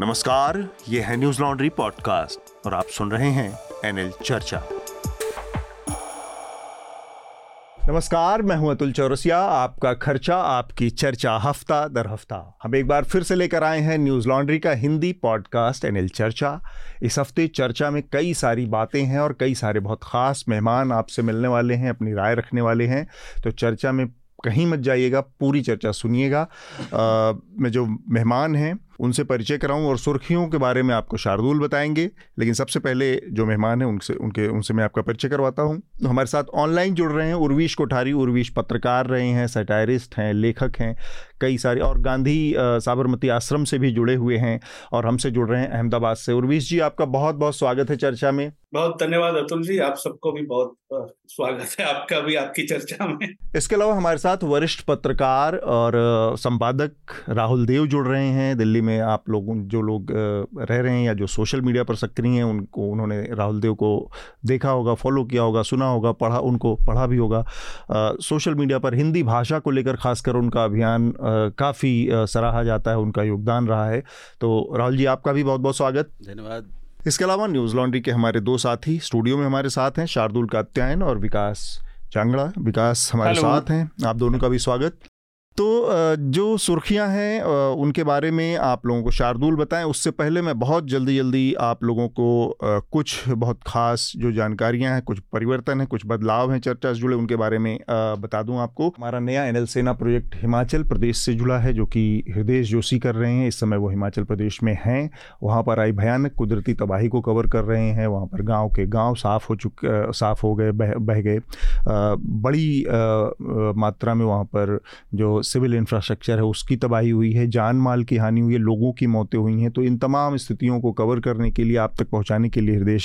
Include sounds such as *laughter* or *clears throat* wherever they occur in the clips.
नमस्कार, ये है न्यूज़ लॉन्ड्री पॉडकास्ट और आप सुन रहे हैं एनएल चर्चा। नमस्कार, मैं हूँ अतुल चौरसिया, आपका खर्चा, आपकी चर्चा हफ़्ता दर हफ़्ता। हम एक बार फिर से लेकर आए हैं न्यूज़ लॉन्ड्री का हिंदी पॉडकास्ट एनएल चर्चा। इस हफ़्ते चर्चा में कई सारी बातें हैं और कई सारे बहुत खास मेहमान आपसे मिलने वाले हैं, अपनी राय रखने वाले हैं। तो चर्चा में कहीं मत जाइएगा, पूरी चर्चा सुनिएगा। में जो मेहमान हैं उनसे परिचय कराऊं और सुर्खियों के बारे में आपको शार्दुल बताएँगे। लेकिन सबसे पहले जो मेहमान हैं उनसे उनके उनसे मैं आपका परिचय करवाता हूँ। तो हमारे साथ ऑनलाइन जुड़ रहे हैं उर्वीश कोठारी। उर्वीश पत्रकार रहे हैं सटायरिस्ट हैं लेखक हैं कई सारे और गांधी साबरमती आश्रम से भी जुड़े हुए हैं और हमसे जुड़ रहे हैं अहमदाबाद से। उर्वीश जी आपका बहुत बहुत स्वागत है चर्चा में। बहुत धन्यवाद अतुल जी आप सबको भी बहुत स्वागत है आपका भी आपकी चर्चा में। इसके अलावा हमारे साथ वरिष्ठ पत्रकार और संपादक राहुल देव जुड़ रहे हैं दिल्ली में आप लोग जो लोग रह रहे हैं या जो सोशल मीडिया पर सक्रिय हैं उनको उन्होंने राहुल देव को देखा होगा फॉलो किया होगा सुना होगा पढ़ा उनको पढ़ा भी होगा। सोशल मीडिया पर हिंदी भाषा को लेकर खासकर उनका अभियान काफ़ी सराहा जाता है उनका योगदान रहा है। तो राहुल जी आपका भी बहुत बहुत स्वागत। धन्यवाद। इसके अलावा न्यूज़ लॉन्ड्री के हमारे दो साथी स्टूडियो में हमारे साथ हैं शार्दुल कात्यायन और विकास चांगड़ा। विकास हमारे साथ हैं आप दोनों का भी स्वागत। तो जो सुर्खियाँ हैं उनके बारे में आप लोगों को शार्दुल बताएँ। उससे पहले मैं बहुत जल्दी जल्दी आप लोगों को कुछ बहुत ख़ास जो जानकारियाँ हैं, कुछ परिवर्तन हैं, कुछ बदलाव हैं चर्चा से जुड़े, उनके बारे में बता दूँ आपको। हमारा नया एनएल सेना प्रोजेक्ट हिमाचल प्रदेश से जुड़ा है, जो कि हृदय जोशी कर रहे हैं। इस समय वो हिमाचल प्रदेश में हैं। वहाँ पर आई भयानक कुदरती तबाही को कवर कर रहे हैं। वहाँ पर गाँव के गाँव साफ़ हो चुके साफ़ हो गए, बह बह गए। बड़ी मात्रा में वहाँ पर जो सिविल इंफ्रास्ट्रक्चर है, उसकी तबाही हुई है, जान माल की हानि हुई है, लोगों की मौतें हुई हैं तो इन तमाम स्थितियों को कवर करने के लिए आप तक पहुँचाने के लिए हृदय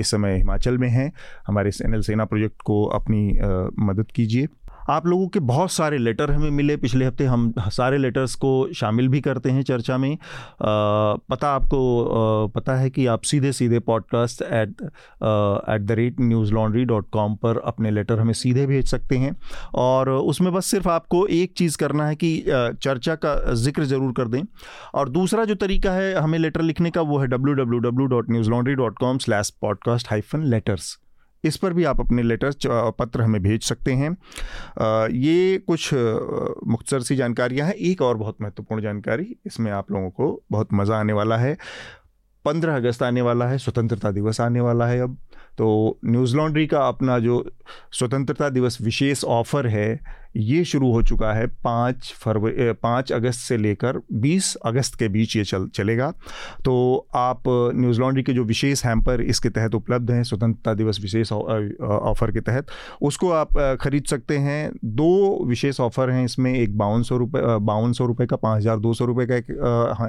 इस समय हिमाचल में हैं। हमारे एन सेना प्रोजेक्ट को अपनी मदद कीजिए। आप लोगों के बहुत सारे लेटर हमें मिले। पिछले हफ़्ते हम सारे लेटर्स को शामिल भी करते हैं चर्चा में। आ, पता आपको आ, पता है कि आप सीधे सीधे podcast at at the rate news laundry dot com पर अपने लेटर हमें सीधे भेज सकते हैं। और उसमें बस सिर्फ़ आपको एक चीज़ करना है कि चर्चा का ज़िक्र ज़रूर कर दें। और दूसरा जो तरीका है हमें लेटर लिखने का वो है W W W dot news laundry dot com slash podcast hyphen letters इस पर भी आप अपने लेटर पत्र हमें भेज सकते हैं। ये कुछ मुख्तर सी जानकारियाँ हैं। एक और बहुत महत्वपूर्ण जानकारी, इसमें आप लोगों को बहुत मज़ा आने वाला है। पंद्रह अगस्त आने वाला है, स्वतंत्रता दिवस आने वाला है अब। तो न्यूज़ लॉन्ड्री का अपना जो स्वतंत्रता दिवस विशेष ऑफ़र है, ये शुरू हो चुका है पाँच फरवरी पाँच अगस्त से लेकर बीस अगस्त के बीच ये चल, चलेगा। तो आप न्यूज़ लॉन्ड्री के जो विशेष हैम्पर इसके तहत उपलब्ध हैं, स्वतंत्रता दिवस विशेष ऑफ़र के तहत, उसको आप ख़रीद सकते हैं। दो विशेष ऑफ़र हैं इसमें, एक बावन सौ रुपये बावन सौ रुपये का, पाँच हज़ार दो सौ रुपये का एक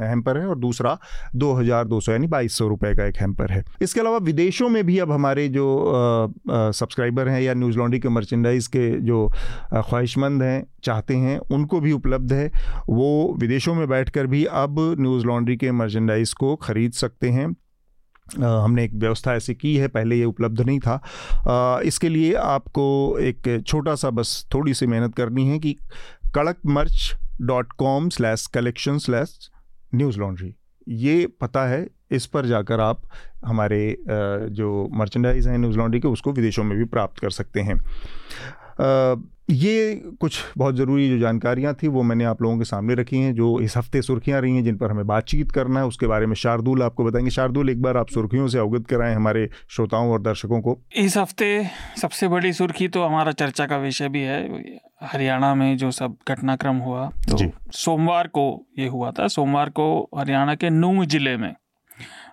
हैम्पर है और दूसरा दो हज़ार दो सौ यानी बाईस सौ रुपये का एक हैम्पर है। इसके अलावा विदेशों में भी अब हमारे जो सब्सक्राइबर हैं या न्यूज़ लॉन्ड्री के मर्चेंडाइज़ के जो ख्वाहिशमंद हैं, चाहते हैं, उनको भी उपलब्ध है। वो विदेशों में बैठकर भी अब न्यूज़ लॉन्ड्री के मर्चेंडाइज को ख़रीद सकते हैं। हमने एक व्यवस्था ऐसी की है, पहले ये उपलब्ध नहीं था। इसके लिए आपको एक छोटा सा बस थोड़ी सी मेहनत करनी है कि Kadak merch dot com slash collection slash news laundry ये पता है इस पर जाकर आप हमारे जो मर्चेंडाइज हैं न्यूज़ लॉन्ड्री के उसको विदेशों में भी प्राप्त कर सकते हैं। ये कुछ बहुत ज़रूरी जो जानकारियाँ थी वो मैंने आप लोगों के सामने रखी हैं जो इस हफ़्ते सुर्खियाँ रही हैं जिन पर हमें बातचीत करना है उसके बारे में शार्दुल आपको बताएँगे। शार्दुल एक बार आप सुर्खियों से अवगत कराएँ हमारे श्रोताओं और दर्शकों को। इस हफ़्ते सबसे बड़ी सुर्खी तो हमारा चर्चा का विषय भी है हरियाणा में जो सब घटनाक्रम हुआ तो सोमवार को ये हुआ था। सोमवार को हरियाणा के नूह ज़िले में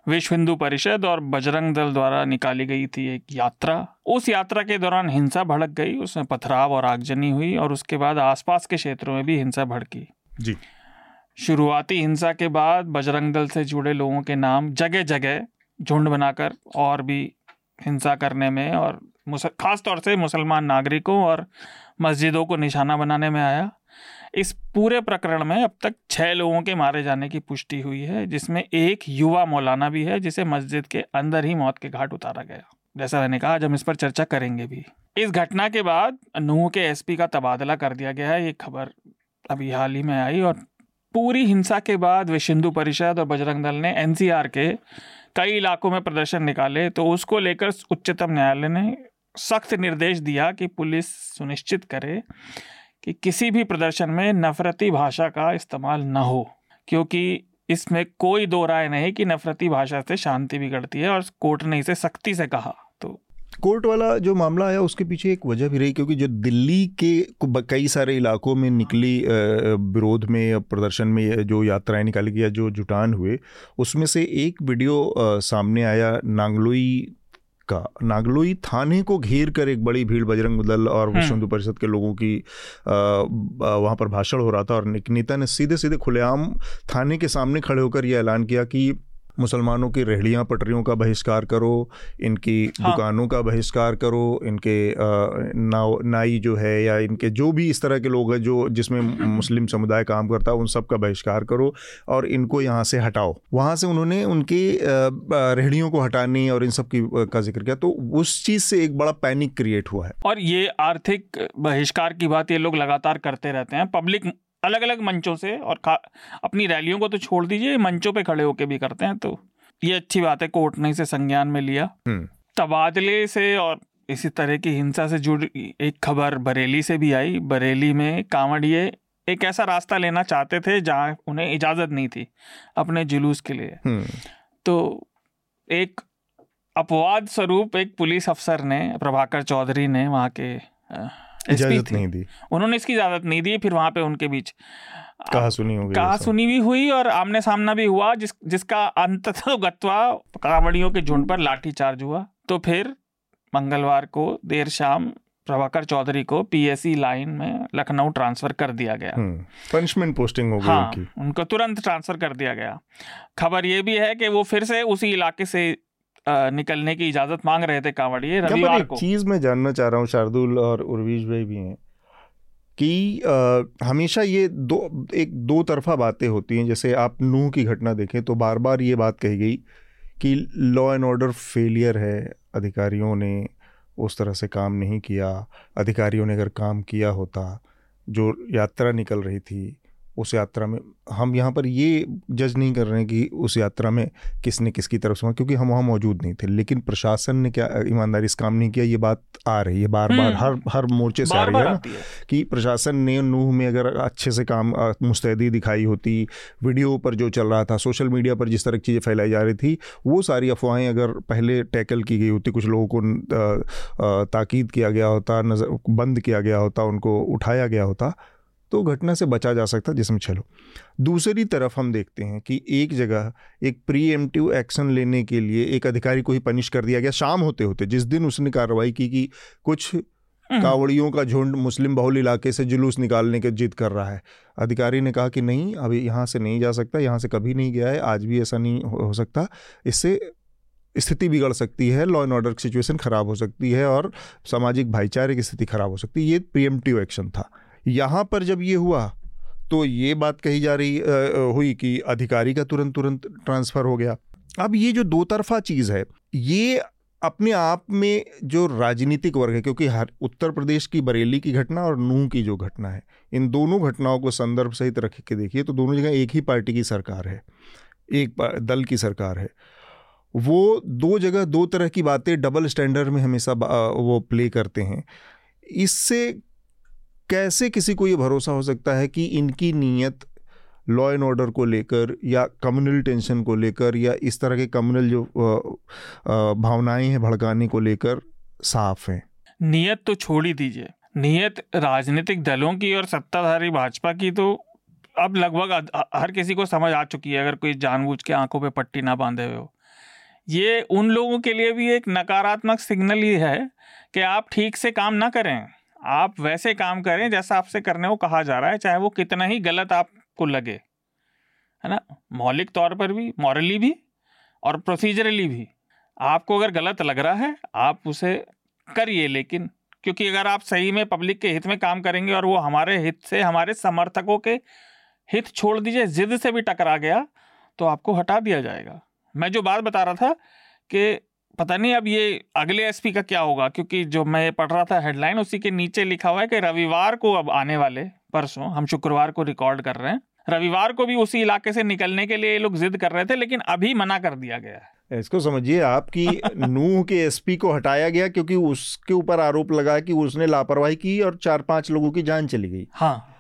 विश्व हिंदू परिषद और बजरंग दल द्वारा निकाली गई थी एक यात्रा। उस यात्रा के दौरान हिंसा भड़क गई उसमें पथराव और आगजनी हुई और उसके बाद आसपास के क्षेत्रों में भी हिंसा भड़की। जी। शुरुआती हिंसा के बाद बजरंग दल से जुड़े लोगों के नाम जगह जगह झुंड बनाकर और भी हिंसा करने में और खास तौर से मुसलमान नागरिकों और मस्जिदों को निशाना बनाने में आया। इस पूरे प्रकरण में अब तक छह लोगों के मारे जाने की पुष्टि हुई है, जिसमें एक युवा मौलाना भी है, जिसे मस्जिद के अंदर ही मौत के घाट उतारा गया। जैसा मैंने कहा, आज हम इस पर चर्चा करेंगे भी। इस घटना के बाद नूह के एसपी का तबादला कर दिया गया है, ये खबर अभी हाल ही में आई और पूरी हिंसा के बाद विश्व हिंदू परिषद और बजरंग दल ने एनसीआर के कई इलाकों में प्रदर्शन निकाले तो उसको लेकर उच्चतम न्यायालय ने सख्त निर्देश दिया कि पुलिस सुनिश्चित करे कि किसी भी प्रदर्शन में नफरती भाषा का इस्तेमाल न हो, क्योंकि इसमें कोई दो राय नहीं कि नफरती भाषा से शांति बिगड़ती है और कोर्ट ने इसे सख्ती से कहा तो कोर्ट वाला जो मामला आया उसके पीछे एक वजह भी रही, क्योंकि जो दिल्ली के कई सारे इलाकों में निकली विरोध में प्रदर्शन में जो यात्राएँ निकाली गई जो जुटान हुए, उसमें से एक वीडियो सामने आया, नांगलोई का नागलोई थाने को घेर कर एक बड़ी भीड़ बजरंग दल और विश्व हम्म। हिंदू परिषद के लोगों की वहाँ पर भाषण हो रहा था और नेता ने सीधे सीधे खुलेआम थाने के सामने खड़े होकर यह ऐलान किया कि मुसलमानों की रेहड़ियाँ पटरियों का बहिष्कार करो इनकी हाँ। दुकानों का बहिष्कार करो इनके नाव नाई जो है या इनके जो भी इस तरह के लोग हैं जो जिसमें मुस्लिम समुदाय काम करता है उन सब का बहिष्कार करो और इनको यहाँ से हटाओ। वहाँ से उन्होंने उनकी रेहड़ियों को हटाने और इन सब की का ज़िक्र किया तो उस चीज़ से एक बड़ा पैनिक क्रिएट हुआ है। और ये आर्थिक बहिष्कार की बात ये लोग लगातार करते रहते हैं। पब्लिक अलग अलग मंचों से और अपनी रैलियों को तो छोड़ दीजिए मंचों पे खड़े होके भी करते हैं तो ये अच्छी बात है कोर्ट ने इसे संज्ञान में लिया हम्म। तबादले से और इसी तरह की हिंसा से जुड़ी एक खबर बरेली से भी आई बरेली में कांवड़िए एक ऐसा रास्ता लेना चाहते थे जहाँ उन्हें इजाज़त नहीं थी अपने जुलूस के लिए हम्म। तो एक अपवाद स्वरूप एक पुलिस अफसर ने प्रभाकर चौधरी ने वहाँ के इजाज़त नहीं दी। उन्होंने इसकी इजाज़त नहीं दी फिर वहाँ पे उनके बीच कहा सुनी हो गई कहा सुनी भी हुई और आमने सामना भी हुआ जिस जिसका अंत गत्वा कावड़ियों के झुंड पर लाठी चार्ज हुआ। तो फिर मंगलवार को देर शाम प्रभाकर चौधरी को पीएससी लाइन में लखनऊ ट्रांसफ़र कर दिया गया। पनिशमेंट पोस्टिंग हो गई हाँ, उनकी। उनको तुरंत ट्रांसफ़र कर दिया गया। खबर ये भी है कि वो फिर से उसी इलाके से निकलने की इजाज़त मांग रहे थे कांवड़िए रविवार को। चीज़ मैं जानना चाह रहा हूँ शार्दुल और उर्वीश भाई भी हैं कि आ, हमेशा ये दो एक दो तरफा बातें होती हैं जैसे आप नूह की घटना देखें तो बार बार ये बात कही गई कि लॉ एंड ऑर्डर फेलियर है अधिकारियों ने उस तरह से काम नहीं किया अधिकारियों ने अगर काम किया होता जो यात्रा निकल रही थी उस यात्रा में। हम यहाँ पर ये जज नहीं कर रहे हैं कि उस यात्रा में किसने किसकी तरफ़ से क्योंकि हम वहाँ मौजूद नहीं थे। लेकिन प्रशासन ने क्या ईमानदारी से काम नहीं किया ये बात आ रही है बार बार हम्म। हर हर मोर्चे से आ रही है ना कि प्रशासन ने नूह में अगर अच्छे से काम मुस्तैदी दिखाई होती वीडियो पर जो चल रहा था सोशल मीडिया पर जिस तरह की चीज़ें फैलाई जा रही थी वो सारी अफवाहें अगर पहले टैकल की गई होती कुछ लोगों को ताकीद किया गया होता नज़र बंद किया गया होता उनको उठाया गया होता तो घटना से बचा जा सकता जिसमें चलो। दूसरी तरफ़ हम देखते हैं कि एक जगह एक प्री एम्प्टिव एक्शन लेने के लिए एक अधिकारी को ही पनिश कर दिया गया शाम होते होते जिस दिन उसने कार्रवाई की कि कुछ हम्म। कावड़ियों का झुंड मुस्लिम बहुल इलाके से जुलूस निकालने की जिद कर रहा है। अधिकारी ने कहा कि नहीं अभी यहाँ से नहीं जा सकता यहाँ से कभी नहीं गया है आज भी ऐसा नहीं हो सकता। इससे स्थिति बिगड़ सकती है लॉ एंड ऑर्डर की सिचुएशन खराब हो सकती है और सामाजिक भाईचारे की स्थिति खराब हो सकती है। ये प्रियमटिव एक्शन था। यहाँ पर जब ये हुआ तो ये बात कही जा रही हुई कि अधिकारी का तुरंत तुरंत ट्रांसफ़र हो गया। अब ये जो दो तरफा चीज़ है, ये अपने आप में जो राजनीतिक वर्ग है, क्योंकि हर उत्तर प्रदेश की बरेली की घटना और नूह की जो घटना है, इन दोनों घटनाओं को संदर्भ सहित रख के देखिए तो दोनों जगह एक ही पार्टी की सरकार है, एक दल की सरकार है। वो दो जगह दो तरह की बातें, डबल स्टैंडर्ड में हमेशा वो प्ले करते हैं। इससे कैसे किसी को ये भरोसा हो सकता है कि इनकी नीयत लॉ एंड ऑर्डर को लेकर या कम्युनल टेंशन को लेकर या इस तरह के कम्युनल जो भावनाएँ हैं भड़काने को लेकर साफ़ हैं? नीयत तो छोड़ ही दीजिए। नीयत राजनीतिक दलों की और सत्ताधारी भाजपा की तो अब लगभग हर किसी को समझ आ चुकी है, अगर कोई जानबूझ के आँखों पे पट्टी ना बांधे हुए हो। ये उन लोगों के लिए भी एक नकारात्मक सिग्नल ही है कि आप ठीक से काम ना करें। आप वैसे काम करें जैसा आपसे करने को कहा जा रहा है, चाहे वो कितना ही गलत आपको लगे, है ना? मौलिक तौर पर भी मॉरली भी और प्रोसीजरली भी। आपको अगर गलत लग रहा है, आप उसे करिए, लेकिन क्योंकि अगर आप सही में पब्लिक के हित में काम करेंगे और वो हमारे हित से, हमारे समर्थकों के हित छोड़ दीजिए, जिद से भी टकरा गया तो आपको हटा दिया जाएगा। मैं जो बात बता रहा था कि पता नहीं अब ये अगले एसपी का क्या होगा क्योंकि जो मैं पढ़ रहा था हेडलाइन उसी के नीचे लिखा हुआ है कि रविवार को अब आने वाले परसों हम शुक्रवार को रिकॉर्ड कर रहे हैं। रविवार को भी उसी इलाके से निकलने के लिए ये लोग जिद कर रहे थे लेकिन अभी मना कर दिया गया है। इसको समझिए आपकी *laughs* नूह के एसपी को हटाया गया क्योंकि उसके ऊपर आरोप लगा कि उसने लापरवाही की और चार पाँच लोगों की जान चली गई। हाँ।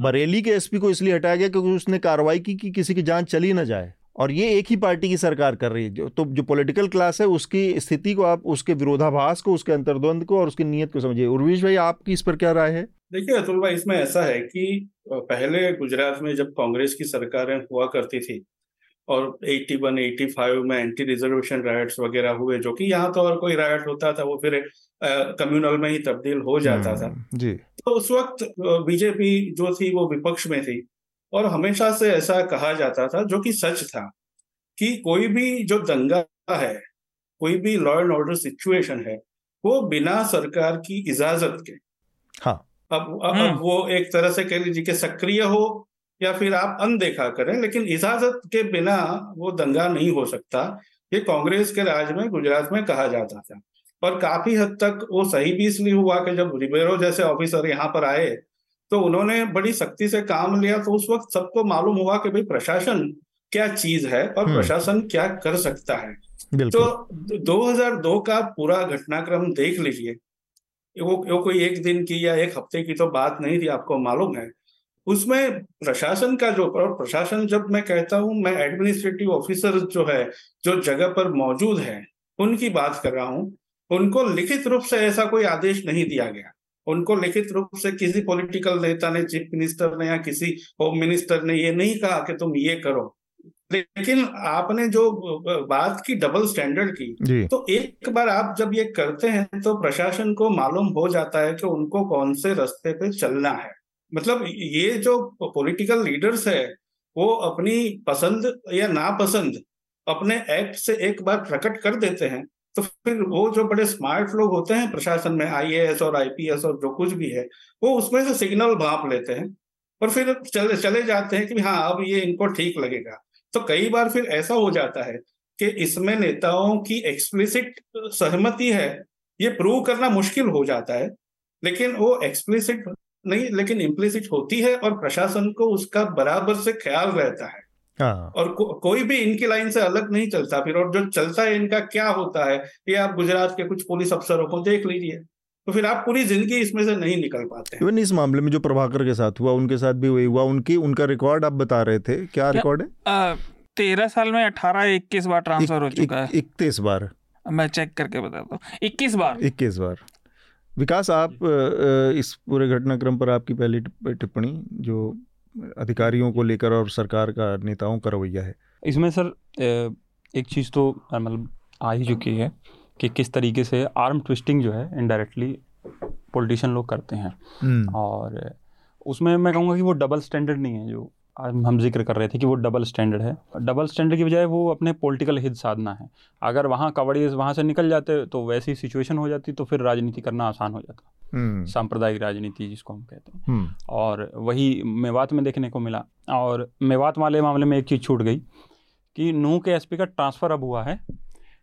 बरेली के एसपी को इसलिए हटाया गया क्योंकि उसने कार्रवाई की कि किसी की जान चली ना जाए। और ये एक ही पार्टी की सरकार कर रही है। जो तो जो पॉलिटिकल क्लास है उसकी स्थिति को आप उसके विरोधाभास को उसके अंतर्द्वंद को और उसकी नीयत को समझिए। उर्वीश भाई आपकी इस पर क्या राय है? देखिए अतुल भाई इसमें ऐसा है कि पहले गुजरात में जब कांग्रेस की सरकारें हुआ करती थी और 81, 85 में एंटी रिजर्वेशन राइट्स वगैरह हुए जो कि यहाँ तो और कोई राइट होता था वो फिर कम्युनल में ही तब्दील हो जाता था। हम्म, जी। तो उस वक्त बीजेपी जो थी वो विपक्ष में थी। और हमेशा से ऐसा कहा जाता था जो कि सच था कि कोई भी जो दंगा है कोई भी लॉ एंड ऑर्डर सिचुएशन है वो बिना सरकार की इजाज़त के। हाँ। अब अब हम्म। वो एक तरह से कह लीजिए कि सक्रिय हो या फिर आप अनदेखा करें लेकिन इजाज़त के बिना वो दंगा नहीं हो सकता ये कांग्रेस के राज में गुजरात में कहा जाता था। और काफ़ी हद तक वो सही भी इसलिए हुआ कि जब रिबेरो जैसे ऑफिसर यहाँ पर आए तो उन्होंने बड़ी सख्ती से काम लिया तो उस वक्त सबको मालूम हुआ कि भाई प्रशासन क्या चीज़ है और हम्म। प्रशासन क्या कर सकता है। तो 2002 का पूरा घटनाक्रम देख लीजिए। वो, वो कोई एक दिन की या एक हफ़्ते की तो बात नहीं थी आपको मालूम है। उसमें प्रशासन का जो और प्रशासन जब मैं कहता हूँ मैं एडमिनिस्ट्रेटिव ऑफिसर जो है जो जगह पर मौजूद है उनकी बात कर रहा हूँ उनको लिखित रूप से ऐसा कोई आदेश नहीं दिया गया। उनको लिखित रूप से किसी पॉलिटिकल नेता ने चीफ मिनिस्टर ने या किसी होम मिनिस्टर ने ये नहीं कहा कि तुम ये करो। लेकिन आपने जो बात की डबल स्टैंडर्ड की तो एक बार आप जब ये करते हैं तो प्रशासन को मालूम हो जाता है कि उनको कौन से रास्ते पे चलना है। मतलब ये जो पॉलिटिकल लीडर्स है वो अपनी पसंद या नापसंद अपने एक्ट से एक बार प्रकट कर देते हैं तो फिर वो जो बड़े स्मार्ट लोग होते हैं प्रशासन में आईएएस और आईपीएस और जो कुछ भी है, वो उसमें से सिग्नल भाप लेते हैं और फिर चले चले जाते हैं कि हाँ अब ये इनको ठीक लगेगा। तो कई बार फिर ऐसा हो जाता है कि इसमें नेताओं की एक्सप्लिसिट सहमति है, ये प्रूव करना मुश्किल हो जाता है, लेकिन वो एक्सप्लिसिट नहीं, लेकिन इम्प्लिसिट होती है और प्रशासन को उसका बराबर से ख्याल रहता है। हाँ। और को, कोई भी इनकी लाइन से अलग नहीं चलता। फिर और जो चलता है इनका क्या होता है? ये आप गुजरात के कुछ पुलिस अफसरों को देख लीजिए। तो फिर आप पूरी ज़िंदगी इसमें से नहीं निकल पाते। इवन इस मामले में जो प्रभाकर के साथ हुआ उनके साथ भी वही हुआ। उनकी उनका रिकॉर्ड आप बता रहे थे। क्या, क्या? रिकॉर्ड है? तेरह साल में अठारह इक्कीस बार ट्रांसफ़र हो चुका है। इकतीस बार। मैं चेक करके बताता हूँ। इक्कीस बार। इक्कीस बार। विकास आप इस पूरे घटनाक्रम पर आपकी पहली टिप्पणी जो अधिकारियों को लेकर और सरकार का नेताओं का रवैया है इसमें सर एक चीज़ तो मतलब आ ही चुकी है कि किस तरीके से आर्म ट्विस्टिंग जो है इनडायरेक्टली पॉलिटिशियन लोग करते हैं हम्म। और उसमें मैं कहूँगा कि वो डबल स्टैंडर्ड नहीं है जो हम ज़िक्र कर रहे थे कि वो डबल स्टैंडर्ड है। डबल स्टैंडर्ड की बजाय वो अपने पॉलिटिकल हित साधना है। अगर वहाँ कवड़ी वहाँ से निकल जाते तो वैसी सिचुएशन हो जाती तो फिर राजनीति करना आसान हो जाता। हम्म। सांप्रदायिक राजनीति जिसको हम कहते हैं। हम्म। और वही मेवात में देखने को मिला। और मेवात वाले मामले में एक चीज़ छूट गई कि नू के एसपी का ट्रांसफ़र अब हुआ है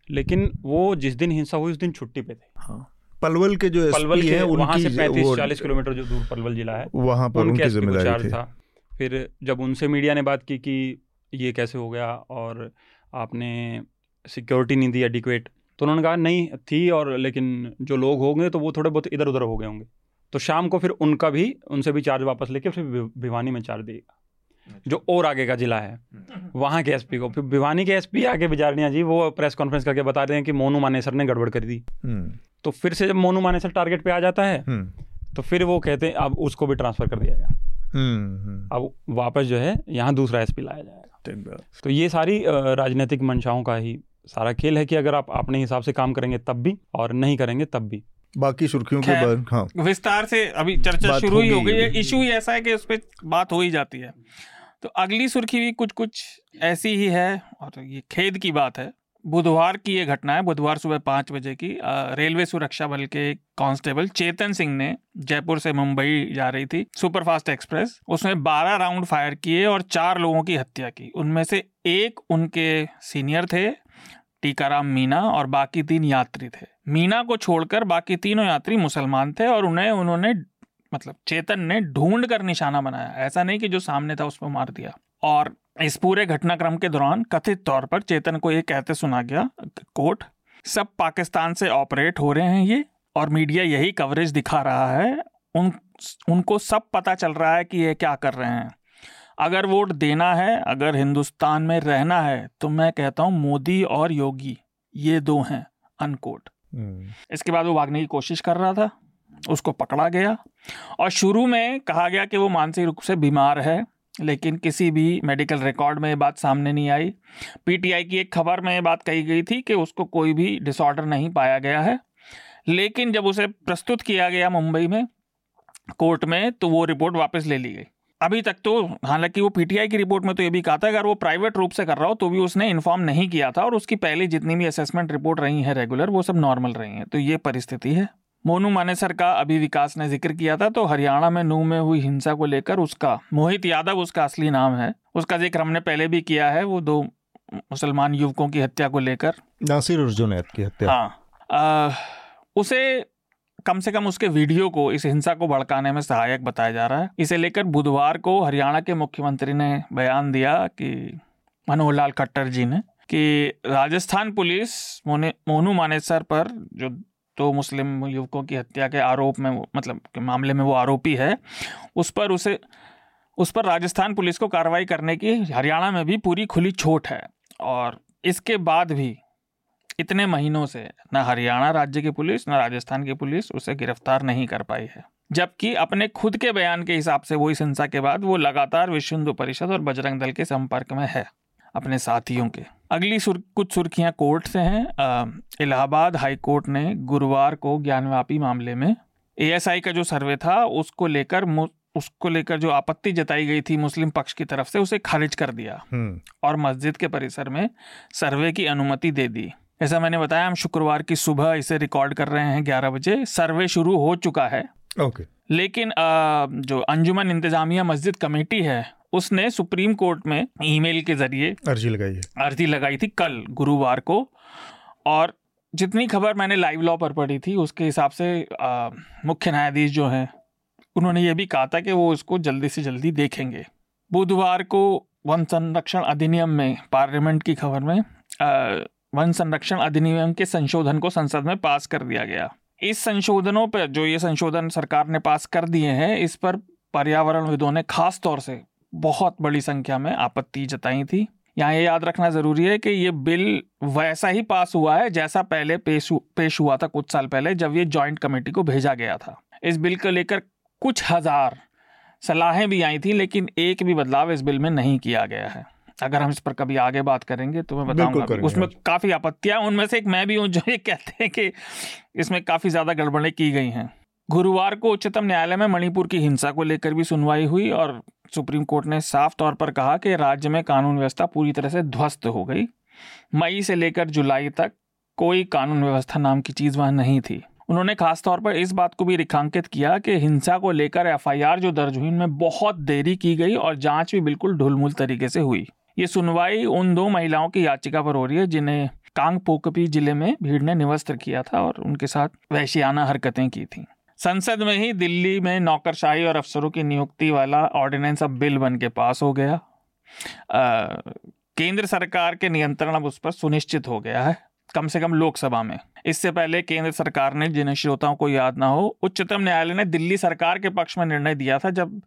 लेकिन वो जिस दिन हिंसा हुई उस दिन छुट्टी पे थे। हाँ। पलवल के जो पलवल के है वहाँ से पैंतीस चालीस किलोमीटर जो दूर पलवल जिला है वहाँ पर उनकी ज़िम्मेदारी था। फिर जब उनसे मीडिया ने बात की कि ये कैसे हो गया और आपने सिक्योरिटी नहीं दी एडिक्वेट तो उन्होंने कहा नहीं थी और लेकिन जो लोग होंगे तो वो थोड़े बहुत इधर उधर हो गए होंगे। तो शाम को फिर उनका भी उनसे भी चार्ज वापस लेके फिर भिवानी में चार्ज देगा जो और आगे का जिला है वहाँ के एसपी को। फिर भिवानी के एसपी आगे बिजारनिया जी वो प्रेस कॉन्फ्रेंस करके बता रहे हैं कि मोनू मानेसर ने गड़बड़ कर दी हम्म। तो फिर से जब मोनू मानेसर टारगेट पे आ जाता है हम्म। तो फिर वो कहते हैं अब उसको भी ट्रांसफ़र कर दिया गया हम्म, अब वापस जो है यहाँ दूसरा एसपी लाया जाएगा। तो ये सारी राजनीतिक मंशाओं का ही सारा खेल है कि अगर आप अपने हिसाब से काम करेंगे तब भी और नहीं करेंगे तब भी। बाकी सुर्खियों के बाद हाँ। विस्तार से अभी चर्चा शुरू ही हो गई है। इशू ही ऐसा है कि उस पर बात हो ही जाती है। तो अगली सुर्खी भी कुछ कुछ ऐसी ही है और ये खेद की बात है। बुधवार की ये घटना है, बुधवार सुबह पाँच बजे की। रेलवे सुरक्षा बल के कांस्टेबल चेतन सिंह ने जयपुर से मुंबई जा रही थी, सुपरफास्ट एक्सप्रेस। उसमें बारह राउंड फायर किए और चार लोगों की हत्या की। उनमें से एक उनके सीनियर थे, टीकाराम मीना, और बाकी तीन यात्री थे। मीना को छोड़कर बाकी तीनों यात्री मुसलमान थे और उन्हें, उन्होंने मतलब चेतन ने ढूंढ कर निशाना बनाया। ऐसा नहीं कि जो सामने था उस पर मार दिया। और इस पूरे घटनाक्रम के दौरान कथित तौर पर चेतन को ये कहते सुना गया कोर्ट सब पाकिस्तान से ऑपरेट हो रहे हैं ये और मीडिया यही कवरेज दिखा रहा है उन उनको सब पता चल रहा है कि ये क्या कर रहे हैं अगर वोट देना है अगर हिंदुस्तान में रहना है तो मैं कहता हूँ मोदी और योगी ये दो हैं अनकोट हम्म। इसके बाद वो भागने की कोशिश कर रहा था उसको पकड़ा गया और शुरू में कहा गया कि वो मानसिक रूप से बीमार है लेकिन किसी भी मेडिकल रिकॉर्ड में ये बात सामने नहीं आई। पीटीआई की एक खबर में ये बात कही गई थी कि उसको कोई भी डिसऑर्डर नहीं पाया गया है। लेकिन जब उसे प्रस्तुत किया गया मुंबई में, कोर्ट में तो वो रिपोर्ट वापस ले ली गई। अभी तक तो हालाँकि वो पीटीआई की रिपोर्ट में तो ये भी कहा था, अगर वो प्राइवेट रूप से कर रहा हो तो भी उसने इन्फॉर्म नहीं किया था और उसकी पहले जितनी भी असेसमेंट रिपोर्ट रही है रेगुलर वो सब नॉर्मल रही हैं। तो ये परिस्थिति है। मोनू मानेसर का अभी विकास ने ज़िक्र किया था तो हरियाणा में नू में हुई हिंसा को लेकर उसका मोहित यादव उसका असली नाम है। उसका ज़िक्र हमने पहले भी किया है वो दो मुसलमान युवकों की हत्या को लेकर। नासिर अर्जुन की हत्या। हाँ। उसे कम से कम उसके वीडियो को इस हिंसा को भड़काने में सहायक बताया जा रहा है। इसे लेकर बुधवार को हरियाणा के मुख्यमंत्री ने बयान दिया कि मनोहर लाल खट्टर जी ने कि राजस्थान पुलिस मोनू मानेसर पर जो तो मुस्लिम युवकों की हत्या के आरोप में मतलब के मामले में वो आरोपी है। उस पर उसे उस पर राजस्थान पुलिस को कार्रवाई करने की हरियाणा में भी पूरी खुली छूट है। और इसके बाद भी इतने महीनों से न हरियाणा राज्य की पुलिस, न राजस्थान की पुलिस उसे गिरफ़्तार नहीं कर पाई है। जबकि अपने खुद के बयान के हिसाब से वो इस हिंसा के बाद वो लगातार विश्व हिंदू परिषद और बजरंग दल के संपर्क में है, अपने साथियों के। अगली सुर, कुछ सुर्खियाँ कोर्ट से हैं। इलाहाबाद हाई कोर्ट ने गुरुवार को ज्ञानवापी मामले में एएसआई का जो सर्वे था उसको लेकर उसको लेकर जो आपत्ति जताई गई थी मुस्लिम पक्ष की तरफ़ से उसे खारिज कर दिया। हम्म। और मस्जिद के परिसर में सर्वे की अनुमति दे दी। जैसा मैंने बताया हम शुक्रवार की सुबह इसे रिकॉर्ड कर रहे हैं ग्यारह बजे। सर्वे शुरू हो चुका है। ओके। लेकिन आ, जो अंजुमन इंतजामिया मस्जिद कमेटी है उसने सुप्रीम कोर्ट में ईमेल के ज़रिए अर्जी लगाई है। अर्जी लगाई थी कल गुरुवार को। और जितनी खबर मैंने लाइव लॉ पर पढ़ी थी उसके हिसाब से आ, मुख्य न्यायाधीश जो हैं उन्होंने ये भी कहा था कि वो इसको जल्दी से जल्दी देखेंगे। बुधवार को वन संरक्षण अधिनियम में पार्लियामेंट की खबर में आ, वन संरक्षण अधिनियम के संशोधन को संसद में पास कर दिया गया। इस संशोधनों पर जो ये संशोधन सरकार ने पास कर दिए हैं इस पर पर्यावरण विदों ने खास तौर से बहुत बड़ी संख्या में आपत्ति जताई थी। यहाँ ये याद रखना ज़रूरी है कि ये बिल वैसा ही पास हुआ है जैसा पहले पेश पेश हुआ था कुछ साल पहले जब ये जॉइंट कमेटी को भेजा गया था। इस बिल को लेकर कुछ हज़ार सलाहें भी आई थी लेकिन एक भी बदलाव इस बिल में नहीं किया गया है। अगर हम इस पर कभी आगे बात करेंगे तो मैं बताऊँगा। उसमें काफ़ी आपत्तियाँ उनमें से एक मैं भी हूँ जो ये कहते हैं कि इसमें काफ़ी ज़्यादा गड़बड़ें की गई हैं। गुरुवार को उच्चतम न्यायालय में मणिपुर की हिंसा को लेकर भी सुनवाई हुई और सुप्रीम कोर्ट ने साफ़ तौर पर कहा कि राज्य में कानून व्यवस्था पूरी तरह से ध्वस्त हो गई। मई से लेकर जुलाई तक कोई कानून व्यवस्था नाम की चीज़ वहाँ नहीं थी। उन्होंने खासतौर पर इस बात को भी रेखांकित किया कि हिंसा को लेकर एफआईआर जो दर्ज हुई, उनमें बहुत देरी की गई और जाँच भी बिल्कुल ढुलमुल तरीके से हुई। ये सुनवाई उन दो महिलाओं की याचिका पर हो रही है, जिन्हें कांग पोकपी ज़िले में भीड़ ने निवस्त्र किया था और उनके साथ वैश्याना हरकतें की थी। संसद में ही दिल्ली में नौकरशाही और अफसरों की नियुक्ति वाला ऑर्डिनेंस अब बिल बन के पास हो गया। आ, केंद्र सरकार के नियंत्रण अब उस पर सुनिश्चित हो गया है कम से कम लोकसभा में। इससे पहले केंद्र सरकार ने जिन श्रोताओं को याद ना हो उच्चतम न्यायालय ने दिल्ली सरकार के पक्ष में निर्णय दिया था जब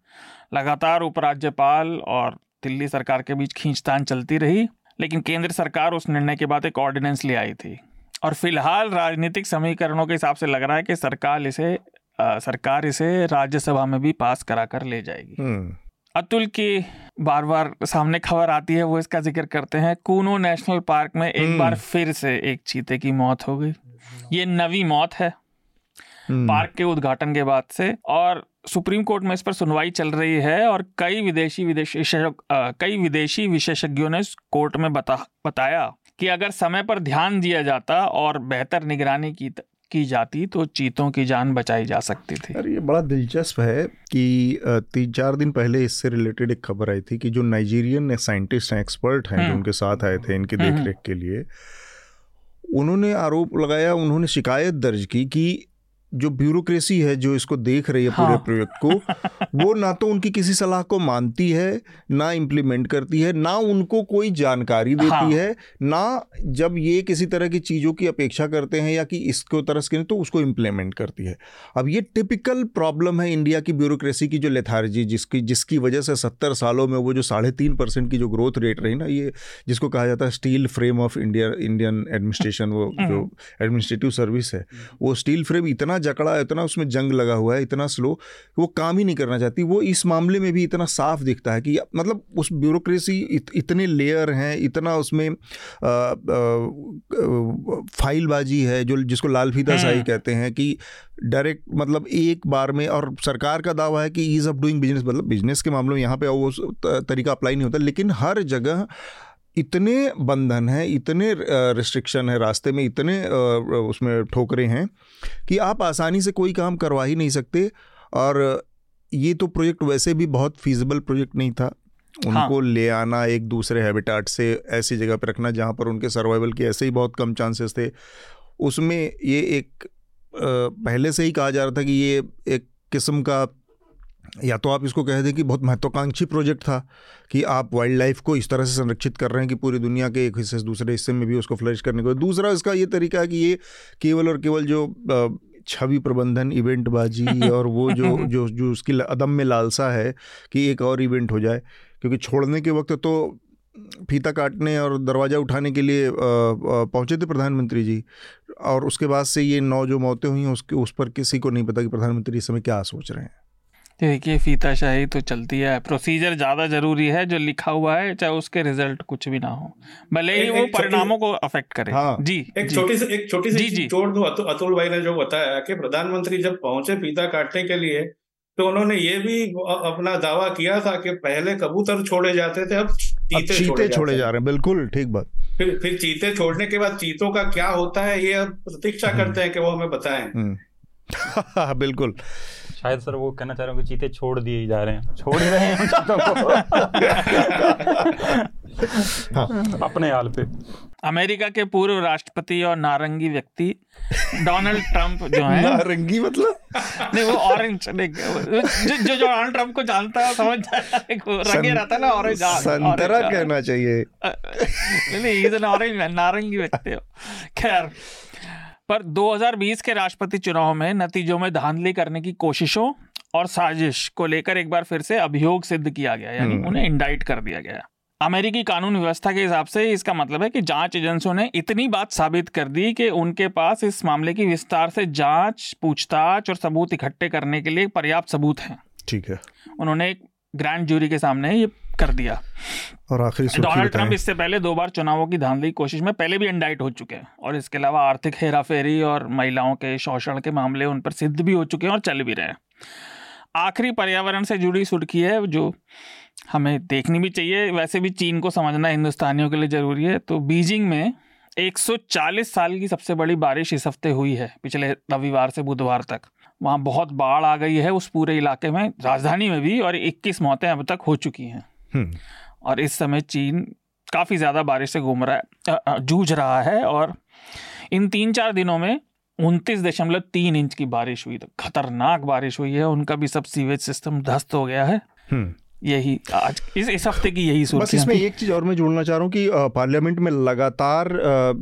लगातार उपराज्यपाल और दिल्ली सरकार के बीच खींचतान चलती रही लेकिन केंद्र सरकार उस निर्णय के बाद एक ऑर्डिनेंस ले आई थी। और फ़िलहाल राजनीतिक समीकरणों के हिसाब से लग रहा है कि सरकार इसे आ, सरकार इसे राज्यसभा में भी पास करा कर ले जाएगी हम्म। अतुल की बार बार सामने खबर आती है वो इसका ज़िक्र करते हैं कूनो नेशनल पार्क में एक हम्म। बार फिर से एक चीते की मौत हो गई ये नवी मौत है हम्म। पार्क के उद्घाटन के बाद से और सुप्रीम कोर्ट में इस पर सुनवाई चल रही है और कई विदेशी विदेशी कई विदेशी विशेषज्ञों ने कोर्ट में बता बताया कि अगर समय पर ध्यान दिया जाता और बेहतर निगरानी की की जाती तो चीतों की जान बचाई जा सकती थी अरे ये बड़ा दिलचस्प है कि तीन चार दिन पहले इससे रिलेटेड एक खबर आई थी कि जो नाइजीरियन साइंटिस्ट हैं एक्सपर्ट हैं जो हम्म। उनके साथ आए थे इनके हम्म, देख के लिए उन्होंने आरोप लगाया उन्होंने शिकायत दर्ज की कि जो ब्यूरोक्रेसी है जो इसको देख रही है हाँ। पूरे प्रोजेक्ट को *laughs* वो ना तो उनकी किसी सलाह को मानती है ना इम्प्लीमेंट करती है ना उनको कोई जानकारी देती हाँ। है ना जब ये किसी तरह की चीज़ों की अपेक्षा करते हैं या कि इसको तरस के तो उसको इम्प्लीमेंट करती है अब ये टिपिकल प्रॉब्लम है इंडिया की ब्यूरोक्रेसी की जो लेथार्जी जिसकी जिसकी वजह से सत्तर सालों में वो जो साढ़े तीन परसेंट की जो ग्रोथ रेट रही ना ये जिसको कहा जाता है steel frame of India Indian administration वो जो एडमिनिस्ट्रेटिव सर्विस है वो स्टील फ्रेम इतना जकड़ा है इतना उसमें जंग लगा हुआ है इतना स्लो वो काम ही नहीं करना चाहती वो इस मामले में भी इतना साफ़ दिखता है कि मतलब उस ब्यूरोक्रेसी इत, इतने लेयर हैं इतना उसमें फाइलबाजी है जो जिसको लाल फीता शाही हम्म। कहते हैं कि डायरेक्ट मतलब एक बार में और सरकार का दावा है कि ईज ऑफ़ डूइंग बिज़नेस मतलब बिज़नेस के मामले में यहाँ पे वो तरीका अप्लाई नहीं होता लेकिन हर जगह इतने बंधन हैं इतने रिस्ट्रिक्शन है रास्ते में इतने उसमें ठोकरे हैं कि आप आसानी से कोई काम करवा ही नहीं सकते और ये तो प्रोजेक्ट वैसे भी बहुत फीजिबल प्रोजेक्ट नहीं था उनको हाँ। ले आना एक दूसरे हैबिटाट से ऐसी जगह पर रखना जहाँ पर उनके सर्वाइवल के ऐसे ही बहुत कम चांसेस थे उसमें ये एक पहले से ही कहा जा रहा था कि ये एक किस्म का या तो आप इसको कह दें कि बहुत महत्वाकांक्षी प्रोजेक्ट था कि आप वाइल्ड लाइफ को इस तरह से संरक्षित कर रहे हैं कि पूरी दुनिया के एक हिस्से से दूसरे हिस्से में भी उसको फ्लरिश करने को दूसरा इसका ये तरीका है कि ये केवल और केवल जो छवि प्रबंधन इवेंटबाजी *laughs* और वो जो जो जो उसकी अदम में लालसा है कि एक और इवेंट हो जाए। क्योंकि छोड़ने के वक्त तो फीता काटने और दरवाज़ा उठाने के लिए पहुँचे थे प्रधानमंत्री जी और उसके बाद से ये नौ जो मौतें हुई हैं उसके उस पर किसी को नहीं पता कि प्रधानमंत्री इस समय क्या सोच रहे हैं। देखिए फीताशाही तो चलती है। प्रोसीजर ज़्यादा ज़रूरी है जो लिखा हुआ है चाहे उसके रिज़ल्ट कुछ भी ना हो। भले ही वो परिणामों को अफेक्ट करे। हाँ, जी एक छोटी सी एक छोटी सी जी जोड़ दो अतुल भाई ने जो बताया कि प्रधानमंत्री जब पहुँचे फीता काटने के लिए तो उन्होंने ये भी अपना दावा किया था कि पहले कबूतर छोड़े जाते थे अब चीते, अब चीते छोड़े, छोड़े जा रहे हैं। बिल्कुल ठीक बात। फिर फिर चीते छोड़ने के बाद चीतों का क्या होता है ये अब प्रतीक्षा हम्म। करते हैं कि वो हमें बताएँ। हम्म। *laughs* बिल्कुल। शायद सर वो कहना चाह रहे हो कि चीते छोड़ दिए जा रहे हैं। छोड़ ही रहे हैं चीतों को। हाँ। अपने हाल पे। अमेरिका के पूर्व राष्ट्रपति और नारंगी व्यक्ति डोनाल्ड ट्रंप जो है। नारंगी मतलब? नहीं वो ऑरेंज जो जो डोनाल्ड ट्रंप को जानता है समझ रंगे रहता है ना ऑरेंज संतरा कहना चाहिए। नहीं नहीं ऑरेंज नारंगी व्यक्ति खैर पर 2020 के राष्ट्रपति चुनाव में नतीजों में धांधली करने की कोशिशों और साजिश को लेकर एक बार फिर से अभियोग सिद्ध किया गया यानी हम्म। उन्हें इंडाइट कर दिया गया। अमेरिकी कानून व्यवस्था के हिसाब से इसका मतलब है कि जाँच एजेंसियों ने इतनी बात साबित कर दी कि उनके पास इस मामले की विस्तार से जाँच पूछताछ और सबूत इकट्ठे करने के लिए पर्याप्त सबूत हैं। ठीक है। उन्होंने एक ग्रैंड जूरी के सामने ये कर दिया। और आखिरी डोनाल्ड ट्रंप इससे पहले दो बार चुनावों की धांधली कोशिश में पहले भी इंडाइट हो चुके हैं और इसके अलावा आर्थिक हेराफेरी और महिलाओं के शोषण के मामले उन पर सिद्ध भी हो चुके हैं और चल भी रहे हैं। आखिरी पर्यावरण से जुड़ी सुर्खी है जो हमें देखनी भी चाहिए। वैसे भी चीन को समझना हिंदुस्तानियों के लिए ज़रूरी है। तो बीजिंग में 140 साल की सबसे बड़ी बारिश इस हफ़्ते हुई है पिछले रविवार से बुधवार तक। वहाँ बहुत बाढ़ आ गई है उस पूरे इलाके में राजधानी में भी और 21 मौतें अब तक हो चुकी हैं। और इस समय चीन काफ़ी ज़्यादा बारिश से घूम रहा है जूझ रहा है और इन तीन चार दिनों में उनतीस दशमलव तीन इंच की बारिश हुई तो खतरनाक बारिश हुई है, उनका भी सब सीवेज सिस्टम ध्वस्त हो गया है हम्म। यही आज इस इस हफ़्ते की यही बस इसमें एक चीज़ और मैं जोड़ना चाह रहा हूँ कि पार्लियामेंट में लगातार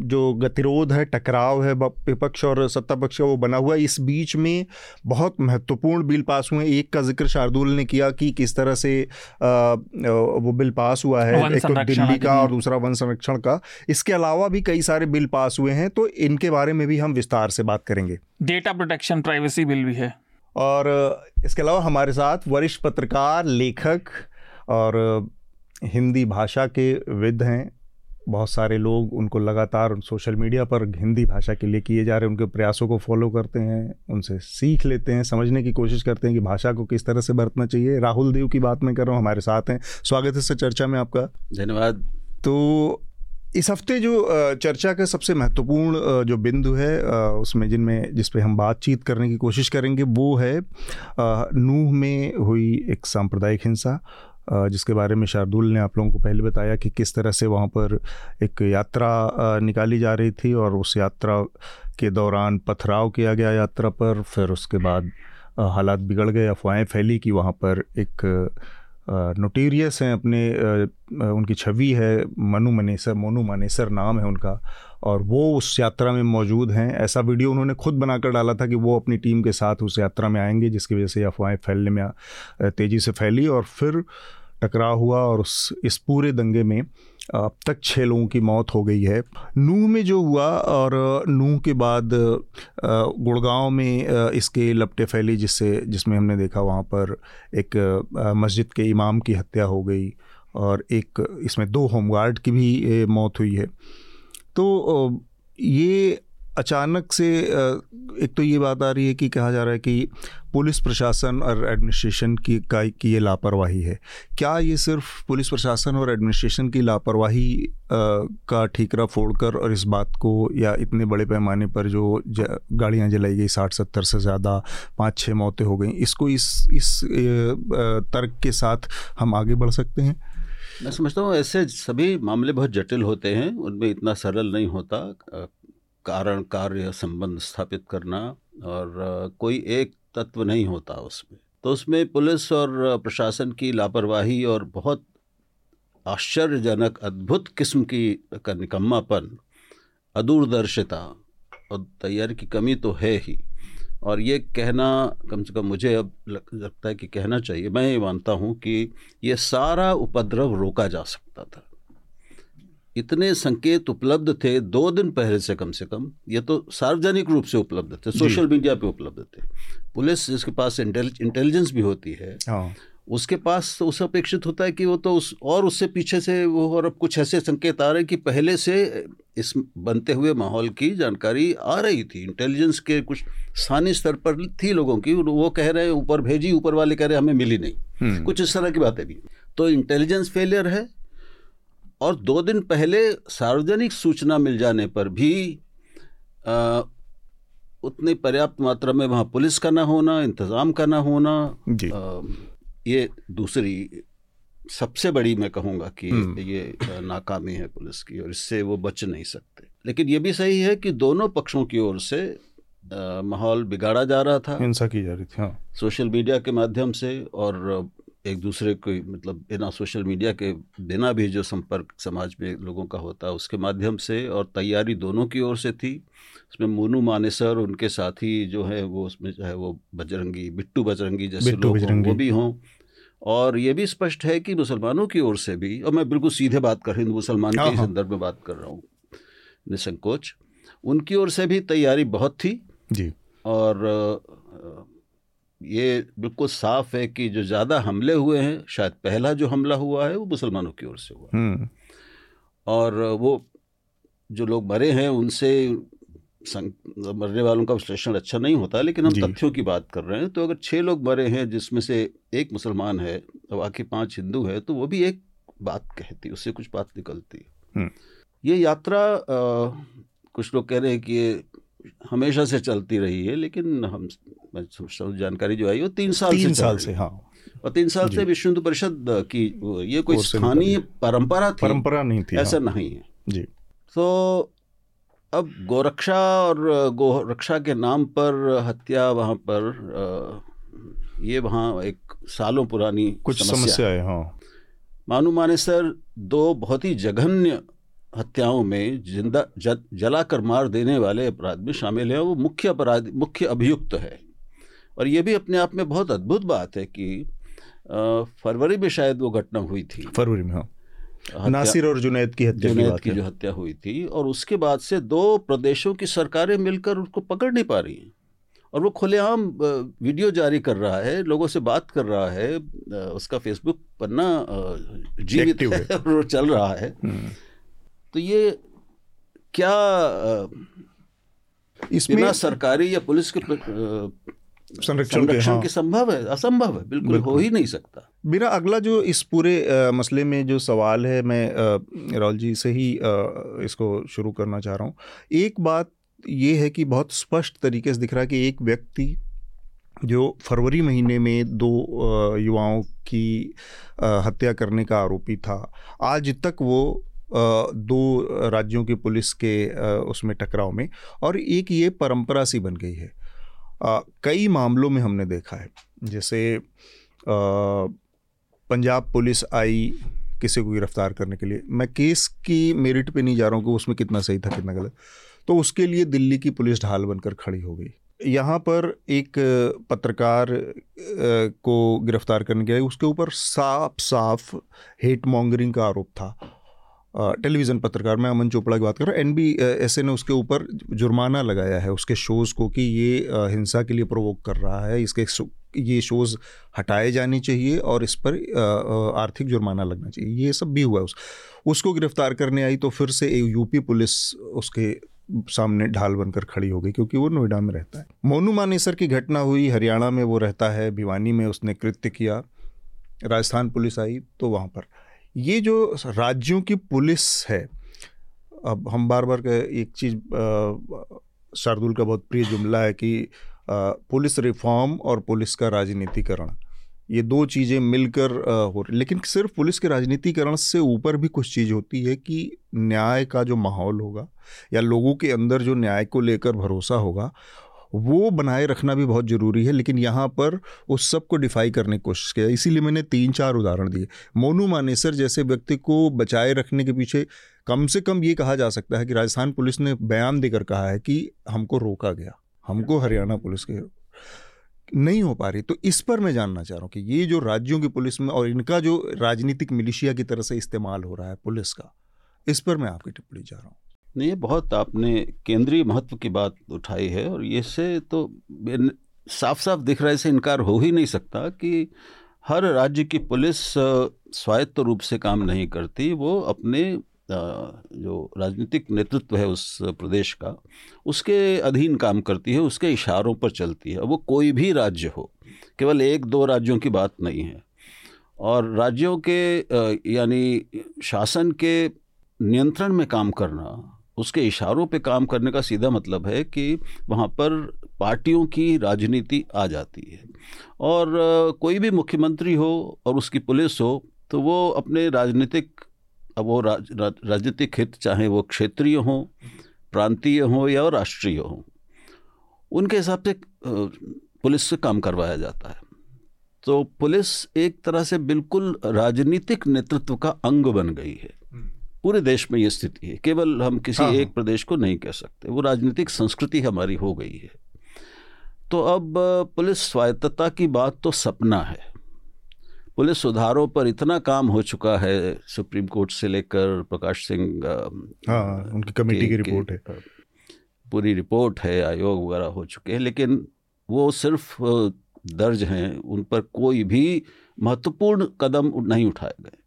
जो गतिरोध है टकराव है विपक्ष और सत्ता पक्ष का वो बना हुआ है इस बीच में बहुत महत्वपूर्ण बिल पास हुए एक का ज़िक्र शार्दुल ने किया कि किस तरह से वो बिल पास हुआ है एक तो दिल्ली का और दूसरा वन संरक्षण का। इसके अलावा भी कई सारे बिल पास हुए हैं तो इनके बारे में भी हम विस्तार से बात करेंगे। डेटा प्रोटेक्शन प्राइवेसी बिल भी है। और इसके अलावा हमारे साथ वरिष्ठ पत्रकार लेखक और हिंदी भाषा के विद हैं। बहुत सारे लोग उनको लगातार सोशल मीडिया पर हिंदी भाषा के लिए किए जा रहे उनके प्रयासों को फॉलो करते हैं उनसे सीख लेते हैं समझने की कोशिश करते हैं कि भाषा को किस तरह से बरतना चाहिए। राहुल देव की बात मैं कर रहा हूँ हमारे साथ हैं। स्वागत है इस चर्चा में आपका। धन्यवाद। तो इस हफ़्ते जो चर्चा का सबसे महत्वपूर्ण जो बिंदु है उसमें जिनमें, जिस पे हम बातचीत करने की कोशिश करेंगे, वो है नूह में हुई एक सांप्रदायिक हिंसा जिसके बारे में शार्दुल ने आप लोगों को पहले बताया कि किस तरह से वहाँ पर एक यात्रा निकाली जा रही थी और उस यात्रा के दौरान पथराव किया गया यात्रा पर, फिर उसके बाद हालात बिगड़ गए, अफवाहें फैली कि वहाँ पर एक नोटीरियस हैं अपने उनकी छवि है, मनु मनेसर, मोनू मनेसर नाम है उनका, और वो उस यात्रा में मौजूद हैं। ऐसा वीडियो उन्होंने खुद बनाकर डाला था कि वो अपनी टीम के साथ उस यात्रा में आएँगे, जिसकी वजह से अफवाहें फैलने में तेज़ी से फैली, और फिर टकराव हुआ, और उस, इस पूरे दंगे में अब तक छः लोगों की मौत हो गई है। नूह में जो हुआ और नूह के बाद गुड़गांव में इसके लपटे फैली जिससे, जिसमें हमने देखा वहाँ पर एक मस्जिद के इमाम की हत्या हो गई और एक, इसमें दो होमगार्ड की भी मौत हुई है। तो ये अचानक से एक तो ये बात आ रही है कि कहा जा रहा है कि पुलिस प्रशासन और एडमिनिस्ट्रेशन की का, की ये लापरवाही है। क्या ये सिर्फ़ पुलिस प्रशासन और एडमिनिस्ट्रेशन की लापरवाही का ठीकरा फोड़कर और इस बात को या इतने बड़े पैमाने पर जो गाड़ियाँ जलाई गई साठ सत्तर से ज़्यादा पाँच छः मौतें हो गई, इसको इस इस तर्क के साथ हम आगे बढ़ सकते हैं? मैं समझता हूँ, ऐसे सभी मामले बहुत जटिल होते हैं, उनमें इतना सरल नहीं होता कारण, कार्य संबंध स्थापित करना और कोई एक तत्व नहीं होता उसमें। तो उसमें पुलिस और प्रशासन की लापरवाही और बहुत आश्चर्यजनक अद्भुत किस्म की का निकम्मापन, अदूरदर्शिता और तैयारी की कमी तो है ही। और ये कहना, कम से कम मुझे अब लगता है कि कहना चाहिए। मैं ये मानता हूँ कि ये सारा उपद्रव रोका जा सकता था। इतने संकेत उपलब्ध थे दो दिन पहले से कम से कम ये तो सार्वजनिक रूप से उपलब्ध थे सोशल मीडिया पे उपलब्ध थे। पुलिस जिसके पास इंटेलिजेंस भी होती है हाँ। उसके पास तो उस अपेक्षित होता है कि वो तो उस और उससे पीछे से वो और अब कुछ ऐसे संकेत आ रहे हैं कि पहले से इस बनते हुए माहौल की जानकारी आ रही थी। इंटेलिजेंस के कुछ स्थानीय स्तर पर थी लोगों की वो कह रहे हैं ऊपर भेजी ऊपर वाले कह रहे हैं हमें मिली नहीं। हम्म। कुछ इस तरह की बातें भी। तो इंटेलिजेंस फेलियर है और दो दिन पहले सार्वजनिक सूचना मिल जाने पर भी आ, उतनी पर्याप्त मात्रा में वहाँ पुलिस का ना होना इंतज़ाम का ना होना जी। आ, ये दूसरी सबसे बड़ी मैं कहूँगा कि हम्म। ये नाकामी है पुलिस की और इससे वो बच नहीं सकते लेकिन ये भी सही है कि दोनों पक्षों की ओर से माहौल बिगाड़ा जा रहा था हिंसा की जा रही थी हाँ सोशल मीडिया के माध्यम से और एक दूसरे को मतलब बिना सोशल मीडिया के बिना भी जो संपर्क समाज में लोगों का होता है उसके माध्यम से और तैयारी दोनों की ओर से थी। उसमें मोनू मानेसर उनके साथी जो है वो उसमें जो है वो बजरंगी बिट्टू बजरंगी जैसे लोग बजरंगी। वो भी हों। और ये भी स्पष्ट है कि मुसलमानों की ओर से भी और मैं बिल्कुल सीधे बात कर हिंदू मुसलमान के हाँ, हाँ। संदर्भ में बात कर रहा हूँ निसंकोच। उनकी ओर से भी तैयारी बहुत थी। जी। और ये बिल्कुल साफ़ है कि जो ज़्यादा हमले हुए हैं शायद पहला जो हमला हुआ है वो मुसलमानों की ओर से हुआ हम्म। और वो जो लोग मरे हैं उनसे मरने वालों का विश्लेषण अच्छा नहीं होता लेकिन हम तथ्यों की बात कर रहे हैं तो अगर छः लोग मरे हैं जिसमें से एक मुसलमान है और बाकी पाँच हिंदू है तो वो भी एक बात कहती उससे कुछ बात निकलती हम्म। ये यात्रा आ, कुछ लोग कह रहे हैं कि ये हमेशा से चलती रही है लेकिन हम मैं समझता हूँ जानकारी जो आई वो तीन साल तीन से साल से हाँ। और तीन साल से विश्व हिंदू परिषद की ये कोई स्थानीय परंपरा थी? परंपरा नहीं थी ऐसा हाँ। नहीं है। जी। तो अब गोरक्षा और गोरक्षा के नाम पर हत्या वहाँ पर ये वहाँ एक सालों पुरानी कुछ समस्या। है हाँ। मानू माने सर दो बहुत ही जघन्य हत्याओं में ज़िंदा जलाकर मार देने वाले अपराध में शामिल है। वो मुख्य अपराध मुख्य अभियुक्त है। और ये भी अपने आप में बहुत अद्भुत बात है कि फरवरी में शायद वो घटना हुई थी। फरवरी में हाँ। नासिर और जुनैद की हत्या जुनैद की, की जो हत्या हुई थी और उसके बाद से दो प्रदेशों की सरकारें मिलकर उसको पकड़ नहीं पा रही हैं। और वो खुलेआम वीडियो जारी कर रहा है लोगों से बात कर रहा है उसका फेसबुक पन्ना जीवित है। *laughs* और चल रहा है। हम्म। तो ये क्या इसमें सरकारी या पुलिस के संरक्षण के हाँ। के संभव है असंभव है बिल्कुल, बिल्कुल। हो ही नहीं सकता। मेरा अगला जो इस पूरे आ, मसले में जो सवाल है मैं राहुल जी से ही आ, इसको शुरू करना चाह रहा हूँ। एक बात ये है कि बहुत स्पष्ट तरीके से दिख रहा है कि एक व्यक्ति जो फरवरी महीने में दो युवाओं की हत्या करने का आरोपी था आज तक वो दो राज्यों की पुलिस के उसमें टकराव में और एक ये परंपरा सी बन गई है। कई मामलों में हमने देखा है। जैसे पंजाब पुलिस आई किसी को गिरफ़्तार करने के लिए। मैं केस की मेरिट पे नहीं जा रहा हूँ कि उसमें कितना सही था, कितना गलत। तो उसके लिए दिल्ली की पुलिस ढाल बनकर खड़ी हो गई। यहाँ पर एक पत्रकार को गिरफ़्तार करने के लिए, उसके ऊपर साफ़ साफ़ हेट मॉन्गरिंग का आरोप था। टेलीविज़न पत्रकार, मैं अमन चोपड़ा की बात कर रहा हूँ। एन बी एस ने उसके ऊपर जुर्माना लगाया है उसके शोज़ को कि ये हिंसा के लिए प्रोवोक कर रहा है। इसके ये शोज़ हटाए जाने चाहिए और इस पर आर्थिक जुर्माना लगना चाहिए। ये सब भी हुआ है उस, उसको गिरफ़्तार करने आई तो फिर से यूपी पुलिस उसके सामने ढाल बनकर खड़ी हो गई क्योंकि वो नोएडा में रहता है। मोनू मानेसर की घटना हुई, हरियाणा में वो रहता है, भिवानी में उसने कृत्य किया। राजस्थान पुलिस आई तो वहाँ पर। ये जो राज्यों की पुलिस है, अब हम बार बार एक चीज़ शार्दुल का बहुत प्रिय जुमला है कि पुलिस रिफॉर्म और पुलिस का राजनीतिकरण, ये दो चीज़ें मिलकर हो रही, लेकिन सिर्फ़ पुलिस के राजनीतिकरण से ऊपर भी कुछ चीज़ होती है कि न्याय का जो माहौल होगा या लोगों के अंदर जो न्याय को लेकर भरोसा होगा वो बनाए रखना भी बहुत ज़रूरी है, लेकिन यहाँ पर उस सबको डिफाई करने की कोशिश किया इसीलिए मैंने तीन चार उदाहरण दिए। मोनू मानेसर जैसे व्यक्ति को बचाए रखने के पीछे कम से कम ये कहा जा सकता है कि राजस्थान पुलिस ने बयान देकर कहा है कि हमको रोका गया, हमको हरियाणा पुलिस के नहीं हो पा रही। तो इस पर मैं जानना चाह रहा हूँ कि ये जो राज्यों की पुलिस में और इनका जो राजनीतिक मिलिशिया की तरह से इस्तेमाल हो रहा है पुलिस का, इस पर मैं आपकी टिप्पणी चाह रहा हूँ। नहीं बहुत आपने केंद्रीय महत्व की बात उठाई है और ये से तो साफ़ साफ़ दिख रहा है इसे इनकार हो ही नहीं सकता कि हर राज्य की पुलिस स्वायत्त रूप से काम नहीं करती। वो अपने जो राजनीतिक नेतृत्व है उस प्रदेश का, उसके अधीन काम करती है, उसके इशारों पर चलती है। वो कोई भी राज्य हो, केवल एक दो राज्यों की बात नहीं है। और राज्यों के यानी शासन के नियंत्रण में काम करना उसके इशारों पे काम करने का सीधा मतलब है कि वहाँ पर पार्टियों की राजनीति आ जाती है। और कोई भी मुख्यमंत्री हो और उसकी पुलिस हो तो वो अपने राजनीतिक अब वो राज, राज, राजनीतिक हित चाहे वो क्षेत्रीय हों प्रांतीय हों या राष्ट्रीय हों उनके हिसाब से पुलिस से काम करवाया जाता है। तो पुलिस एक तरह से बिल्कुल राजनीतिक नेतृत्व का अंग बन गई है। पूरे देश में ये स्थिति है। केवल हम किसी हाँ, एक हाँ। प्रदेश को नहीं कह सकते। वो राजनीतिक संस्कृति हमारी हो गई है। तो अब पुलिस स्वायत्तता की बात तो सपना है। पुलिस सुधारों पर इतना काम हो चुका है सुप्रीम कोर्ट से लेकर प्रकाश सिंह हाँ, उनकी कमेटी की रिपोर्ट है। पूरी रिपोर्ट है आयोग वगैरह हो चुके हैं लेकिन वो सिर्फ़ दर्ज हैं उन पर कोई भी महत्वपूर्ण कदम नहीं उठाए गए।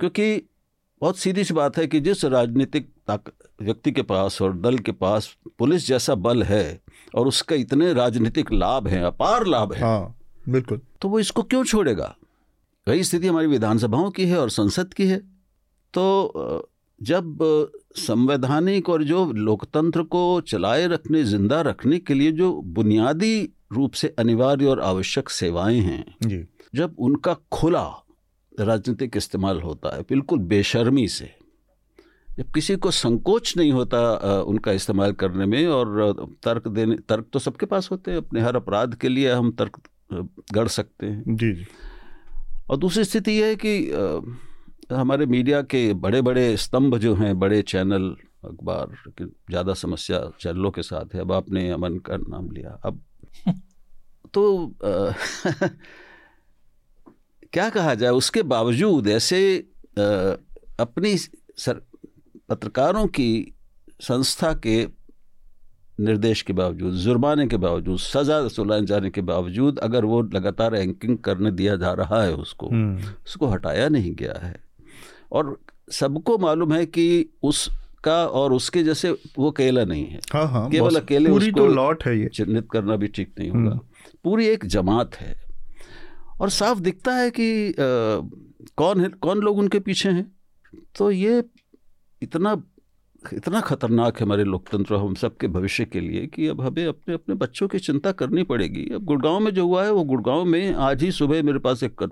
क्योंकि बहुत सीधी सी बात है कि जिस राजनीतिक व्यक्ति के पास और दल के पास पुलिस जैसा बल है और उसका इतने राजनीतिक लाभ हैं अपार लाभ है हाँ, बिल्कुल। तो वो इसको क्यों छोड़ेगा? वही स्थिति हमारी विधानसभाओं की है और संसद की है। तो जब संवैधानिक और जो लोकतंत्र को चलाए रखने ज़िंदा रखने के लिए जो बुनियादी रूप से अनिवार्य और आवश्यक सेवाएँ हैं जी। जब उनका खुला राजनीतिक इस्तेमाल होता है बिल्कुल बेशर्मी से। जब किसी को संकोच नहीं होता उनका इस्तेमाल करने में और तर्क देने तर्क तो सबके पास होते हैं अपने हर अपराध के लिए हम तर्क गढ़ सकते हैं। जी जी। और दूसरी स्थिति यह है कि हमारे मीडिया के बड़े बड़े स्तंभ जो हैं बड़े चैनल अखबार की ज़्यादा समस्या चैनलों के साथ है अब आपने अमन का नाम लिया। अब *laughs* तो आ, *laughs* क्या कहा जाए? उसके बावजूद ऐसे आ, अपनी सर पत्रकारों की संस्था के निर्देश के बावजूद जुर्माने के बावजूद सजा सुलाए जाने के बावजूद अगर वो लगातार रैंकिंग करने दिया जा रहा है उसको हम्म। उसको हटाया नहीं गया है। और सबको मालूम है कि उसका और उसके जैसे वो अकेला नहीं है। हाँ हाँ, केवल अकेले पूरी तो लॉट है ये। चिन्हित करना भी ठीक नहीं होगा। हम्म। पूरी एक जमात है। और साफ़ दिखता है कि आ, कौन है कौन लोग उनके पीछे हैं। तो ये इतना इतना खतरनाक है हमारे लोकतंत्र हम सबके भविष्य के लिए कि अब हमें अपने अपने बच्चों की चिंता करनी पड़ेगी। अब गुड़गांव में जो हुआ है वो गुड़गांव में आज ही सुबह मेरे पास एक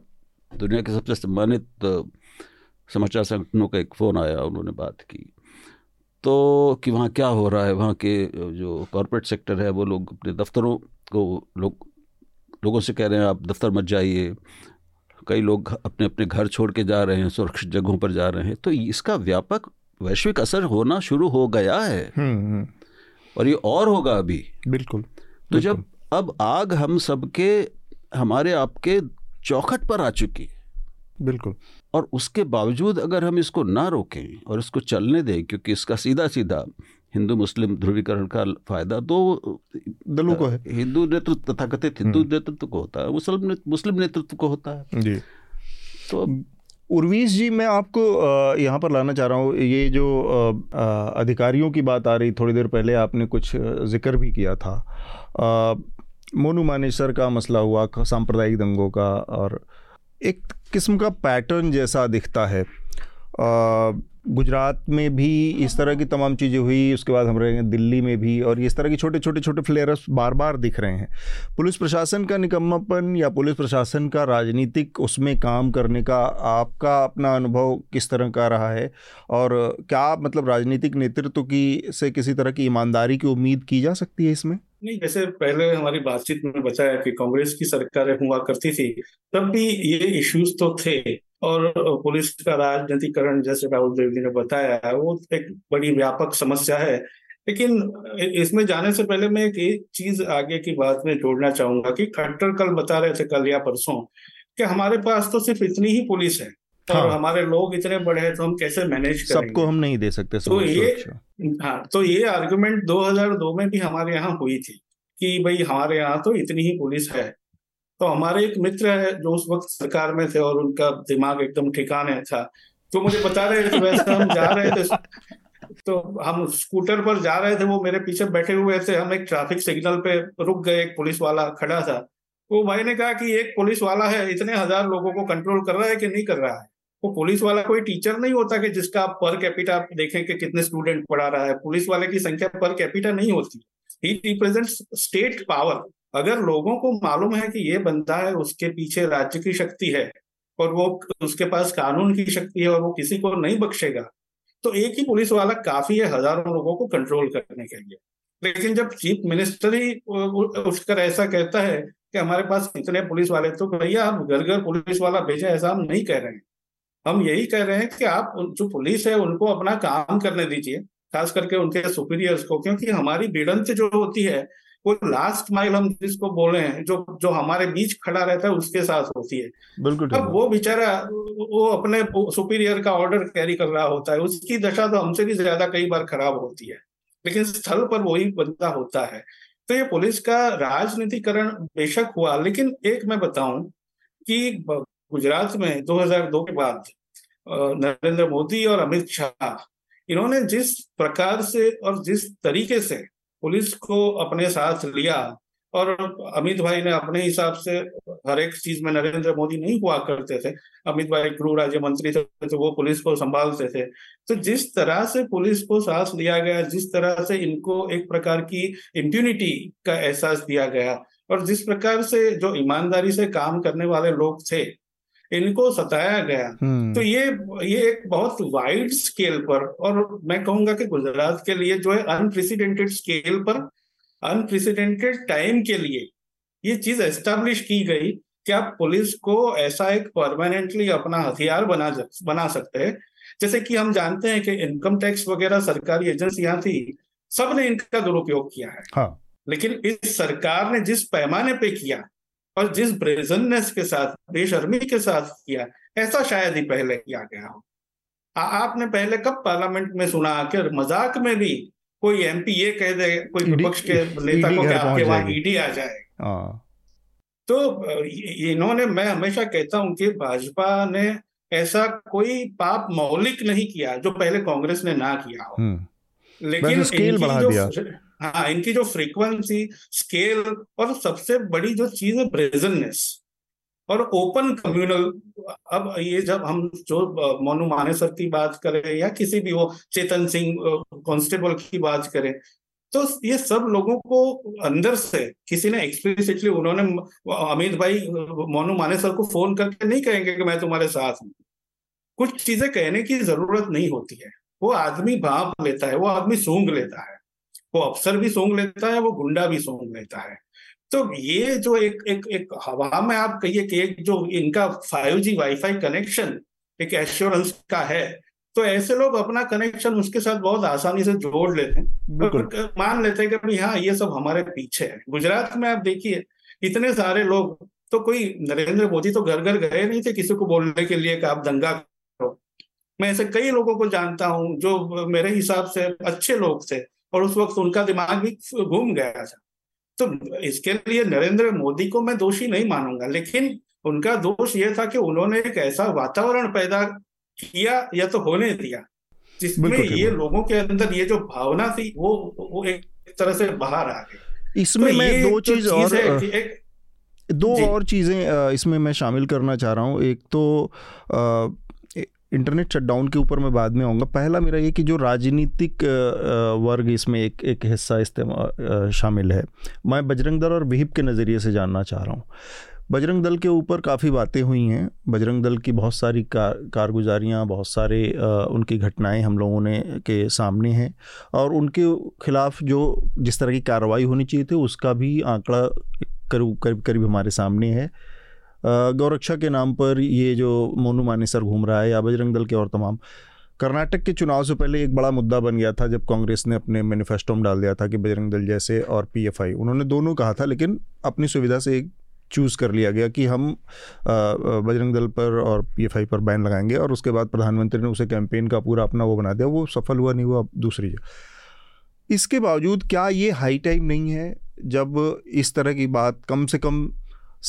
दुनिया के सबसे सम्मानित समाचार संगठनों का एक फ़ोन आया उन्होंने बात की। तो कि वहाँ क्या हो रहा है वहाँ के जो कॉरपोरेट सेक्टर है वो लोग अपने दफ्तरों को लोग लोगों से कह रहे हैं आप दफ्तर मत जाइए। कई लोग अपने अपने घर छोड़ के जा रहे हैं सुरक्षित जगहों पर जा रहे हैं। तो इसका व्यापक वैश्विक असर होना शुरू हो गया है। हम्म, हम्म। और ये और होगा अभी। बिल्कुल तो जब अब आग हम सबके हमारे आपके चौखट पर आ चुकी बिल्कुल। और उसके बावजूद अगर हम इसको ना रोकें और इसको चलने दें क्योंकि इसका सीधा सीधा हिंदू मुस्लिम ध्रुवीकरण का फ़ायदा तो दलों को है। हिंदू नेतृत्व तथाकथित हिंदू हम्म। नेतृत्व को होता है मुस्लिम मुस्लिम नेतृत्व को होता है। जी। तो उर्वीश जी मैं आपको यहाँ पर लाना चाह रहा हूँ ये जो अधिकारियों की बात आ रही थोड़ी देर पहले आपने कुछ ज़िक्र भी किया था। मोनू मानेसर का मसला हुआ सांप्रदायिक दंगों का और एक किस्म का पैटर्न जैसा दिखता है। गुजरात में भी इस तरह की तमाम चीज़ें हुई, उसके बाद हम रहेंगे दिल्ली में भी और इस तरह के छोटे छोटे छोटे फ्लेयर्स बार बार दिख रहे हैं। पुलिस प्रशासन का निकम्मापन या पुलिस प्रशासन का राजनीतिक उसमें काम करने का आपका अपना अनुभव किस तरह का रहा है? और क्या मतलब राजनीतिक नेतृत्व की से किसी तरह की ईमानदारी की उम्मीद की जा सकती है इसमें? नहीं, जैसे पहले हमारी बातचीत में बताया कि कांग्रेस की सरकारें हुआ करती थी, तब भी ये इश्यूज़ तो थे। और पुलिस का राजनीतिकरण जैसे राहुल देव जी ने बताया वो एक बड़ी व्यापक समस्या है। लेकिन इसमें जाने से पहले मैं एक चीज़ आगे की बात में जोड़ना चाहूँगा कि खट्टर कल बता रहे थे कल या परसों कि हमारे पास तो सिर्फ़ इतनी ही पुलिस है हाँ। और हमारे लोग इतने बड़े हैं तो हम कैसे मैनेज करेंगे? सबको हम नहीं दे सकते तो ये हाँ तो ये आर्गुमेंट 2002 में भी हमारे यहाँ हुई थी कि भाई हमारे यहाँ तो इतनी ही पुलिस है। तो हमारे एक मित्र है जो उस वक्त सरकार में थे और उनका दिमाग एकदम ठिकाने था। तो मुझे बता रहे थे वैसे हम जा रहे थे तो हम स्कूटर पर जा रहे थे, वो मेरे पीछे बैठे हुए थे। हम एक ट्रैफ़िक सिग्नल पे रुक गए, एक पुलिस वाला खड़ा था। वो भाई ने कहा कि एक पुलिस वाला है, इतने हज़ार लोगों को कंट्रोल कर रहा है कि नहीं कर रहा है? वो पुलिस वाला कोई टीचर नहीं होता कि जिसका आप पर कैपिटा देखें कि कितने स्टूडेंट पढ़ा रहा है। पुलिस वाले की संख्या पर कैपिटा नहीं होती। ही रिप्रेजेंट स्टेट पावर अगर लोगों को मालूम है कि ये बंदा है, उसके पीछे राज्य की शक्ति है और वो उसके पास कानून की शक्ति है और वो किसी को नहीं बख्शेगा तो एक ही पुलिस वाला काफ़ी है हज़ारों लोगों को कंट्रोल करने के लिए। लेकिन जब चीफ मिनिस्टर ही उठकर ऐसा कहता है कि हमारे पास इतने पुलिस वाले तो भैया आप घर घर पुलिस वाला भेजा ऐसा हम नहीं कह रहे हैं। हम यही कह रहे हैं कि आप जो पुलिस है, उनको अपना काम करने दीजिए, खास करके उनके सुपीरियर्स को, क्योंकि हमारी भिड़ंत जो होती है वो लास्ट माइल हम जिसको बोले हैं जो जो हमारे बीच खड़ा रहता है उसके साथ होती है। बिल्कुल अब वो बेचारा वो अपने सुपीरियर का ऑर्डर कैरी कर रहा होता है उसकी दशा तो हमसे भी ज़्यादा कई बार खराब होती है लेकिन स्थल पर वही बंदा होता है। तो ये पुलिस का राजनीतिकरण बेशक हुआ लेकिन एक मैं बताऊँ कि गुजरात में 2002 के बाद नरेंद्र मोदी और अमित शाह इन्होंने जिस प्रकार से और जिस तरीके से पुलिस को अपने साथ लिया और अमित भाई ने अपने हिसाब से हर एक चीज़ में नरेंद्र मोदी नहीं हुआ करते थे। अमित भाई गृह राज्य मंत्री थे तो वो पुलिस को संभालते थे। तो जिस तरह से पुलिस को साथ लिया गया, जिस तरह से इनको एक प्रकार की इम्प्यूनिटी का एहसास दिया गया, और जिस प्रकार से जो ईमानदारी से काम करने वाले लोग थे इनको सताया गया हम्म। तो ये ये एक बहुत वाइड स्केल पर और मैं कहूँगा कि गुजरात के लिए जो है अनप्रेसिडेंटेड स्केल पर अनप्रेसिडेंटेड टाइम के लिए ये चीज़ एस्टेब्लिश की गई कि आप पुलिस को ऐसा एक परमानेंटली अपना हथियार बना बना सकते हैं जैसे कि हम जानते हैं कि इनकम टैक्स वगैरह सरकारी एजेंसियाँ थी सबने इनका दुरुपयोग किया है हाँ। लेकिन इस सरकार ने जिस पैमाने पे किया और जिस ब्रेजननेस के साथ बेशर्मी के साथ किया ऐसा शायद ही पहले किया गया हो। आ, आपने पहले कब पार्लियामेंट में सुना कि मज़ाक में भी कोई एमपी ये कह दे कोई विपक्ष के नेता को आपके वहाँ ईडी आ जाए हाँ। तो इन्होंने मैं हमेशा कहता हूँ कि भाजपा ने ऐसा कोई पाप मौलिक नहीं किया जो पहले कांग्रेस ने ना किया हो। हम्म। लेकिन स्केल बढ़ा दिया। हाँ इनकी जो फ्रीक्वेंसी स्केल और सबसे बड़ी जो चीज़ है ब्रेजननेस और ओपन कम्युनल अब ये जब हम जो मोनू मानेसर की बात करें या किसी भी वो चेतन सिंह कांस्टेबल की बात करें तो ये सब लोगों को अंदर से किसी ने एक्सप्लिसिटली उन्होंने अमित भाई मोनू मानेसर को फ़ोन करके नहीं कहेंगे कि मैं तुम्हारे साथ हूँ। कुछ चीज़ें कहने की ज़रूरत नहीं होती है। वो आदमी भाप लेता है, वो आदमी सूंघ लेता है। वो अफसर भी सूंघ लेता है वो गुंडा भी सूंघ लेता है। तो ये जो एक एक एक हवा में आप कहिए कि एक जो इनका फाइव जी वाईफाई कनेक्शन एक एश्योरेंस का है तो ऐसे लोग अपना कनेक्शन उसके साथ बहुत आसानी से जोड़ लेते हैं। तो मान लेते हैं कि हाँ ये सब हमारे पीछे है। गुजरात में आप देखिए इतने सारे लोग तो कोई नरेंद्र मोदी तो घर घर गए नहीं थे किसी को बोलने के लिए कि आप दंगा करो। मैं ऐसे कई लोगों को जानता हूँ जो मेरे हिसाब से अच्छे लोग थे। और उस वक्त उनका दिमाग भी घूम गया था। तो इसके लिए नरेंद्र मोदी को मैं दोषी नहीं मानूँगा लेकिन उनका दोष ये था कि उन्होंने एक ऐसा वातावरण पैदा किया या तो होने दिया जिसमें ये लोगों के अंदर ये जो भावना थी वो वो एक तरह से बाहर आ गई। इसमें तो मैं दो चीज़ और एक, दो और चीज़ें इसमें मैं शामिल करना चाह रहा हूँ। एक तो इंटरनेट शटडाउन के ऊपर मैं बाद में आऊँगा। पहला मेरा ये कि जो राजनीतिक वर्ग इसमें एक एक हिस्सा इस्तेमाल शामिल है। मैं बजरंग दल और विहिप के नज़रिए से जानना चाह रहा हूँ। बजरंग दल के ऊपर काफ़ी बातें हुई हैं। बजरंग दल की बहुत सारी कार कारगुजारियाँ बहुत सारे आ, उनकी घटनाएँ हम लोगों ने के सामने हैं। और उनके खिलाफ जो जिस तरह की कार्रवाई होनी चाहिए थी उसका भी आंकड़ा करीब करीब करीब हमारे सामने है। गौरक्षा के नाम पर ये जो मोनू मानेसर घूम रहा है या बजरंग दल के और तमाम। कर्नाटक के चुनाव से पहले एक बड़ा मुद्दा बन गया था, जब कांग्रेस ने अपने मैनिफेस्टो में डाल दिया था कि बजरंग दल जैसे और पीएफआई। उन्होंने दोनों कहा था, लेकिन अपनी सुविधा से एक चूज़ कर लिया गया कि हम बजरंग दल पर और पीएफआई पर बैन लगाएँगे और उसके बाद प्रधानमंत्री ने उसे कैंपेन का पूरा अपना वो बना दिया। वो सफल हुआ, नहीं हुआ दूसरी इसके बावजूद क्या ये हाई टाइम नहीं है, जब इस तरह की बात कम से कम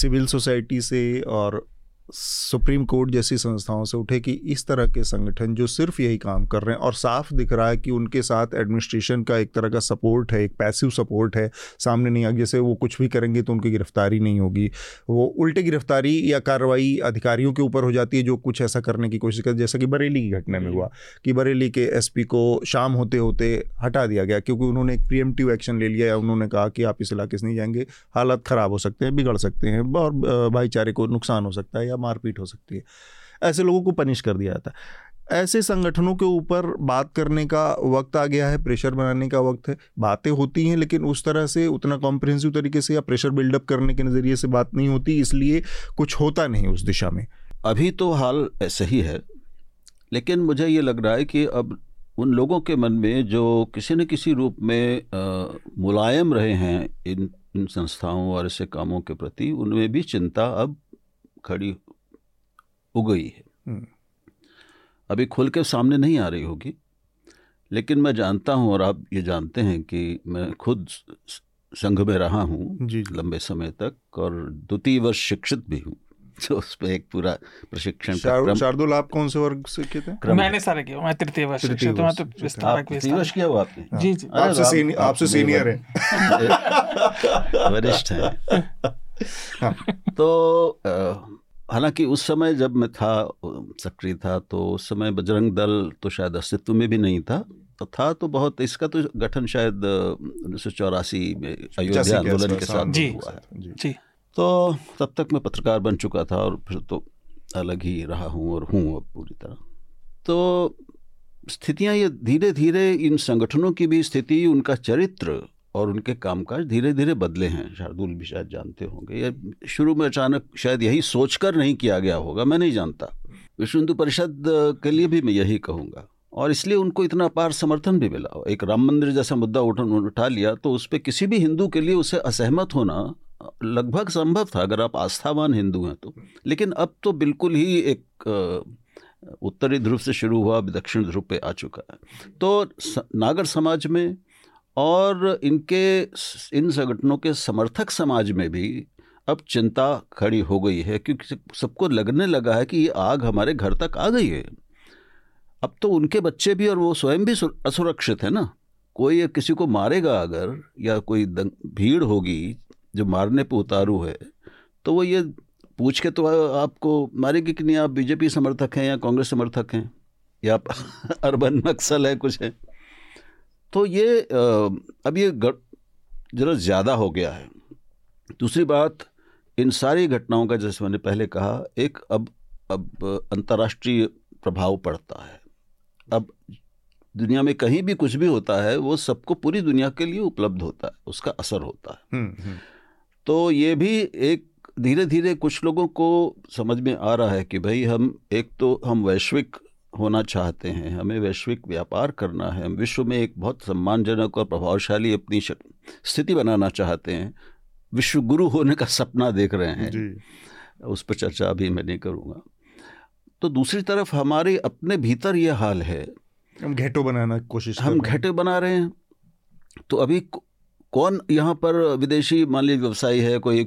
सिविल सोसाइटी से और सुप्रीम कोर्ट जैसी संस्थाओं से उठे कि इस तरह के संगठन जो सिर्फ़ यही काम कर रहे हैं और साफ़ दिख रहा है कि उनके साथ एडमिनिस्ट्रेशन का एक तरह का सपोर्ट है एक पैसिव सपोर्ट है सामने नहीं आ जैसे वो कुछ भी करेंगे तो उनकी गिरफ्तारी नहीं होगी। वो उल्टे गिरफ्तारी या कार्रवाई अधिकारियों के ऊपर हो जाती है जो कुछ ऐसा करने की कोशिश कर जैसा कि बरेली की घटना में हुआ कि बरेली के एसपी को शाम होते होते हटा दिया गया क्योंकि उन्होंने एक प्रियमटिव एक्शन ले लिया या उन्होंने कहा कि आप इस इलाके से नहीं जाएँगे हालात ख़राब हो सकते हैं बिगड़ सकते हैं और भाईचारे को नुकसान हो सकता है या मारपीट हो सकती है। ऐसे लोगों को पनिश कर दिया जाता है। ऐसे संगठनों के ऊपर बात करने का वक्त आ गया है प्रेशर बनाने का वक्त है। बातें होती हैं लेकिन उस तरह से उतना कॉम्प्रहेंसिव तरीके से या प्रेशर बिल्डअप करने के नज़रिए से बात नहीं होती इसलिए कुछ होता नहीं उस दिशा में। अभी तो हाल ऐसे ही है लेकिन मुझे ये लग रहा है कि अब उन लोगों के मन में जो किसी न किसी रूप में आ, मुलायम रहे हैं इन इन संस्थाओं और ऐसे कामों के प्रति उनमें भी चिंता अब खड़ी हो गई है। हम्म। अभी खुल के सामने नहीं आ रही होगी लेकिन मैं जानता हूँ और आप ये जानते हैं कि मैं खुद संघ में रहा हूँ जी लंबे समय तक और द्वितीय वर्ष शिक्षित भी हूँ। *laughs* तो उस पर एक पूरा प्रशिक्षण शार्दुल आप कौन से वर्ग से किए थे मैंने सारे किया मैं तृतीय वर्ष तृतीय वर्ष तो विस्तारक तृतीय वर्ष किया हुआ आपने? जी जी। आपसे आपसे सीनियर है। *laughs* वरिष्ठ है। हाँ। तो हालाँकि उस समय जब मैं था सक्रिय था तो उस समय बजरंग दल तो शायद अस्तित्व में भी नहीं था। तो था तो बहुत इसका तो गठन शायद उन्नीस सौ चौरासी में अयोध्या आंदोलन के साथ जी, हुआ है। जी, जी। तो तब तक मैं पत्रकार बन चुका था और फिर तो अलग ही रहा हूँ और हूँ अब पूरी तरह। तो स्थितियाँ ये धीरे धीरे इन संगठनों की भी स्थिति उनका चरित्र और उनके कामकाज धीरे धीरे बदले हैं। शार्दुल भी शायद जानते होंगे। या शुरू में अचानक शायद यही सोचकर नहीं किया गया होगा, मैं नहीं जानता। विश्व हिंदू परिषद के लिए भी मैं यही कहूँगा। और इसलिए उनको इतना अपार समर्थन भी मिला। एक राम मंदिर जैसा मुद्दा उठा उठा लिया तो उस पर किसी भी हिंदू के लिए उसे असहमत होना लगभग संभव था, अगर आप आस्थावान हिंदू हैं तो। लेकिन अब तो बिल्कुल ही एक उत्तरी ध्रुव से शुरू हुआ, अब दक्षिण ध्रुव पे आ चुका है। तो नागर समाज में और इनके इन संगठनों के समर्थक समाज में भी अब चिंता खड़ी हो गई है, क्योंकि सबको लगने लगा है कि ये आग हमारे घर तक आ गई है। अब तो उनके बच्चे भी और वो स्वयं भी असुरक्षित है ना। कोई किसी को मारेगा अगर, या कोई भीड़ होगी, जो मारने पे उतारू है तो वो ये पूछ के तो आपको मारेगी कि नहीं? आप बीजेपी समर्थक हैं या कांग्रेस समर्थक हैं? या *laughs* अर्बन नक्सल है, कुछ है? तो ये अब ये ज़रा ज़्यादा हो गया है। दूसरी बात इन सारी घटनाओं का जैसे मैंने पहले कहा एक अब अब अंतर्राष्ट्रीय प्रभाव पड़ता है। अब दुनिया में कहीं भी कुछ भी होता है वो सबको पूरी दुनिया के लिए उपलब्ध होता है उसका असर होता है। हम्म, हम्म। तो ये भी एक धीरे धीरे कुछ लोगों को समझ में आ रहा है कि भाई हम एक तो हम वैश्विक होना चाहते हैं हमें वैश्विक व्यापार करना है हम विश्व में एक बहुत सम्मानजनक और प्रभावशाली अपनी स्थिति बनाना चाहते हैं। विश्व गुरु होने का सपना देख रहे हैं। जी। उस पर चर्चा अभी मैं नहीं करूँगा। तो दूसरी तरफ़ हमारे अपने भीतर ये हाल है। हम घेटो बनाना कोशिश हम घेटे बना रहे हैं। तो अभी कौन यहाँ पर विदेशी मान लीजिए व्यवसायी है कोई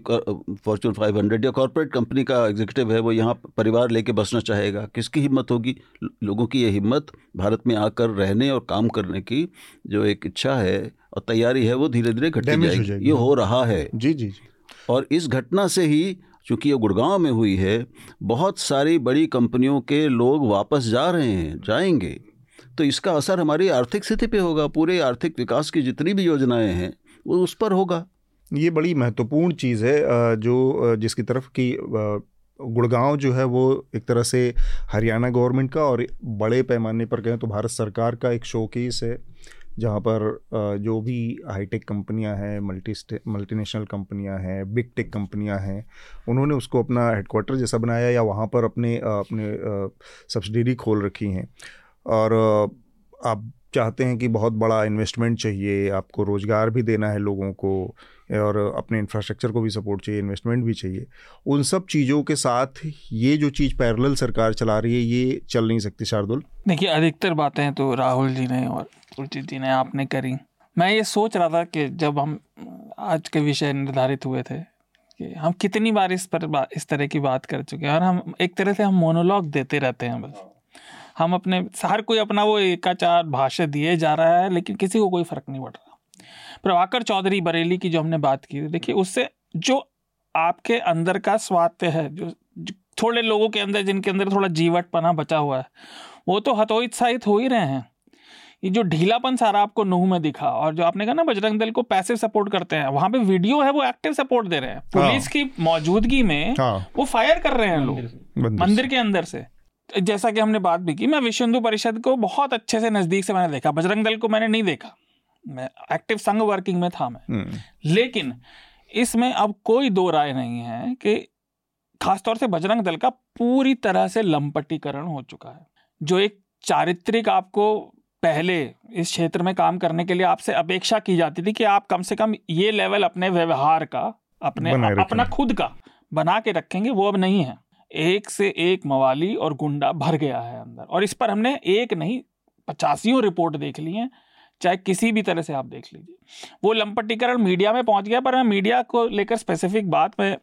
फॉर्चून 500 या कॉरपोरेट कंपनी का एग्जीक्यूटिव है वो यहाँ परिवार लेके बसना चाहेगा किसकी हिम्मत होगी? लोगों की ये हिम्मत भारत में आकर रहने और काम करने की जो एक इच्छा है और तैयारी है वो धीरे धीरे घटती जाएगी। ये हो रहा है। जी जी जी। और इस घटना से ही चूँकि ये गुड़गांव में हुई है बहुत सारी बड़ी कंपनियों के लोग वापस जा रहे हैं जाएँगे। तो इसका असर हमारी आर्थिक स्थिति पे होगा पूरे आर्थिक विकास की जितनी भी योजनाएँ हैं वो उस पर होगा। ये बड़ी महत्वपूर्ण चीज़ है जो जिसकी तरफ़ की गुड़गांव जो है वो एक तरह से हरियाणा गवर्नमेंट का और बड़े पैमाने पर कहें तो भारत सरकार का एक शोकेस है, जहाँ पर जो भी हाईटेक कंपनियाँ हैं मल्टी मल्टीनेशनल कंपनियाँ हैं बिग टेक कंपनियाँ हैं, उन्होंने उसको अपना हेडक्वार्टर जैसा बनाया या वहाँ पर अपने अपने सब्सिडरी खोल रखी हैं। और आप चाहते हैं कि बहुत बड़ा इन्वेस्टमेंट चाहिए, आपको रोज़गार भी देना है लोगों को और अपने इंफ्रास्ट्रक्चर को भी सपोर्ट चाहिए इन्वेस्टमेंट भी चाहिए। उन सब चीज़ों के साथ ये जो चीज़ पैरेलल सरकार चला रही है, ये चल नहीं सकती शार्दुल। देखिए, अधिकतर बातें तो राहुल जी ने और सुरजीत जी ने आपने करी। मैं ये सोच रहा था कि जब हम आज के विषय निर्धारित हुए थे कि हम कितनी बार इस पर इस तरह की बात कर चुके हैं और हम एक तरह से हम मोनोलॉग देते रहते हैं बस। हम अपने हर कोई अपना वो एकाचार भाष्य दिए जा रहा है लेकिन किसी को कोई फ़र्क नहीं पड़ रहा। प्रभाकर चौधरी बरेली की जो हमने बात की देखिए उससे जो आपके अंदर का स्वास्थ्य है जो, थोड़े लोगों के अंदर जिनके अंदर थोड़ा जीवटपना बचा हुआ है वो तो हतोत्साहित हो ही रहे हैं। ये जो ढीलापन सारा आपको नूह में दिखा और जो आपने कहा ना बजरंग दल को पैसिव सपोर्ट करते हैं वहाँ पे वीडियो है वो एक्टिव सपोर्ट दे रहे हैं। पुलिस हाँ। की मौजूदगी में हाँ। वो फायर कर रहे हैं लोग मंदिर के अंदर से। जैसा कि हमने बात भी की मैं विश्व हिंदू परिषद को बहुत अच्छे से नज़दीक से मैंने देखा बजरंग दल को मैंने नहीं देखा। मैं एक्टिव संघ वर्किंग में था मैं। हम्म। लेकिन इसमें अब कोई दो राय नहीं है कि खासतौर से बजरंग दल का पूरी तरह से लंपटीकरण हो चुका है। जो एक चारित्रिक आपको पहले इस क्षेत्र में काम करने के लिए आपसे अपेक्षा की जाती थी कि आप कम से कम ये लेवल अपने व्यवहार का अपने अपना खुद का बना के रखेंगे वो अब नहीं है। एक से एक मवाली और गुंडा भर गया है अंदर। और इस पर हमने एक नहीं, पचासियों रिपोर्ट देख ली हैं, चाहे किसी भी तरह से आप देख लीजिए। वो लंपटीकरण मीडिया में पहुँच गया, पर मैं मीडिया को लेकर स्पेसिफिक बात में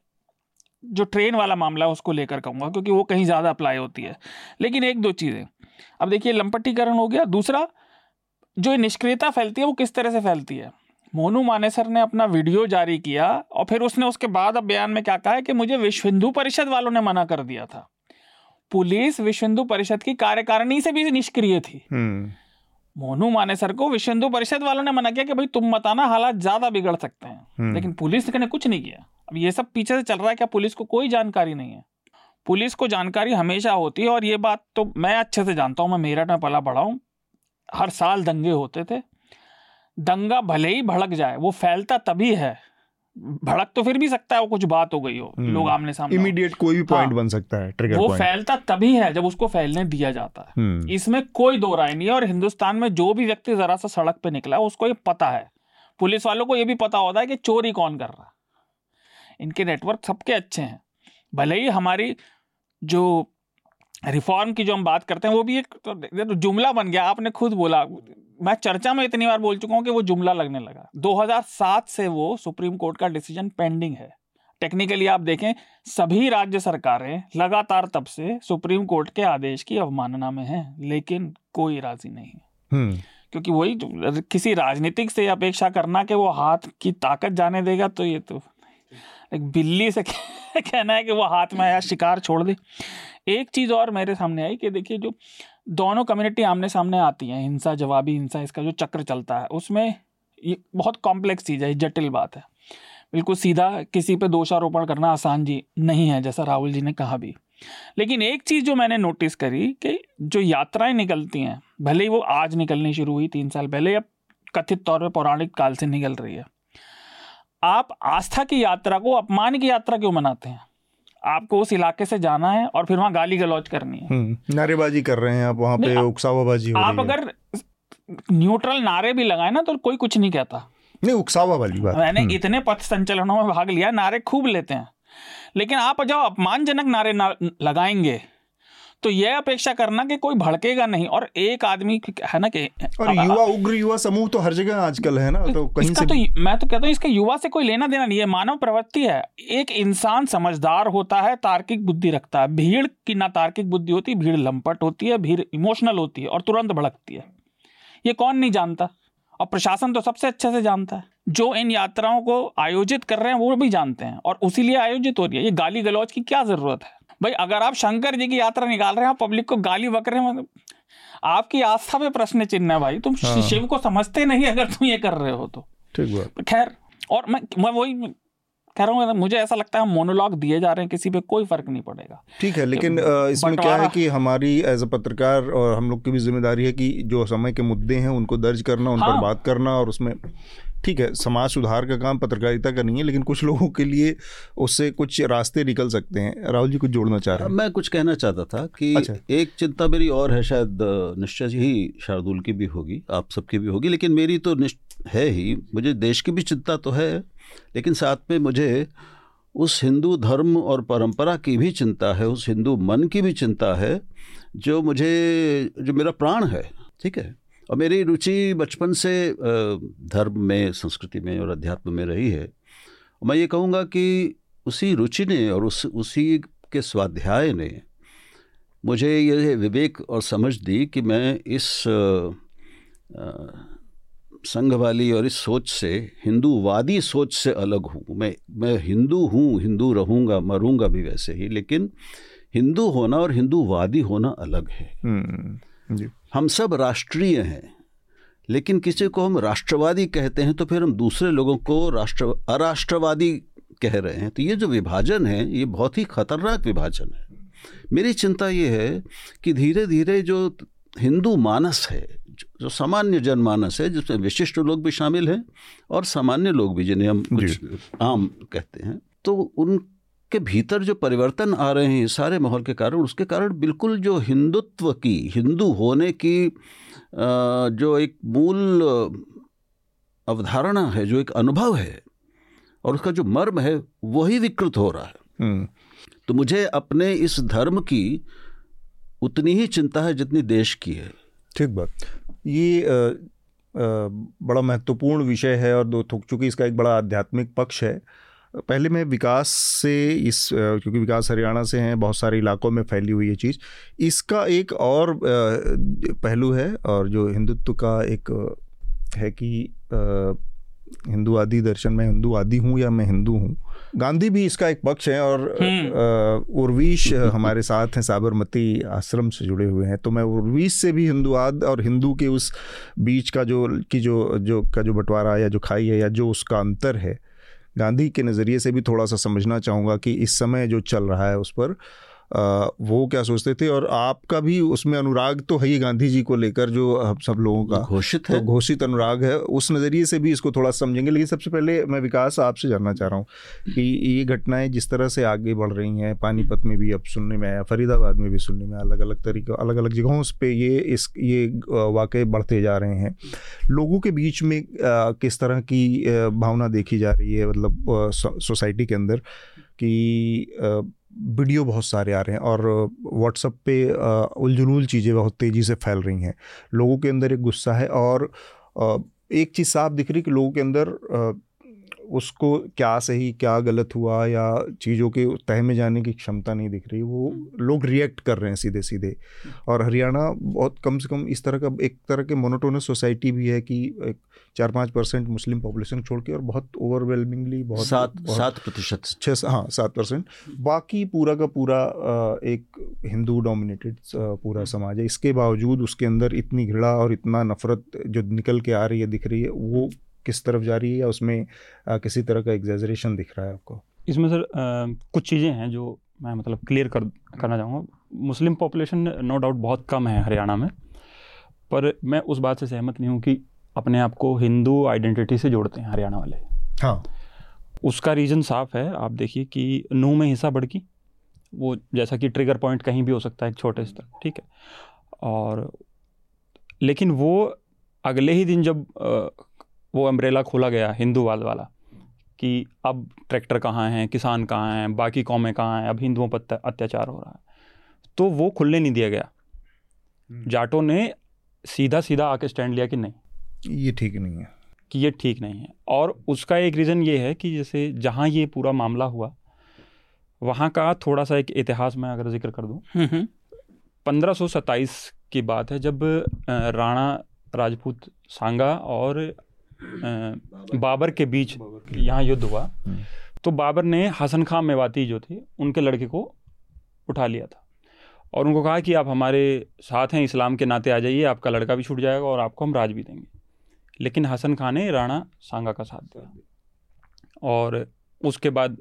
जो ट्रेन वाला मामला है उसको लेकर कहूँगा, क्योंकि वो कहीं ज़्यादा अप्लाई होती है। लेकिन एक दो चीज़ें। अब देखिए, लंपटीकरण हो गया। दूसरा, जो निष्क्रियता फैलती है, वो किस तरह से फैलती है? मोनू मानेसर ने अपना वीडियो जारी किया और फिर उसने उसके बाद अब बयान में क्या कहा है कि मुझे विश्व हिंदू परिषद वालों ने मना कर दिया था। पुलिस विश्व हिंदू परिषद की कार्यकारिणी से भी निष्क्रिय थी। हम्म। मोनू मानेसर को विश्व हिंदू परिषद वालों ने मना किया कि भाई तुम मत आना हालात ज़्यादा बिगड़ सकते हैं। हम्म। लेकिन पुलिस ने कुछ नहीं किया। अब ये सब पीछे से चल रहा है क्या पुलिस को कोई जानकारी नहीं है? पुलिस को जानकारी हमेशा होती है और ये बात तो मैं अच्छे से जानता हूँ मैं मेरठ में पला बढ़ा हूँ। हर साल दंगे होते थे। दंगा भले ही भड़क जाए वो फैलता तभी है। भड़क तो फिर भी सकता है वो कुछ बात हो गई हो हम्म। लोग आमने सामने इमीडिएट कोई भी पॉइंट हाँ, बन सकता है ट्रिगर वो फैलता तभी है जब उसको फैलने दिया जाता है। हम्म। इसमें कोई दो राय नहीं है और हिंदुस्तान में जो भी व्यक्ति जरा सा सड़क पे निकला उसको ये पता है। पुलिस वालों को ये भी पता होता है कि चोरी कौन कर रहा इनके नेटवर्क सबके अच्छे हैं। भले ही हमारी जो रिफॉर्म की जो हम बात करते हैं वो भी एक तो जुमला बन गया आपने खुद बोला। मैं चर्चा में इतनी बार बोल चुका हूँ कि वो जुमला लगने लगा। 2007 से वो सुप्रीम कोर्ट का डिसीज़न पेंडिंग है। टेक्निकली आप देखें सभी राज्य सरकारें लगातार तब से सुप्रीम कोर्ट के आदेश की अवमानना में हैं लेकिन कोई राज़ी नहीं हम्म। क्योंकि वही किसी राजनीतिक से अपेक्षा करना कि वो हाथ की ताकत जाने देगा तो ये तो एक बिल्ली से *laughs* कहना है कि वो हाथ में आया शिकार छोड़ दे। एक चीज़ और मेरे सामने आई कि देखिए जो दोनों कम्युनिटी आमने सामने आती हैं, हिंसा, जवाबी हिंसा, इसका जो चक्र चलता है, उसमें ये बहुत कॉम्प्लेक्स चीज़ है जटिल बात है। बिल्कुल सीधा किसी पे दोषारोपण करना आसान जी नहीं है, जैसा राहुल जी ने कहा भी। लेकिन एक चीज़ जो मैंने नोटिस करी कि जो यात्राएँ निकलती हैं, भले ही वो आज निकलनी शुरू हुई, तीन साल पहले, या कथित तौर पर पौराणिक काल से निकल रही है, आप आस्था की यात्रा को, अपमान की यात्रा क्यों मनाते हैं? आपको उस इलाके से जाना है और फिर वहाँ गाली गलौज करनी है। हम्म, नारेबाजी कर रहे हैं आप वहाँ पे उकसावाबाजी हो आप अगर न्यूट्रल नारे भी लगाए ना तो कोई कुछ नहीं कहता। नहीं उकसावा वाली बात। मैंने हम्म। इतने पथ संचलनों में भाग लिया नारे खूब लेते हैं। लेकिन आप जब अपमानजनक नारे ना लगाएँगे तो यह अपेक्षा करना कि कोई भड़केगा नहीं। और एक आदमी है ना कि और युवा उग्र युवा समूह तो हर जगह आजकल है ना तो कहीं से तो मैं तो कहता हूँ इसका युवा से कोई लेना देना नहीं है। मानव प्रवृत्ति है। एक इंसान समझदार होता है तार्किक बुद्धि रखता है। भीड़ की ना तार्किक बुद्धि होती भीड़ लंपट होती है भीड़ इमोशनल होती है और तुरंत भड़कती है। ये कौन नहीं जानता? और प्रशासन तो सबसे अच्छे से जानता है। जो इन यात्राओं को आयोजित कर रहे हैं वो भी जानते हैं और उसी लिए आयोजित हो रही है। ये गाली गलौज की क्या ज़रूरत है? भाई अगर आप शंकर जी की यात्रा निकाल रहे हैं पब्लिक को गाली बक रहे हैं मतलब आपकी आस्था पे प्रश्न चिन्ह है भाई तुम हाँ। शिव को समझते नहीं अगर तुम ये कर रहे हो तो ठीक बात खैर और मैं मैं वही कह रहा हूँ मुझे ऐसा लगता है मोनोलॉग दिए जा रहे हैं किसी पे कोई फ़र्क नहीं पड़ेगा ठीक है लेकिन इसमें क्या है कि हमारी एज अ पत्रकार और हम लोग की भी ज़िम्मेदारी है कि जो समय के मुद्दे हैं उनको दर्ज करना उन हाँ। पर बात करना और उसमें ठीक है समाज सुधार का काम पत्रकारिता का नहीं है लेकिन कुछ लोगों के लिए उससे कुछ रास्ते निकल सकते हैं। राहुल जी कुछ जोड़ना चाह रहे हैं? मैं कुछ कहना चाहता था कि अच्छा। एक चिंता मेरी और है शायद निश्चय ही शार्दुल की भी होगी आप सबकी भी होगी लेकिन मेरी तो है ही। मुझे देश की भी चिंता तो है लेकिन साथ में मुझे उस हिंदू धर्म और परंपरा की भी चिंता है उस हिंदू मन की भी चिंता है जो मुझे जो मेरा प्राण है ठीक है? और मेरी रुचि बचपन से धर्म में संस्कृति में और अध्यात्म में रही है। मैं ये कहूँगा कि उसी रुचि ने और उस उसी के स्वाध्याय ने मुझे ये विवेक और समझ दी कि मैं इस संघ वाली और इस सोच से हिंदूवादी सोच से अलग हूँ। मैं मैं हिंदू हूँ हिंदू रहूँगा मरूँगा भी वैसे ही लेकिन हिंदू होना और हिंदूवादी होना अलग है। हम्म, हम सब राष्ट्रीय हैं लेकिन किसी को हम राष्ट्रवादी कहते हैं तो फिर हम दूसरे लोगों को राष्ट्र अराष्ट्रवादी कह रहे हैं। तो ये जो विभाजन है ये बहुत ही खतरनाक विभाजन है। मेरी चिंता ये है कि धीरे धीरे जो हिंदू मानस है जो सामान्य जनमानस है जिसमें विशिष्ट लोग भी शामिल हैं और सामान्य लोग भी जिन्हें हम कुछ आम कहते हैं तो उन के भीतर जो परिवर्तन आ रहे हैं सारे माहौल के कारण उसके कारण बिल्कुल जो हिंदुत्व की हिंदू होने की जो एक मूल अवधारणा है जो एक अनुभव है और उसका जो मर्म है वही विकृत हो रहा है। हम्म। तो मुझे अपने इस धर्म की उतनी ही चिंता है जितनी देश की है। ठीक बात। ये आ, आ, बड़ा महत्वपूर्ण विषय है और दो चूँकि इसका एक बड़ा आध्यात्मिक पक्ष है पहले मैं विकास से इस क्योंकि विकास हरियाणा से हैं बहुत सारे इलाकों में फैली हुई ये चीज़। इसका एक और पहलू है और जो हिंदुत्व का एक है कि हिंदू आदि दर्शन में हिंदू आदि हूँ या मैं हिंदू हूँ? गांधी भी इसका एक पक्ष है और हम्म। उर्वीश हमारे साथ हैं साबरमती आश्रम से जुड़े हुए हैं। तो मैं उर्वीश से भी हिंदुवाद और हिंदू के उस बीच का जो की जो जो का जो बंटवारा या जो खाई है या जो उसका अंतर है गांधी के नज़रिए से भी थोड़ा सा समझना चाहूँगा कि इस समय जो चल रहा है उस पर वो क्या सोचते थे? और आपका भी उसमें अनुराग तो है ही गांधी जी को लेकर जो हम सब लोगों का। घोषित है तो है। घोषित अनुराग है। उस नज़रिए से भी इसको थोड़ा समझेंगे। लेकिन सबसे पहले मैं विकास आपसे जानना चाह रहा हूँ कि ये घटनाएँ जिस तरह से आगे बढ़ रही हैं पानीपत में भी अब सुनने में आया फरीदाबाद में भी सुनने में अलग अलग तरीके अलग अलग जगहों पर ये इस ये वाकई बढ़ते जा रहे हैं। लोगों के बीच में किस तरह की भावना देखी जा रही है मतलब सोसाइटी के अंदर कि वीडियो बहुत सारे आ रहे हैं और व्हाट्सअप पे उलझुलूल चीज़ें बहुत तेज़ी से फैल रही हैं। लोगों के अंदर एक गुस्सा है और एक चीज़ साफ़ दिख रही कि लोगों के अंदर उसको क्या सही क्या गलत हुआ या चीज़ों के तह में जाने की क्षमता नहीं दिख रही वो लोग रिएक्ट कर रहे हैं सीधे सीधे और हरियाणा बहुत कम से कम इस तरह का एक तरह के मोनोटोनस सोसाइटी भी है कि एक चार पाँच परसेंट मुस्लिम पॉपुलेशन छोड़ के और बहुत ओवरवेलमिंगली बहुत सात सात प्रतिशत। छः हाँ सात परसेंट। बाकी पूरा का पूरा एक हिंदू डोमिनेटेड पूरा समाज है। इसके बावजूद उसके अंदर इतनी घृणा और इतना नफरत जो निकल के आ रही है दिख रही है वो किस तरफ़ जा रही है या उसमें आ, किसी तरह का एग्जेजरेशन दिख रहा है आपको? इसमें सर आ, कुछ चीज़ें हैं जो मैं मतलब क्लियर कर करना चाहूँगा। मुस्लिम पॉपुलेशन नो डाउट बहुत कम है हरियाणा में पर मैं उस बात से सहमत नहीं हूँ कि अपने आप को हिंदू आइडेंटिटी से जोड़ते हैं हरियाणा वाले। हाँ। उसका रीज़न साफ़ है आप देखिए कि नू में हिस्सा बढ़की वो जैसा कि ट्रिगर पॉइंट कहीं भी हो सकता है एक छोटे स्तर ठीक है? और लेकिन वो अगले ही दिन जब वो अम्ब्रेला खोला गया हिंदूवाद वाला कि अब ट्रैक्टर कहाँ हैं किसान कहाँ हैं बाकी कौमें कहाँ हैं अब हिंदुओं पर अत्याचार हो रहा है। तो वो खुलने नहीं दिया गया। हम्म। जाटों ने सीधा सीधा आके स्टैंड लिया कि नहीं? ये ठीक नहीं है। कि ये ठीक नहीं है। और उसका एक रीज़न ये है कि जैसे जहाँ ये पूरा मामला हुआ वहाँ का थोड़ा सा एक इतिहास में अगर ज़िक्र कर दूँ। हम्म, हम्म। पंद्रह सौ सत्ताईस की बात है जब राणा राजपूत सांगा और बाबर के बीच यहाँ युद्ध हुआ। हम्म। तो बाबर ने हसन खां मेवाती जो थे उनके लड़के को उठा लिया था। और उनको कहा कि आप हमारे साथ हैं इस्लाम के नाते आ जाइए आपका लड़का भी छूट जाएगा और आपको हम राज भी देंगे। लेकिन हसन खां ने राणा सांगा का साथ दिया। और उसके बाद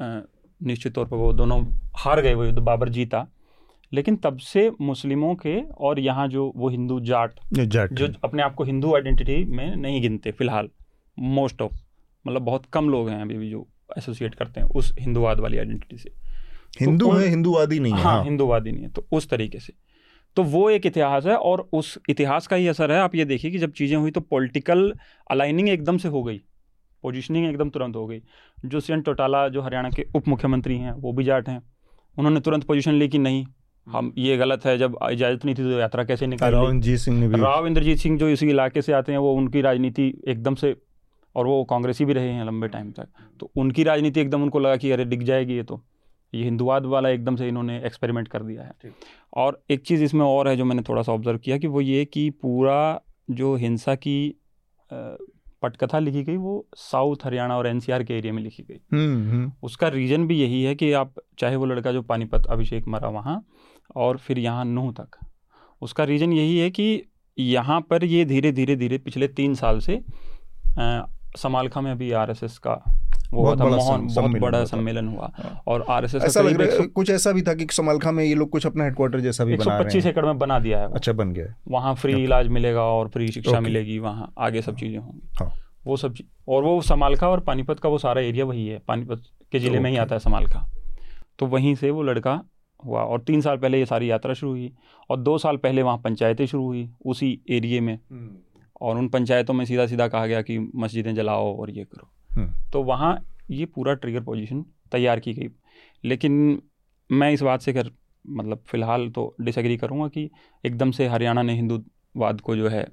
निश्चित तौर पर वो दोनों हार गए वो युद्ध बाबर जीता। लेकिन तब से मुस्लिमों के और यहाँ जो वो हिंदू जाट जाट जो अपने आप को हिंदू आइडेंटिटी में नहीं गिनते फ़िलहाल मोस्ट ऑफ़ मतलब बहुत कम लोग हैं अभी भी जो एसोसिएट करते हैं उस हिंदूवाद वाली आइडेंटिटी से। हिंदू तो है हिंदूवादी नहीं है हाँ, हाँ। हिंदूवादी नहीं है तो उस तरीके से। तो वो एक इतिहास है और उस इतिहास का ही असर है। आप ये देखिए कि जब चीज़ें हुई तो पॉलिटिकल अलाइनिंग एकदम से हो गई पोजिशनिंग एकदम तुरंत हो गई। जो सी टोटाला जो हरियाणा के उप मुख्यमंत्री हैं वो भी जाट हैं। उन्होंने तुरंत पोजीशन ली कि नहीं हम ये गलत है जब इजाज़त नहीं थी तो यात्रा कैसे निकाली? राव इंद्रजीत सिंह ने भी। राव इंद्रजीत सिंह जो इसी इलाके से आते हैं वो उनकी राजनीति एकदम से और वो कांग्रेसी भी रहे हैं लंबे टाइम तक तो उनकी राजनीति एकदम उनको लगा कि अरे दिख जाएगी ये तो। ये हिंदुवाद वाला एकदम से इन्होंने एक्सपेरिमेंट कर दिया है। और एक चीज़ इसमें और है जो मैंने थोड़ा सा ऑब्ज़र्व किया कि वो ये कि पूरा जो हिंसा की पटकथा लिखी गई वो साउथ हरियाणा और एनसीआर के एरिया में लिखी गई। हम्म, हम्म। उसका रीज़न भी यही है कि आप चाहे वो लड़का जो पानीपत अभिषेक मरा वहाँ और फिर यहाँ नूह तक। उसका रीज़न यही है कि यहाँ पर ये धीरे धीरे धीरे पिछले तीन साल से समालखा में अभी आरएसएस का वो बहुत बड़ा मोहन बहुत बड़ा सम्मेलन हुआ। हाँ। और ऐसा लग रहा है कुछ ऐसा भी था कि समालखा में ये लोग कुछ अपना हेडक्वार्टर जैसा भी बना हैं। एकड़ में बना दिया है अच्छा बन गया वहाँ फ्री इलाज मिलेगा और फ्री शिक्षा मिलेगी वहाँ आगे सब चीज़ें होंगी। हाँ। वो सब और वो समालखा और पानीपत का वो सारा एरिया वही है पानीपत के ज़िले में ही आता है समालखा। तो वहीं से वो लड़का हुआ और तीन साल पहले ये सारी यात्रा शुरू हुई और दो साल पहले वहाँ पंचायतें शुरू हुई उसी एरिए में हम्म। और उन पंचायतों में सीधा सीधा कहा गया कि मस्जिदें जलाओ और ये करो हम्म। तो वहाँ ये पूरा ट्रिगर पोजीशन तैयार की गई लेकिन मैं इस बात से कर मतलब फ़िलहाल तो डिसएग्री करूँगा कि एकदम से हरियाणा ने हिंदूवाद को जो है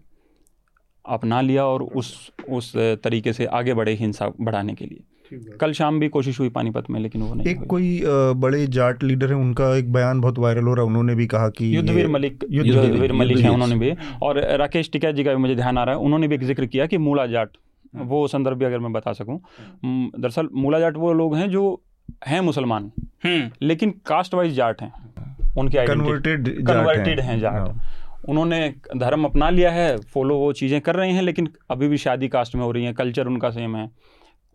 अपना लिया और उस उस तरीके से आगे बढ़े हिंसा बढ़ाने के लिए कल शाम भी कोशिश हुई पानीपत में लेकिन वो नहीं एक कोई बड़े जाट लीडर है उनका एक बयान बहुत वायरल हो रहा है उन्होंने भी कहा कि युद्धवीर मलिक युद्धवीर मलिक हैं उन्होंने भी। और राकेश टिकैत जी का भी मुझे ध्यान आ रहा है उन्होंने भी एक ज़िक्र किया कि मूला जाट हाँ। वो संदर्भ भी अगर मैं बता सकूँ। दरअसल मूला जाट वो लोग हैं जो हैं मुसलमान हम्म। लेकिन कास्ट वाइज जाट हैं उनके कन्वर्टेड कन्वर्टेड हैं। जाट। हाँ। उन्होंने धर्म अपना लिया है फॉलो वो चीज़ें कर रहे हैं लेकिन अभी भी शादी कास्ट में हो रही है कल्चर उनका सेम है।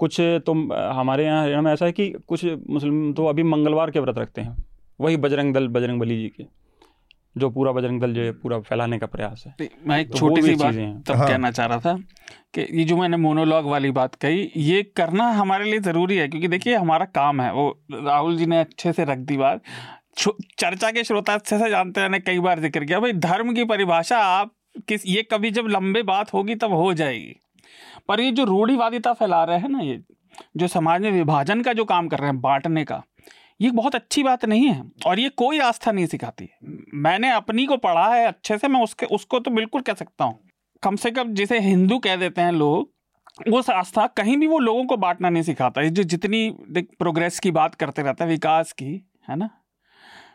कुछ तो हमारे यहाँ हरियाणा में ऐसा है कि कुछ मुस्लिम तो अभी मंगलवार के व्रत रखते हैं। वही बजरंग दल बजरंग बली जी के जो पूरा बजरंग दल जो है पूरा फैलाने का प्रयास है। मैं एक तो छोटी सी बात तब हाँ। कहना चाह रहा था कि ये जो मैंने मोनोलॉग वाली बात कही ये करना हमारे लिए ज़रूरी है क्योंकि देखिए हमारा काम है। वो राहुल जी ने अच्छे से रख दी बात। चर्चा के श्रोता अच्छे से जानते हैं कई बार ज़िक्र किया भाई धर्म की परिभाषा आप किस ये कभी जब लंबे बात होगी तब हो जाएगी। पर ये जो रूढ़ीवादिता फैला रहे हैं ना ये, जो समाज में विभाजन का जो काम कर रहे हैं, बांटने का, ये बहुत अच्छी बात नहीं है और ये कोई आस्था नहीं सिखाती। मैंने अपनी को पढ़ा है अच्छे से, मैं उसके, उसको तो बिल्कुल कह सकता हूँ। कम से कम जिसे हिंदू कह देते हैं लोग, वो आस्था कहीं भी वो लोगों को बांटना नहीं सिखाता। जो जितनी प्रोग्रेस की बात करते रहता है, विकास की, है ना?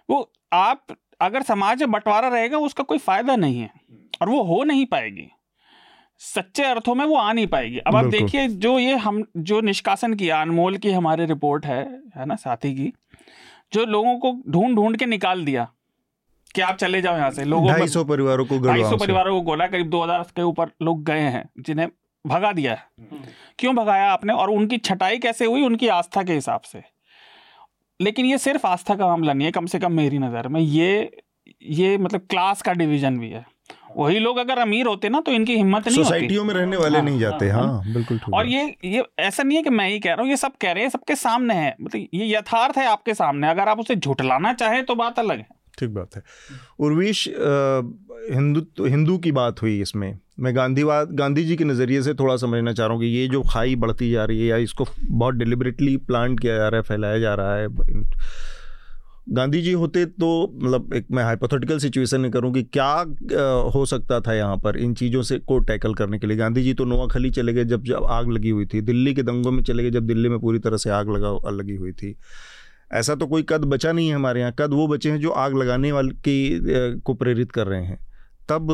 वो आप, अगर समाज में बंटवारा रहेगा, उसका कोई फ़ायदा नहीं है और वो हो नहीं पाएगी। सच्चे अर्थों में वो आ नहीं पाएगी। अब आप देखिए जो ये हम जो निष्कासन किया अनमोल की हमारी रिपोर्ट है है ना साथी की जो लोगों को ढूंढ ढूंढ के निकाल दिया कि आप चले जाओ यहाँ से लोगों ढाई सौ परिवारों को ढाई सौ। परिवारों को गोला करीब दो हज़ार के ऊपर लोग गए हैं जिन्हें भगा दिया है। क्यों भगाया आपने? और उनकी छटाई कैसे हुई? उनकी आस्था के हिसाब से। लेकिन ये सिर्फ़ आस्था का मामला नहीं है कम से कम मेरी नज़र में। ये ये मतलब क्लास का डिवीज़न भी है। वही लोग अगर अमीर होते ना तो इनकी हिम्मत नहीं सोसाइटियों में रहने वाले हाँ, नहीं जाते हाँ, हाँ बिल्कुल और ये ये ऐसा नहीं है कि मैं ही कह रहा हूँ ये सब कह रहे हैं सबके सामने है। मतलब ये यथार्थ है आपके सामने अगर आप उसे झुटलाना चाहें तो बात अलग है। ठीक बात है। उर्वीश हिंदू हिंदू की बात हुई इसमें। मैं गांधीवाद गांधी जी के नज़रिए से थोड़ा समझना चाह रहा हूँ कि ये जो खाई बढ़ती जा रही है या इसको बहुत डिलिबरेटली प्लान किया जा रहा है फैलाया जा रहा है गांधी जी होते तो मतलब एक मैं हाइपोथेटिकल सिचुएशन में करूँ कि क्या हो सकता था यहाँ पर इन चीज़ों से को टैकल करने के लिए। गांधी जी तो नोआखली चले गए जब जब आग लगी हुई थी। दिल्ली के दंगों में चले गए जब दिल्ली में पूरी तरह से आग लगा, लगी हुई थी। ऐसा तो कोई कद बचा नहीं है हमारे यहाँ। कद वो बचे हैं जो आग लगाने वाले, की को प्रेरित कर रहे हैं। तब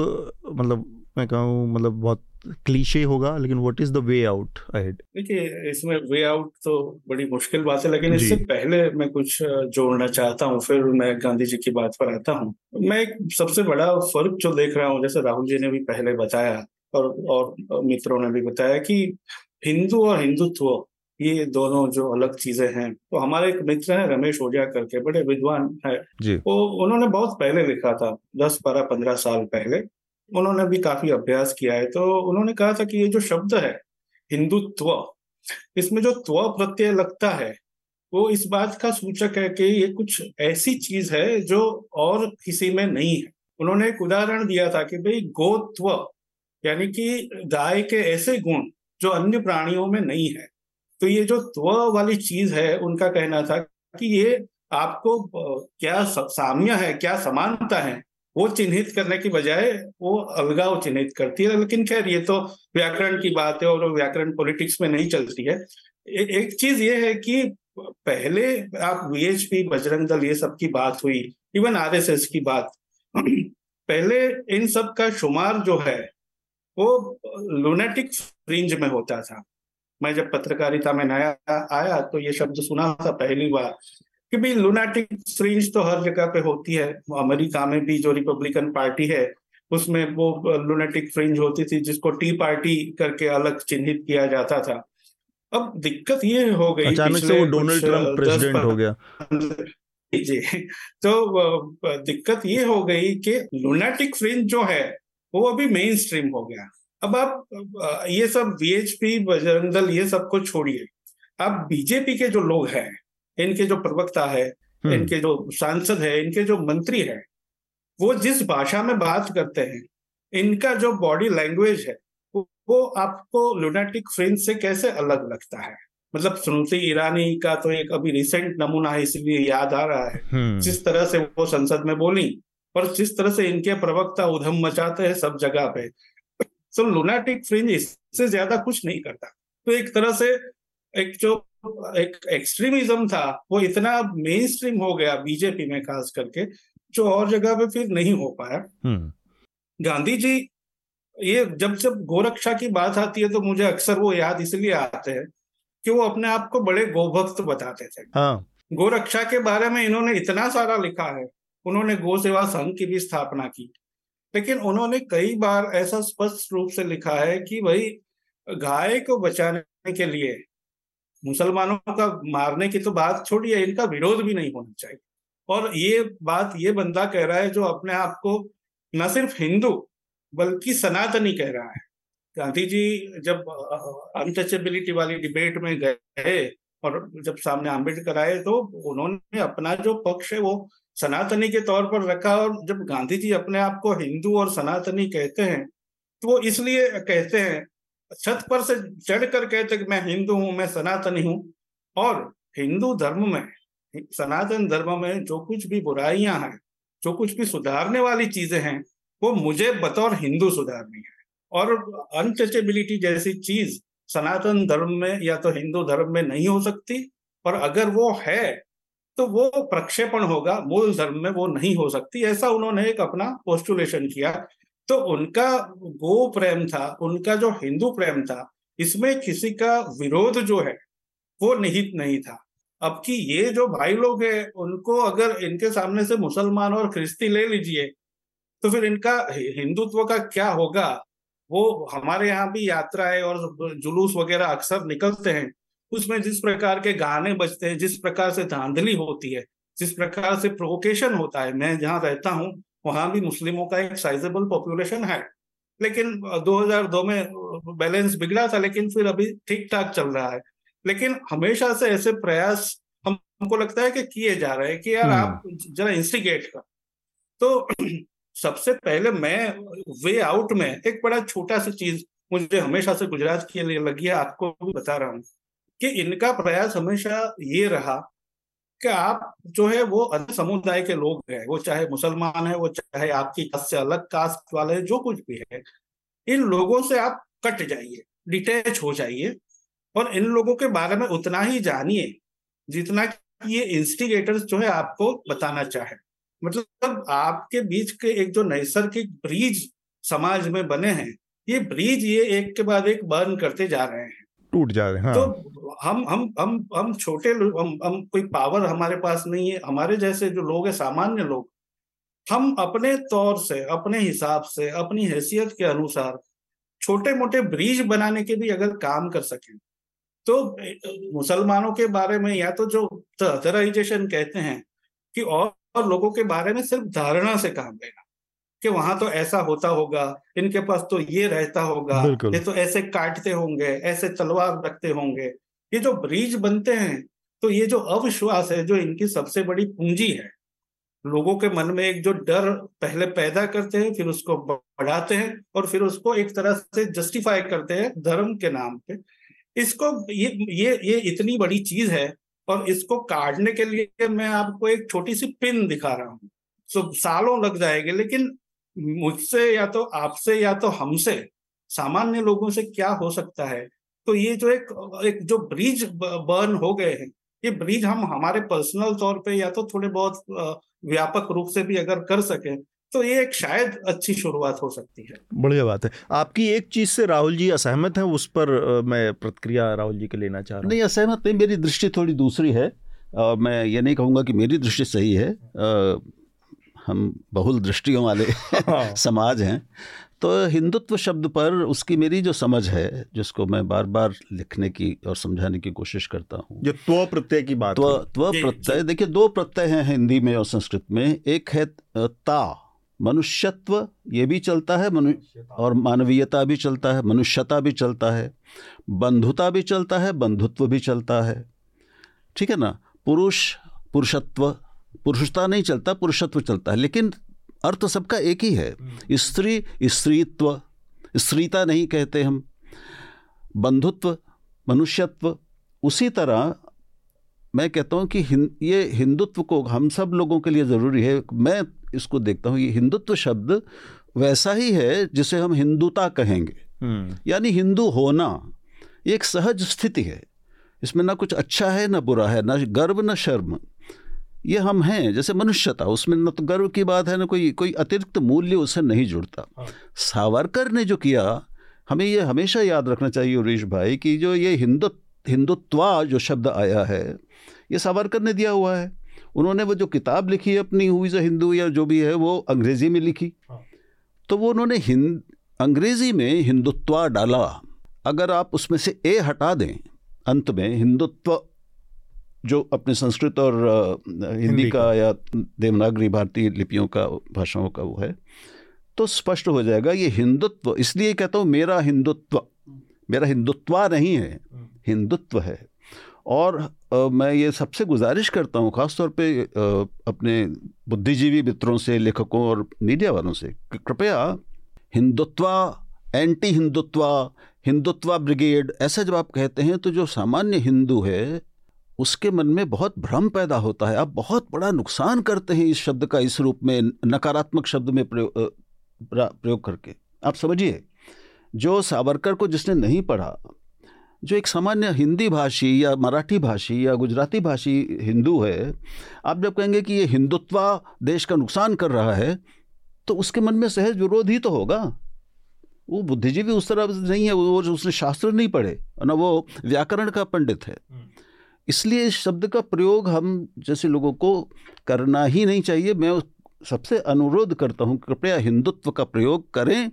मतलब मैं कहूँ मतलब बहुत क्लीशे होगा लेकिन what is the way out ahead देखिए इसमें वे आउट तो बड़ी मुश्किल बात है लेकिन इससे पहले मैं कुछ जोड़ना चाहता हूँ फिर मैं गांधी जी की बात पर आता हूँ। मैं सबसे बड़ा फ़र्क जो देख रहा हूँ जैसे राहुल जी ने भी पहले बताया और और मित्रों ने भी बताया कि हिंदू और हिंदुत्व ये दोनों जो अलग चीज़ें हैं तो हमारे एक मित्र हैं रमेश ओझा करके बड़े विद्वान है। वो उन्होंने बहुत पहले लिखा था दस बारह पंद्रह साल पहले उन्होंने भी काफ़ी अभ्यास किया है। तो उन्होंने कहा था कि ये जो शब्द है, हिंदुत्व, इसमें जो त्व प्रत्यय लगता है, वो इस बात का सूचक है कि ये कुछ ऐसी चीज़ है जो और किसी में नहीं है। उन्होंने एक उदाहरण दिया था कि भाई गोत्व, यानी कि गाय के ऐसे गुण जो अन्य प्राणियों में नहीं है। तो ये जो त्व वाली चीज़ है, उनका कहना था कि ये आपको क्या साम्य है, क्या समानता है? वो चिन्हित करने की बजाय वो अलगाव चिन्हित करती है। लेकिन खैर ये तो व्याकरण की बात है और व्याकरण पॉलिटिक्स में नहीं चलती है। ए, एक चीज़ ये है कि पहले आप वीएचपी बजरंग दल ये सब की बात हुई इवन आरएसएस की बात। *clears throat* पहले इन सब का शुमार जो है वो लुनेटिक फ्रिंज में होता था। मैं जब पत्रकारिता में नया आया तो ये शब्द सुना था पहली बार। कि भाई लुनाटिक फ्रिंज तो हर जगह पे होती है। अमेरिका में भी जो रिपब्लिकन पार्टी है उसमें वो लुनाटिक फ्रिंज होती थी जिसको टी पार्टी करके अलग चिन्हित किया जाता था। अब दिक्कत ये हो गई अचानक से वो डोनाल्ड ट्रंप प्रेसिडेंट हो गया। जी तो दिक्कत ये हो गई कि लुनाटिक फ्रिंज जो है वो अभी मेन स्ट्रीम हो गया। अब आप ये सब वीएचपी बजरंग दल ये सबको छोड़िए। अब बीजेपी के जो लोग हैं इनके जो प्रवक्ता है हम्म। इनके जो सांसद है इनके जो मंत्री है वो जिस भाषा में बात करते हैं इनका जो बॉडी लैंग्वेज है वो आपको लुनेटिक फ्रेंच से कैसे अलग लगता है मतलब स्मृति ईरानी का तो एक अभी रिसेंट नमूना है इसलिए याद आ रहा है हम्म। जिस तरह से वो संसद में बोली और जिस तरह से इनके प्रवक्ता उधम मचाते हैं सब जगह पे सब लुनाटिक फ्रिंज इससे ज़्यादा कुछ नहीं करता तो एक तरह से एक जो एक एक्सट्रीमिज्म था वो इतना मेन स्ट्रीम हो गया बीजेपी में खास करके जो और जगह पे फिर नहीं हो पाया हम्म। गांधी जी ये जब जब गोरक्षा की बात आती है तो मुझे अक्सर वो याद इसलिए आते हैं कि वो अपने आप को बड़े गोभक्त बताते थे हाँ। गोरक्षा के बारे में इन्होंने इतना सारा लिखा है उन्होंने गो सेवा संघ की भी स्थापना की लेकिन उन्होंने कई बार ऐसा स्पष्ट रूप से लिखा है कि भाई गाय को बचाने के लिए मुसलमानों का मारने की तो बात छोड़िए इनका विरोध भी नहीं होना चाहिए। और ये बात, ये बंदा कह रहा है जो अपने आप को न सिर्फ़ हिंदू बल्कि सनातनी कह रहा है। गांधी जी जब अनटचेबिलिटी वाली डिबेट में गए और जब सामने आम्बेडकर आए तो उन्होंने अपना जो पक्ष है वो सनातनी के तौर पर रखा और जब गांधी जी अपने आप को हिंदू और सनातनी कहते हैं तो वो इसलिए कहते हैं छत पर से चढ़ कर कहते कि मैं हिंदू हूँ, मैं सनातनी हूँ। और हिंदू धर्म में, सनातन धर्म में जो कुछ भी बुराइयाँ हैं, जो कुछ भी सुधारने वाली चीज़ें हैं, वो मुझे बतौर हिंदू सुधारनी है। और अनटचेबिलिटी जैसी चीज़ सनातन धर्म में या तो हिंदू धर्म में नहीं हो सकती और अगर वो है तो वो प्रक्षेपण होगा, मूल धर्म में वो नहीं हो सकती। ऐसा उन्होंने एक अपना पोस्टुलेशन किया तो उनका गो प्रेम था, उनका जो हिंदू प्रेम था, इसमें किसी का विरोध जो है, वो निहित नहीं था। अब कि ये जो भाई लोग हैं, उनको अगर इनके सामने से मुसलमान और ख्रिस्ती ले लीजिए तो फिर इनका हिंदुत्व का क्या होगा? वो हमारे यहाँ भी यात्राएँ और जुलूस वगैरह अक्सर निकलते हैं। उसमें जिस प्रकार के गाने बजते हैं, जिस प्रकार से धांधली होती है, जिस प्रकार से प्रोवोकेशन होता है, मैं जहाँ रहता हूँ वहाँ भी मुस्लिमों का एक साइजेबल पॉपुलेशन है। लेकिन 2002 में बैलेंस बिगड़ा था लेकिन फिर अभी ठीक ठाक चल रहा है। लेकिन हमेशा से ऐसे प्रयास हम हमको लगता है कि किए जा रहे हैं कि यार आप हम्म। जरा इंस्टिगेट कर। तो *clears throat* सबसे पहले मैं वे आउट में एक बड़ा छोटा सा चीज़ मुझे हमेशा से गुजरात के लिए लगी है आपको भी बता रहा हूँ कि इनका प्रयास हमेशा ये रहा कि आप जो है वो समुदाय के लोग हैं, वो चाहे मुसलमान है, वो चाहे आपकी कास्ट से अलग कास्ट वाले जो कुछ भी है, इन लोगों से आप कट जाइए डिटेच हो जाइए और इन लोगों के बारे में उतना ही जानिए जितना ये इंस्टिगेटर्स जो है आपको बताना चाहे। मतलब आपके बीच के एक जो नैसर्गिक ब्रिज समाज में बने हैं, ये ब्रिज ये एक के बाद एक बर्न करते जा रहे हैं। टूट जा रहे हैं हाँ। तो हम हम हम हम छोटे हम हम कोई पावर हमारे पास नहीं है हमारे जैसे जो लोग हैं सामान्य लोग हम अपने तौर से अपने हिसाब से अपनी हैसियत के अनुसार छोटे मोटे ब्रिज बनाने के भी अगर काम कर सकें तो मुसलमानों के बारे में या तो जो अथराइजेशन कहते हैं कि और, और लोगों के बारे में सिर्फ़ धारणा से काम लेना कि वहाँ तो ऐसा होता होगा इनके पास तो ये रहता होगा ये तो ऐसे काटते होंगे ऐसे तलवार रखते होंगे। ये जो ब्रिज बनते हैं तो ये जो अविश्वास है जो इनकी सबसे बड़ी पूंजी है लोगों के मन में एक जो डर पहले पैदा करते हैं फिर उसको बढ़ाते हैं और फिर उसको एक तरह से जस्टिफाई करते हैं धर्म के नाम पे। इसको ये ये ये इतनी बड़ी चीज़ है और इसको काटने के लिए मैं आपको एक छोटी सी पिन दिखा रहा हूँ। तो सालों लग जाएँगे लेकिन मुझसे या तो आपसे या तो हमसे सामान्य लोगों से क्या हो सकता है? तो ये जो एक एक जो ब्रिज बर्न हो गए हैं ये ब्रिज हम हमारे पर्सनल तौर पे या तो थोड़े बहुत व्यापक रूप से भी अगर कर सके तो ये एक शायद अच्छी शुरुआत हो सकती है। बढ़िया बात है। आपकी एक चीज़ से राहुल जी असहमत हैं उस पर मैं प्रतिक्रिया राहुल जी के लेना चाह रहा हूँ। नहीं असहमत नहीं मेरी दृष्टि थोड़ी दूसरी है। आ, मैं ये नहीं कहूँगा कि मेरी दृष्टि सही है। आ, हम बहुल दृष्टियों वाले हाँ। समाज हैं। तो हिंदुत्व शब्द पर उसकी मेरी जो समझ है जिसको मैं बार बार लिखने की और समझाने की कोशिश करता हूँ। जो त्व प्रत्यय की बात त्व त्व प्रत्यय। देखिए दो प्रत्यय हैं हिंदी में और संस्कृत में। एक है ता मनुष्यत्व ये भी चलता है मनु और मानवीयता भी चलता है मनुष्यता भी चलता है बंधुता भी चलता है बंधुत्व भी चलता है। ठीक है ना? पुरुष पुरुषत्व पुरुषता नहीं चलता पुरुषत्व चलता है लेकिन अर्थ सबका एक ही है। स्त्री स्त्रीत्व स्त्रीता नहीं कहते हम। बंधुत्व मनुष्यत्व उसी तरह मैं कहता हूँ कि हिं, ये हिंदुत्व को हम सब लोगों के लिए ज़रूरी है। मैं इसको देखता हूँ ये हिंदुत्व शब्द वैसा ही है जिसे हम हिंदुता कहेंगे। हम्म। यानी हिंदू होना एक सहज स्थिति है। इसमें ना कुछ अच्छा है ना बुरा है ना गर्व ना शर्म। ये हम हैं जैसे मनुष्यता उसमें न तो गर्व की बात है ना कोई कोई अतिरिक्त मूल्य उससे नहीं जुड़ता हाँ। सावरकर ने जो किया हमें ये हमेशा याद रखना चाहिए उरीश भाई कि जो ये हिंदु हिंदुत्वा जो शब्द आया है ये सावरकर ने दिया हुआ है उन्होंने वो जो किताब लिखी है अपनी हुई जो हिंदू या जो भी है वो अंग्रेज़ी में लिखी हाँ। तो वो उन्होंने हिंद अंग्रेज़ी में हिंदुत्वा डाला अगर आप उसमें से ए हटा दें अंत में हिंदुत्व जो अपने संस्कृत और हिंदी का या देवनागरी भारतीय लिपियों का भाषाओं का वो है तो स्पष्ट हो जाएगा ये हिंदुत्व। इसलिए कहता हूँ मेरा हिंदुत्व मेरा हिंदुत्वा नहीं है हिंदुत्व है। और आ, मैं ये सबसे गुजारिश करता हूँ ख़ासतौर पे आ, अपने बुद्धिजीवी मित्रों से लेखकों और मीडिया वालों से कृपया हिंदुत्वा एंटी हिंदुत्वा हिंदुत्वा ब्रिगेड ऐसा जब आप कहते हैं तो जो सामान्य हिंदू है उसके मन में बहुत भ्रम पैदा होता है। आप बहुत बड़ा नुकसान करते हैं इस शब्द का, इस रूप में, नकारात्मक शब्द में प्रयोग प्रयोग करके। आप समझिए, जो सावरकर को जिसने नहीं पढ़ा, जो एक सामान्य हिंदी भाषी या मराठी भाषी या गुजराती भाषी हिंदू है, आप जब कहेंगे कि ये हिंदुत्व देश का नुकसान कर रहा है तो उसके मन में सहज विरोध ही तो होगा। वो बुद्धिजीवी उस तरह नहीं है, वो उसने शास्त्र नहीं पढ़े, ना वो व्याकरण का पंडित है। इसलिए इस शब्द का प्रयोग हम जैसे लोगों को करना ही नहीं चाहिए। मैं सबसे अनुरोध करता हूँ कृपया हिंदुत्व का प्रयोग करें।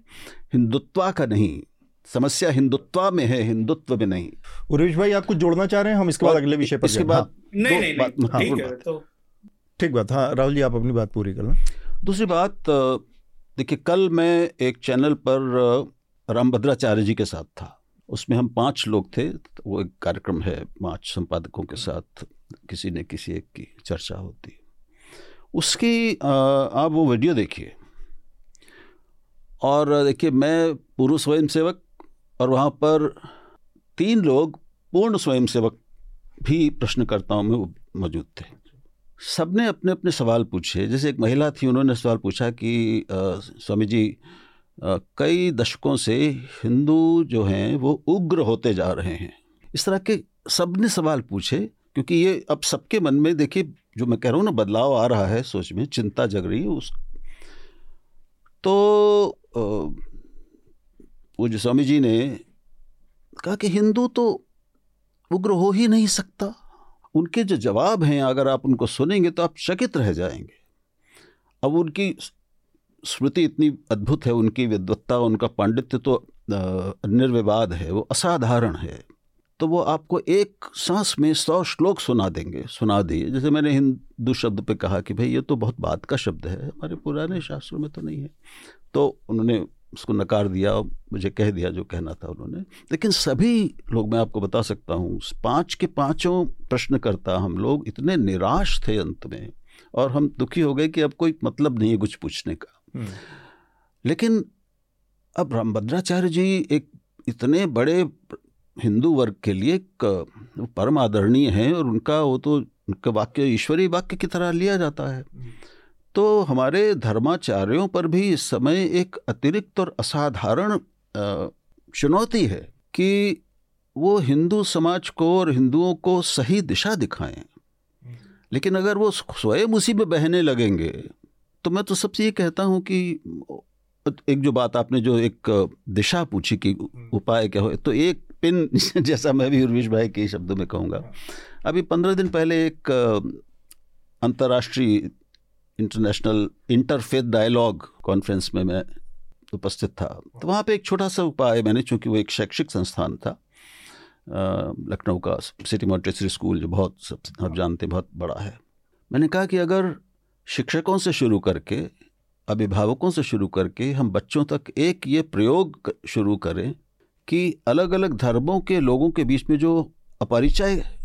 हिंदुत्वा का नहीं। समस्या हिंदुत्व में है हिंदुत्व में नहीं। उर्वेश भाई आप कुछ जोड़ना चाह रहे हैं? हम इसके बाद अगले विषय पर इसके बाद हाँ, नहीं नहीं, बात, हाँ, ठीक है तो ठीक बात। हाँ राहुल जी आप अपनी बात पूरी कर लें। दूसरी बात देखिए कल मैं एक चैनल पर रामभद्राचार्य जी के साथ था। उसमें हम पाँच लोग थे तो वो एक कार्यक्रम है पाँच संपादकों के साथ किसी ने किसी एक की चर्चा होती उसकी आप वो वीडियो देखिए। और देखिए मैं पूर्व स्वयंसेवक और वहाँ पर तीन लोग पूर्ण स्वयंसेवक भी प्रश्नकर्ताओं में मौजूद थे। सबने अपने अपने सवाल पूछे। जैसे एक महिला थी उन्होंने सवाल पूछा कि स्वामी जी आ, कई दशकों से हिंदू जो हैं, वो उग्र होते जा रहे हैं। इस तरह के सबने सवाल पूछे, क्योंकि ये अब सबके मन में, देखिए, जो मैं कह रहा हूँ ना, बदलाव आ रहा है सोच में, चिंता जग रही है उस तो पूज्य स्वामी जी ने कहा कि हिंदू तो उग्र हो ही नहीं सकता। उनके जो जवाब हैं, अगर आप उनको सुनेंगे तो आप चकित रह जाएँगे। अब उनकी स्मृति इतनी अद्भुत है, उनकी विद्वत्ता, उनका पांडित्य तो निर्विवाद है, वो असाधारण है। तो वो आपको एक सांस में सौ श्लोक सुना देंगे, सुना दिए। जैसे मैंने हिंदू शब्द पे कहा कि भाई ये तो बहुत बात का शब्द है, हमारे पुराने शास्त्रों में तो नहीं है। तो उन्होंने उसको नकार दिया, मुझे कह दिया जो कहना था उन्होंने। लेकिन सभी लोग, मैं आपको बता सकता हूँ, पाँच के पाँचों प्रश्नकर्ता हम लोग इतने निराश थे अंत में, और हम दुखी हो गए कि अब कोई मतलब नहीं है कुछ पूछने का। लेकिन अब रामभद्राचार्य जी एक इतने बड़े हिंदू वर्ग के लिए परम आदरणीय हैं और उनका वो तो उनका वाक्य, ईश्वरीय वाक्य की तरह लिया जाता है। तो हमारे धर्माचार्यों पर भी इस समय एक अतिरिक्त और असाधारण चुनौती है कि वो हिंदू समाज को और हिंदुओं को सही दिशा दिखाएँ लेकिन अगर वो स्वयं उसी में बहने लगेंगे तो मैं तो सबसे ये कहता हूँ कि एक जो बात आपने जो एक दिशा पूछी कि उपाय क्या हो तो एक पिन *laughs* जैसा मैं भी उर्विश भाई के शब्दों में कहूँगा। अभी पंद्रह दिन पहले एक अंतर्राष्ट्रीय इंटरनेशनल इंटरफेथ डायलॉग कॉन्फ्रेंस में मैं उपस्थित था। तो वहाँ पे एक छोटा सा उपाय मैंने चूँकि वो एक शैक्षिक संस्थान था लखनऊ का सिटी मॉन्टेसरी स्कूल जो बहुत सब आप जानते बहुत बड़ा है। मैंने कहा कि अगर शिक्षकों से शुरू करके, अभिभावकों से शुरू करके हम बच्चों तक एक ये प्रयोग शुरू करें कि अलग अलग धर्मों के लोगों के बीच में जो अपरिचय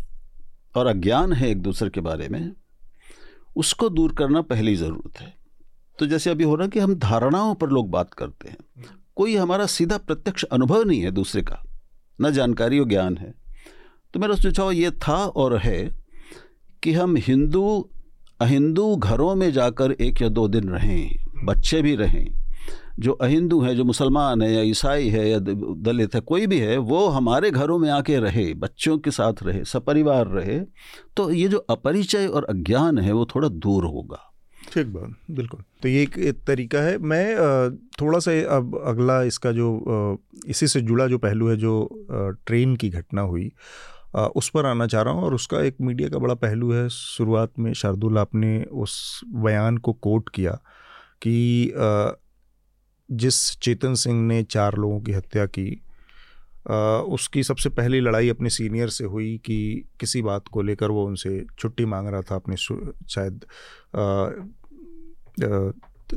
और अज्ञान है एक दूसरे के बारे में, उसको दूर करना पहली ज़रूरत है। तो जैसे अभी हो रहा कि हम धारणाओं पर लोग बात करते हैं। कोई हमारा सीधा प्रत्यक्ष अनुभव नहीं है दूसरे का। न जानकारी और ज्ञान है। तो मेरा सुझाव ये था और है कि हम हिंदू अहिंदू घरों में जाकर एक या दो दिन रहें बच्चे भी रहें। जो अहिंदू है जो मुसलमान है या ईसाई है या दलित है कोई भी है वो हमारे घरों में आके रहे बच्चों के साथ रहे सपरिवार रहे तो ये जो अपरिचय और अज्ञान है वो थोड़ा दूर होगा। ठीक बात बिल्कुल। तो ये एक, तरीका है। मैं थोड़ा सा अब अगला इसका जो इसी से जुड़ा जो पहलू है जो ट्रेन की घटना हुई उस पर आना चाह रहा हूँ और उसका एक मीडिया का बड़ा पहलू है। शुरुआत में शार्दुल, आपने उस बयान को कोट किया कि जिस चेतन सिंह ने चार लोगों की हत्या की उसकी सबसे पहली लड़ाई अपने सीनियर से हुई कि किसी बात को लेकर वो उनसे छुट्टी मांग रहा था अपने शायद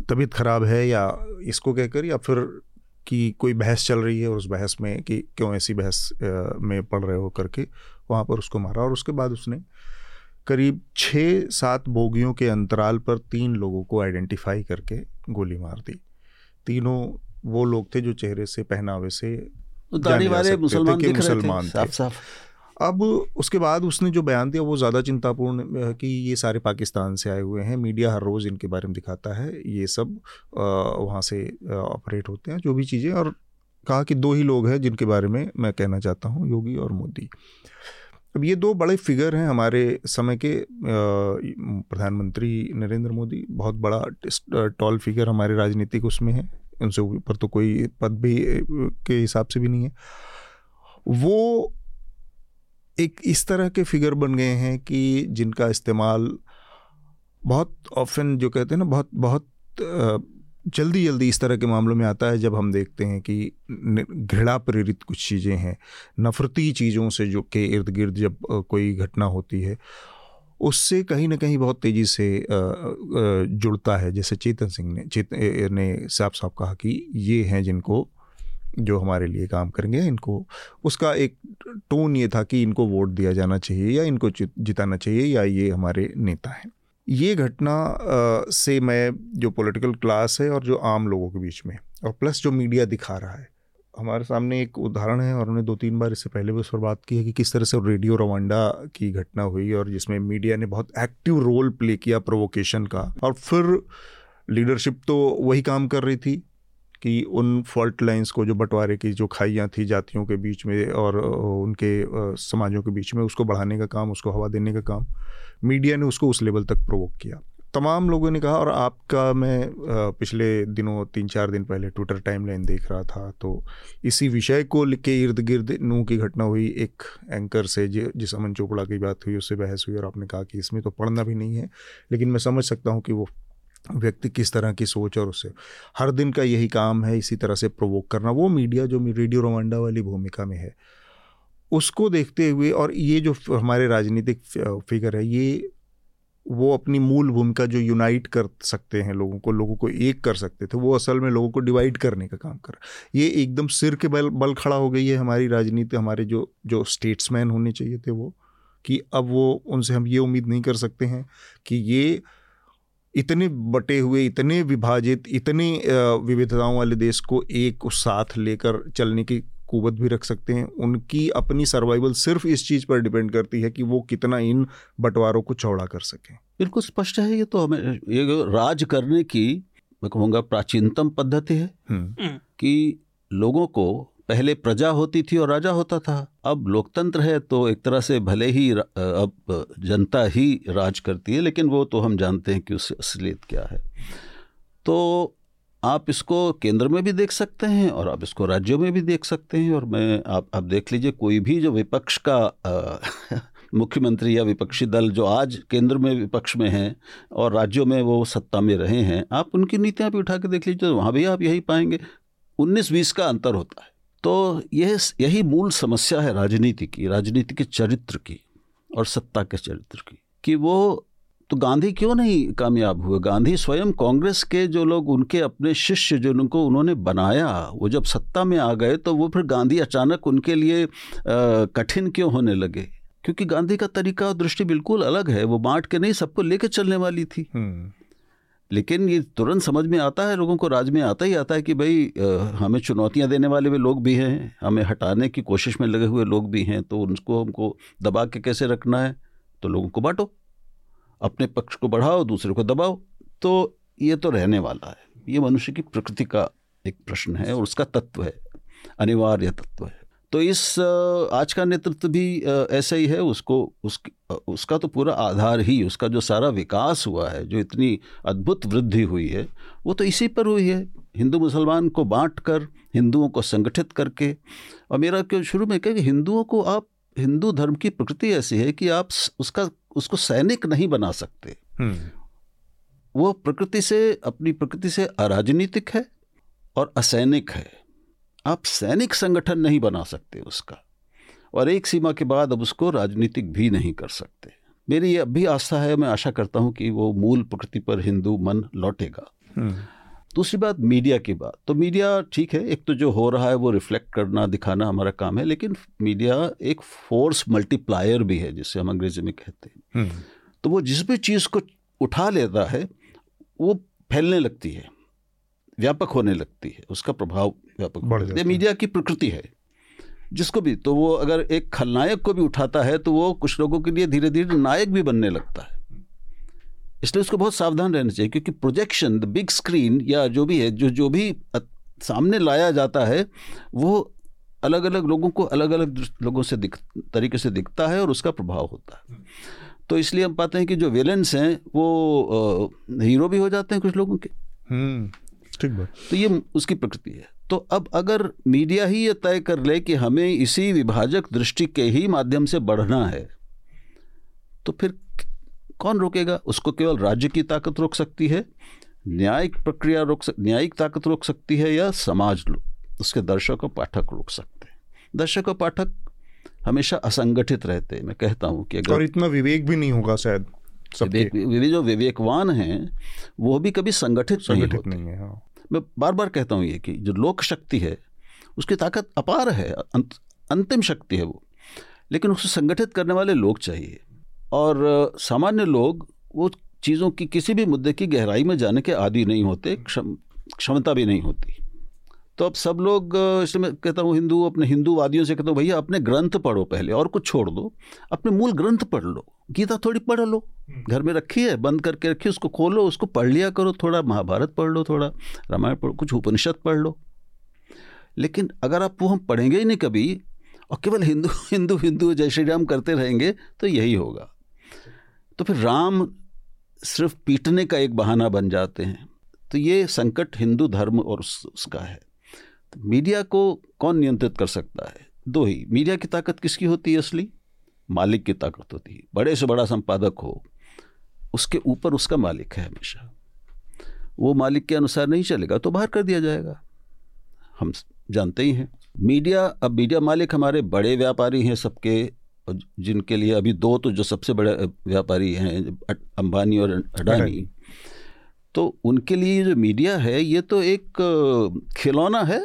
तबीयत ख़राब है या इसको कहकर या फिर कि कोई बहस चल रही है और उस बहस में कि क्यों ऐसी बहस में पढ़ रहे हो करके वहाँ पर उसको मारा और उसके बाद उसने करीब छः सात बोगियों के अंतराल पर तीन लोगों को आइडेंटिफाई करके गोली मार दी। तीनों वो लोग थे जो चेहरे से पहनावे से दाढ़ी वाले मुसलमान थे, मुसलमान थे। साफ़ साफ़ अब उसके बाद उसने जो बयान दिया, वो ज़्यादा चिंतापूर्ण कि ये सारे पाकिस्तान से आए हुए हैं। मीडिया हर रोज़ इनके बारे में दिखाता है। ये सब वहाँ से ऑपरेट होते हैं, जो भी चीज़ें। और कहा कि दो ही लोग हैं जिनके बारे में मैं कहना चाहता हूँ, योगी और मोदी। अब ये दो बड़े फिगर हैं हमारे समय के प्रधानमंत्री नरेंद्र मोदी। बहुत बड़ा टॉल फिगर हमारे राजनीतिक उसमें है। उनसे ऊपर तो कोई पद भी के हिसाब से भी नहीं है। वो एक इस तरह के फिगर बन गए हैं कि जिनका इस्तेमाल बहुत ऑफन जो कहते हैं ना, बहुत बहुत जल्दी जल्दी इस तरह के मामलों में आता है जब हम देखते हैं कि घृणा प्रेरित कुछ चीज़ें हैं। नफरती चीज़ों से जो के इर्द गिर्द जब कोई घटना होती है, उससे कहीं ना कहीं बहुत तेज़ी से जुड़ता है। जैसे चेतन सिंह ने चेतन ने साफ़ साफ़ कहा कि ये हैं जिनको जो हमारे लिए काम करेंगे, इनको, उसका एक टोन ये था कि इनको वोट दिया जाना चाहिए या इनको जिताना चाहिए या ये हमारे नेता हैं। ये घटना से मैं, जो पॉलिटिकल क्लास है और जो आम लोगों के बीच में और प्लस जो मीडिया दिखा रहा है, हमारे सामने एक उदाहरण है और उन्होंने दो तीन बार इससे पहले भी उस पर बात की है कि किस तरह से रेडियो रवांडा की घटना हुई और जिसमें मीडिया ने बहुत एक्टिव रोल प्ले किया प्रोवोकेशन का, और फिर लीडरशिप तो वही काम कर रही थी। कि उन फॉल्ट लाइंस को, जो बंटवारे की, जो खाइयाँ थी जातियों के बीच में और उनके समाजों के बीच में, उसको बढ़ाने का काम, उसको हवा देने का काम मीडिया ने उसको उस लेवल तक प्रोवोक किया। तमाम लोगों ने कहा, और आपका मैं पिछले दिनों तीन चार दिन पहले ट्विटर टाइमलाइन देख रहा था तो इसी विषय को लिख के इर्द गिर्द नू की घटना हुई। एक एंकर से जिस अमन चोपड़ा की बात हुई, उससे बहस हुई, और आपने कहा कि इसमें तो पढ़ना भी नहीं है, लेकिन मैं समझ सकता हूँ कि वो व्यक्ति किस तरह की सोच और उससे। हर दिन का यही काम है, इसी तरह से प्रोवोक करना। वो मीडिया जो रेडियो रोमांडा वाली भूमिका में है। उसको देखते हुए और ये जो हमारे राजनीतिक फिगर है, ये, वो अपनी मूल भूमिका जो यूनाइट कर सकते हैं लोगों को लोगों को एक कर सकते थे, वो असल में लोगों को डिवाइड करने का काम कर ये एकदम सिर के बल बल खड़ा हो गई है हमारी राजनीति, हमारे जो जो स्टेट्समैन होने चाहिए थे वो, कि अब वो, उनसे हम ये उम्मीद नहीं कर सकते हैं कि ये इतने बटे हुए इतने विभाजित इतने विविधताओं वाले देश को एक साथ लेकर चलने की कुवत भी रख सकते हैं उनकी अपनी सर्वाइवल सिर्फ़ इस चीज़ पर डिपेंड करती है कि वो कितना इन बंटवारों को चौड़ा कर सकें बिल्कुल स्पष्ट है ये तो हमें ये राज करने की मैं कहूँगा प्राचीनतम पद्धति है हम्म। हम्म। कि लोगों को पहले प्रजा होती थी और राजा होता था। अब लोकतंत्र है तो एक तरह से भले ही अब जनता ही राज करती है, लेकिन वो तो हम जानते हैं कि उससे असलियत क्या है। तो आप इसको केंद्र में भी देख सकते हैं और आप इसको राज्यों में भी देख सकते हैं और मैं, आप आप देख लीजिए कोई भी जो विपक्ष का *laughs* मुख्यमंत्री या विपक्षी दल जो आज केंद्र में विपक्ष में हैं और राज्यों में वो सत्ता में रहे हैं, आप उनकी नीतियाँ भी उठा के देख लीजिए तो वहाँ भी आप यही पाएँगे। उन्नीस बीस का अंतर होता है। तो यह यही मूल समस्या है राजनीति की, राजनीति के चरित्र की और सत्ता के चरित्र की, कि वो तो गांधी क्यों नहीं कामयाब हुए? गांधी स्वयं कांग्रेस के जो लोग, उनके अपने शिष्य जो उनको उन्होंने बनाया, वो जब सत्ता में आ गए तो वो फिर गांधी अचानक उनके लिए कठिन क्यों होने लगे? क्योंकि गांधी का तरीका और दृष्टि बिल्कुल अलग है, वो बांट के नहीं सबको लेके चलने वाली थी। हम्म। लेकिन ये तुरंत समझ में आता है, लोगों को राज में आता ही आता है कि भाई हमें चुनौतियाँ देने वाले भी लोग भी हैं, हमें हटाने की कोशिश में लगे हुए लोग भी हैं तो उनको हमको दबा के कैसे रखना है? तो लोगों को बांटो, अपने पक्ष को बढ़ाओ, दूसरे को दबाओ तो ये तो रहने वाला है। ये मनुष्य की प्रकृति का एक प्रश्न है और उसका तत्व है, अनिवार्य तत्व है। तो इस आज का नेतृत्व भी ऐसा ही है उसको उस उसका तो पूरा आधार ही उसका जो सारा विकास हुआ है जो इतनी अद्भुत वृद्धि हुई है वो तो इसी पर हुई है। हिंदू मुसलमान को बांट कर हिंदुओं को संगठित करके और मेरा क्यों शुरू में क्या कि हिंदुओं को आप हिंदू धर्म की प्रकृति ऐसी है कि आप उसका उसको सैनिक नहीं बना सकते। हम्म। वो प्रकृति से अपनी प्रकृति से अराजनीतिक है और असैनिक है। आप सैनिक संगठन नहीं बना सकते उसका। और एक सीमा के बाद अब उसको राजनीतिक भी नहीं कर सकते। मेरी ये अब भी आस्था है मैं आशा करता हूँ कि वो मूल प्रकृति पर हिंदू मन लौटेगा। हम्म। दूसरी बात मीडिया की बात। तो मीडिया ठीक है एक तो जो हो रहा है वो रिफ्लेक्ट करना दिखाना हमारा काम है लेकिन मीडिया एक फोर्स मल्टीप्लायर भी है जिसे हम अंग्रेज़ी में कहते हैं। हम्म। तो वो जिस भी चीज़ को उठा लेता है वो फैलने लगती है। व्यापक होने लगती है उसका प्रभाव व्यापक बढ़ जाता है। मीडिया की प्रकृति है जिसको भी तो वो अगर एक खलनायक को भी उठाता है तो वो कुछ लोगों के लिए धीरे धीरे नायक भी बनने लगता है। इसलिए उसको बहुत सावधान रहना चाहिए क्योंकि प्रोजेक्शन द बिग स्क्रीन या जो भी है जो जो भी सामने लाया जाता है वो अलग अलग लोगों को अलग अलग लोगों से दिख तरीके से दिखता है और उसका प्रभाव होता है। तो इसलिए हम पाते हैं कि जो विलेंस हैं वो हीरो भी हो जाते हैं कुछ लोगों के। हम्म, ठीक बात। तो ये उसकी प्रकृति है। तो अब अगर मीडिया ही ये तय कर ले कि हमें इसी विभाजक दृष्टि के ही माध्यम से बढ़ना है तो फिर कौन रोकेगा? उसको केवल राज्य की ताकत रोक सकती है न्यायिक प्रक्रिया रोक सक न्यायिक ताकत रोक सकती है या समाज उसके दर्शक और पाठक रोक सकते हैं। दर्शक और पाठक हमेशा असंगठित रहते हैं। मैं कहता हूँ कि अगर और इतना विवेक भी नहीं होगा शायद विवेक जो विवेकवान हैं वो भी कभी संगठित, संगठित नहीं, नहीं है हाँ। मैं बार बार कहता हूँ ये कि जो लोक शक्ति है उसकी ताकत अपार है अंत, अंतिम शक्ति है वो। लेकिन उसको संगठित करने वाले लोग चाहिए। और सामान्य लोग वो चीज़ों की किसी भी मुद्दे की गहराई में जाने के आदि नहीं होते क्षमता भी नहीं होती। तो अब सब लोग इसलिए मैं कहता हूँ हिंदू अपने हिंदूवादियों से कहता हूँ भैया अपने ग्रंथ पढ़ो पहले और कुछ छोड़ दो। अपने मूल ग्रंथ पढ़ लो। गीता थोड़ी पढ़ लो। हम्म। घर में रखी है बंद करके रखी उसको खोलो उसको पढ़ लिया करो थोड़ा। महाभारत पढ़ लो थोड़ा रामायण पढ़ो कुछ उपनिषद पढ़ लो। लेकिन अगर आप वो हम पढ़ेंगे ही नहीं कभी और केवल हिंदू *laughs* हिंदू हिंदू जय श्री राम करते रहेंगे तो यही होगा। तो फिर राम सिर्फ़ पीटने का एक बहाना बन जाते हैं। तो ये संकट हिंदू धर्म और उसका है। मीडिया को कौन नियंत्रित कर सकता है? दो ही मीडिया की ताकत किसकी होती है असली? मालिक की ताकत होती है। बड़े से बड़ा संपादक हो उसके ऊपर उसका मालिक है हमेशा। वो मालिक के अनुसार नहीं चलेगा तो बाहर कर दिया जाएगा। हम जानते ही हैं। मीडिया अब मीडिया मालिक हमारे बड़े व्यापारी हैं सबके जिनके लिए अभी दो तो जो सबसे बड़े व्यापारी हैं अंबानी और अडानी। तो उनके लिए जो मीडिया है ये तो एक खिलौना है।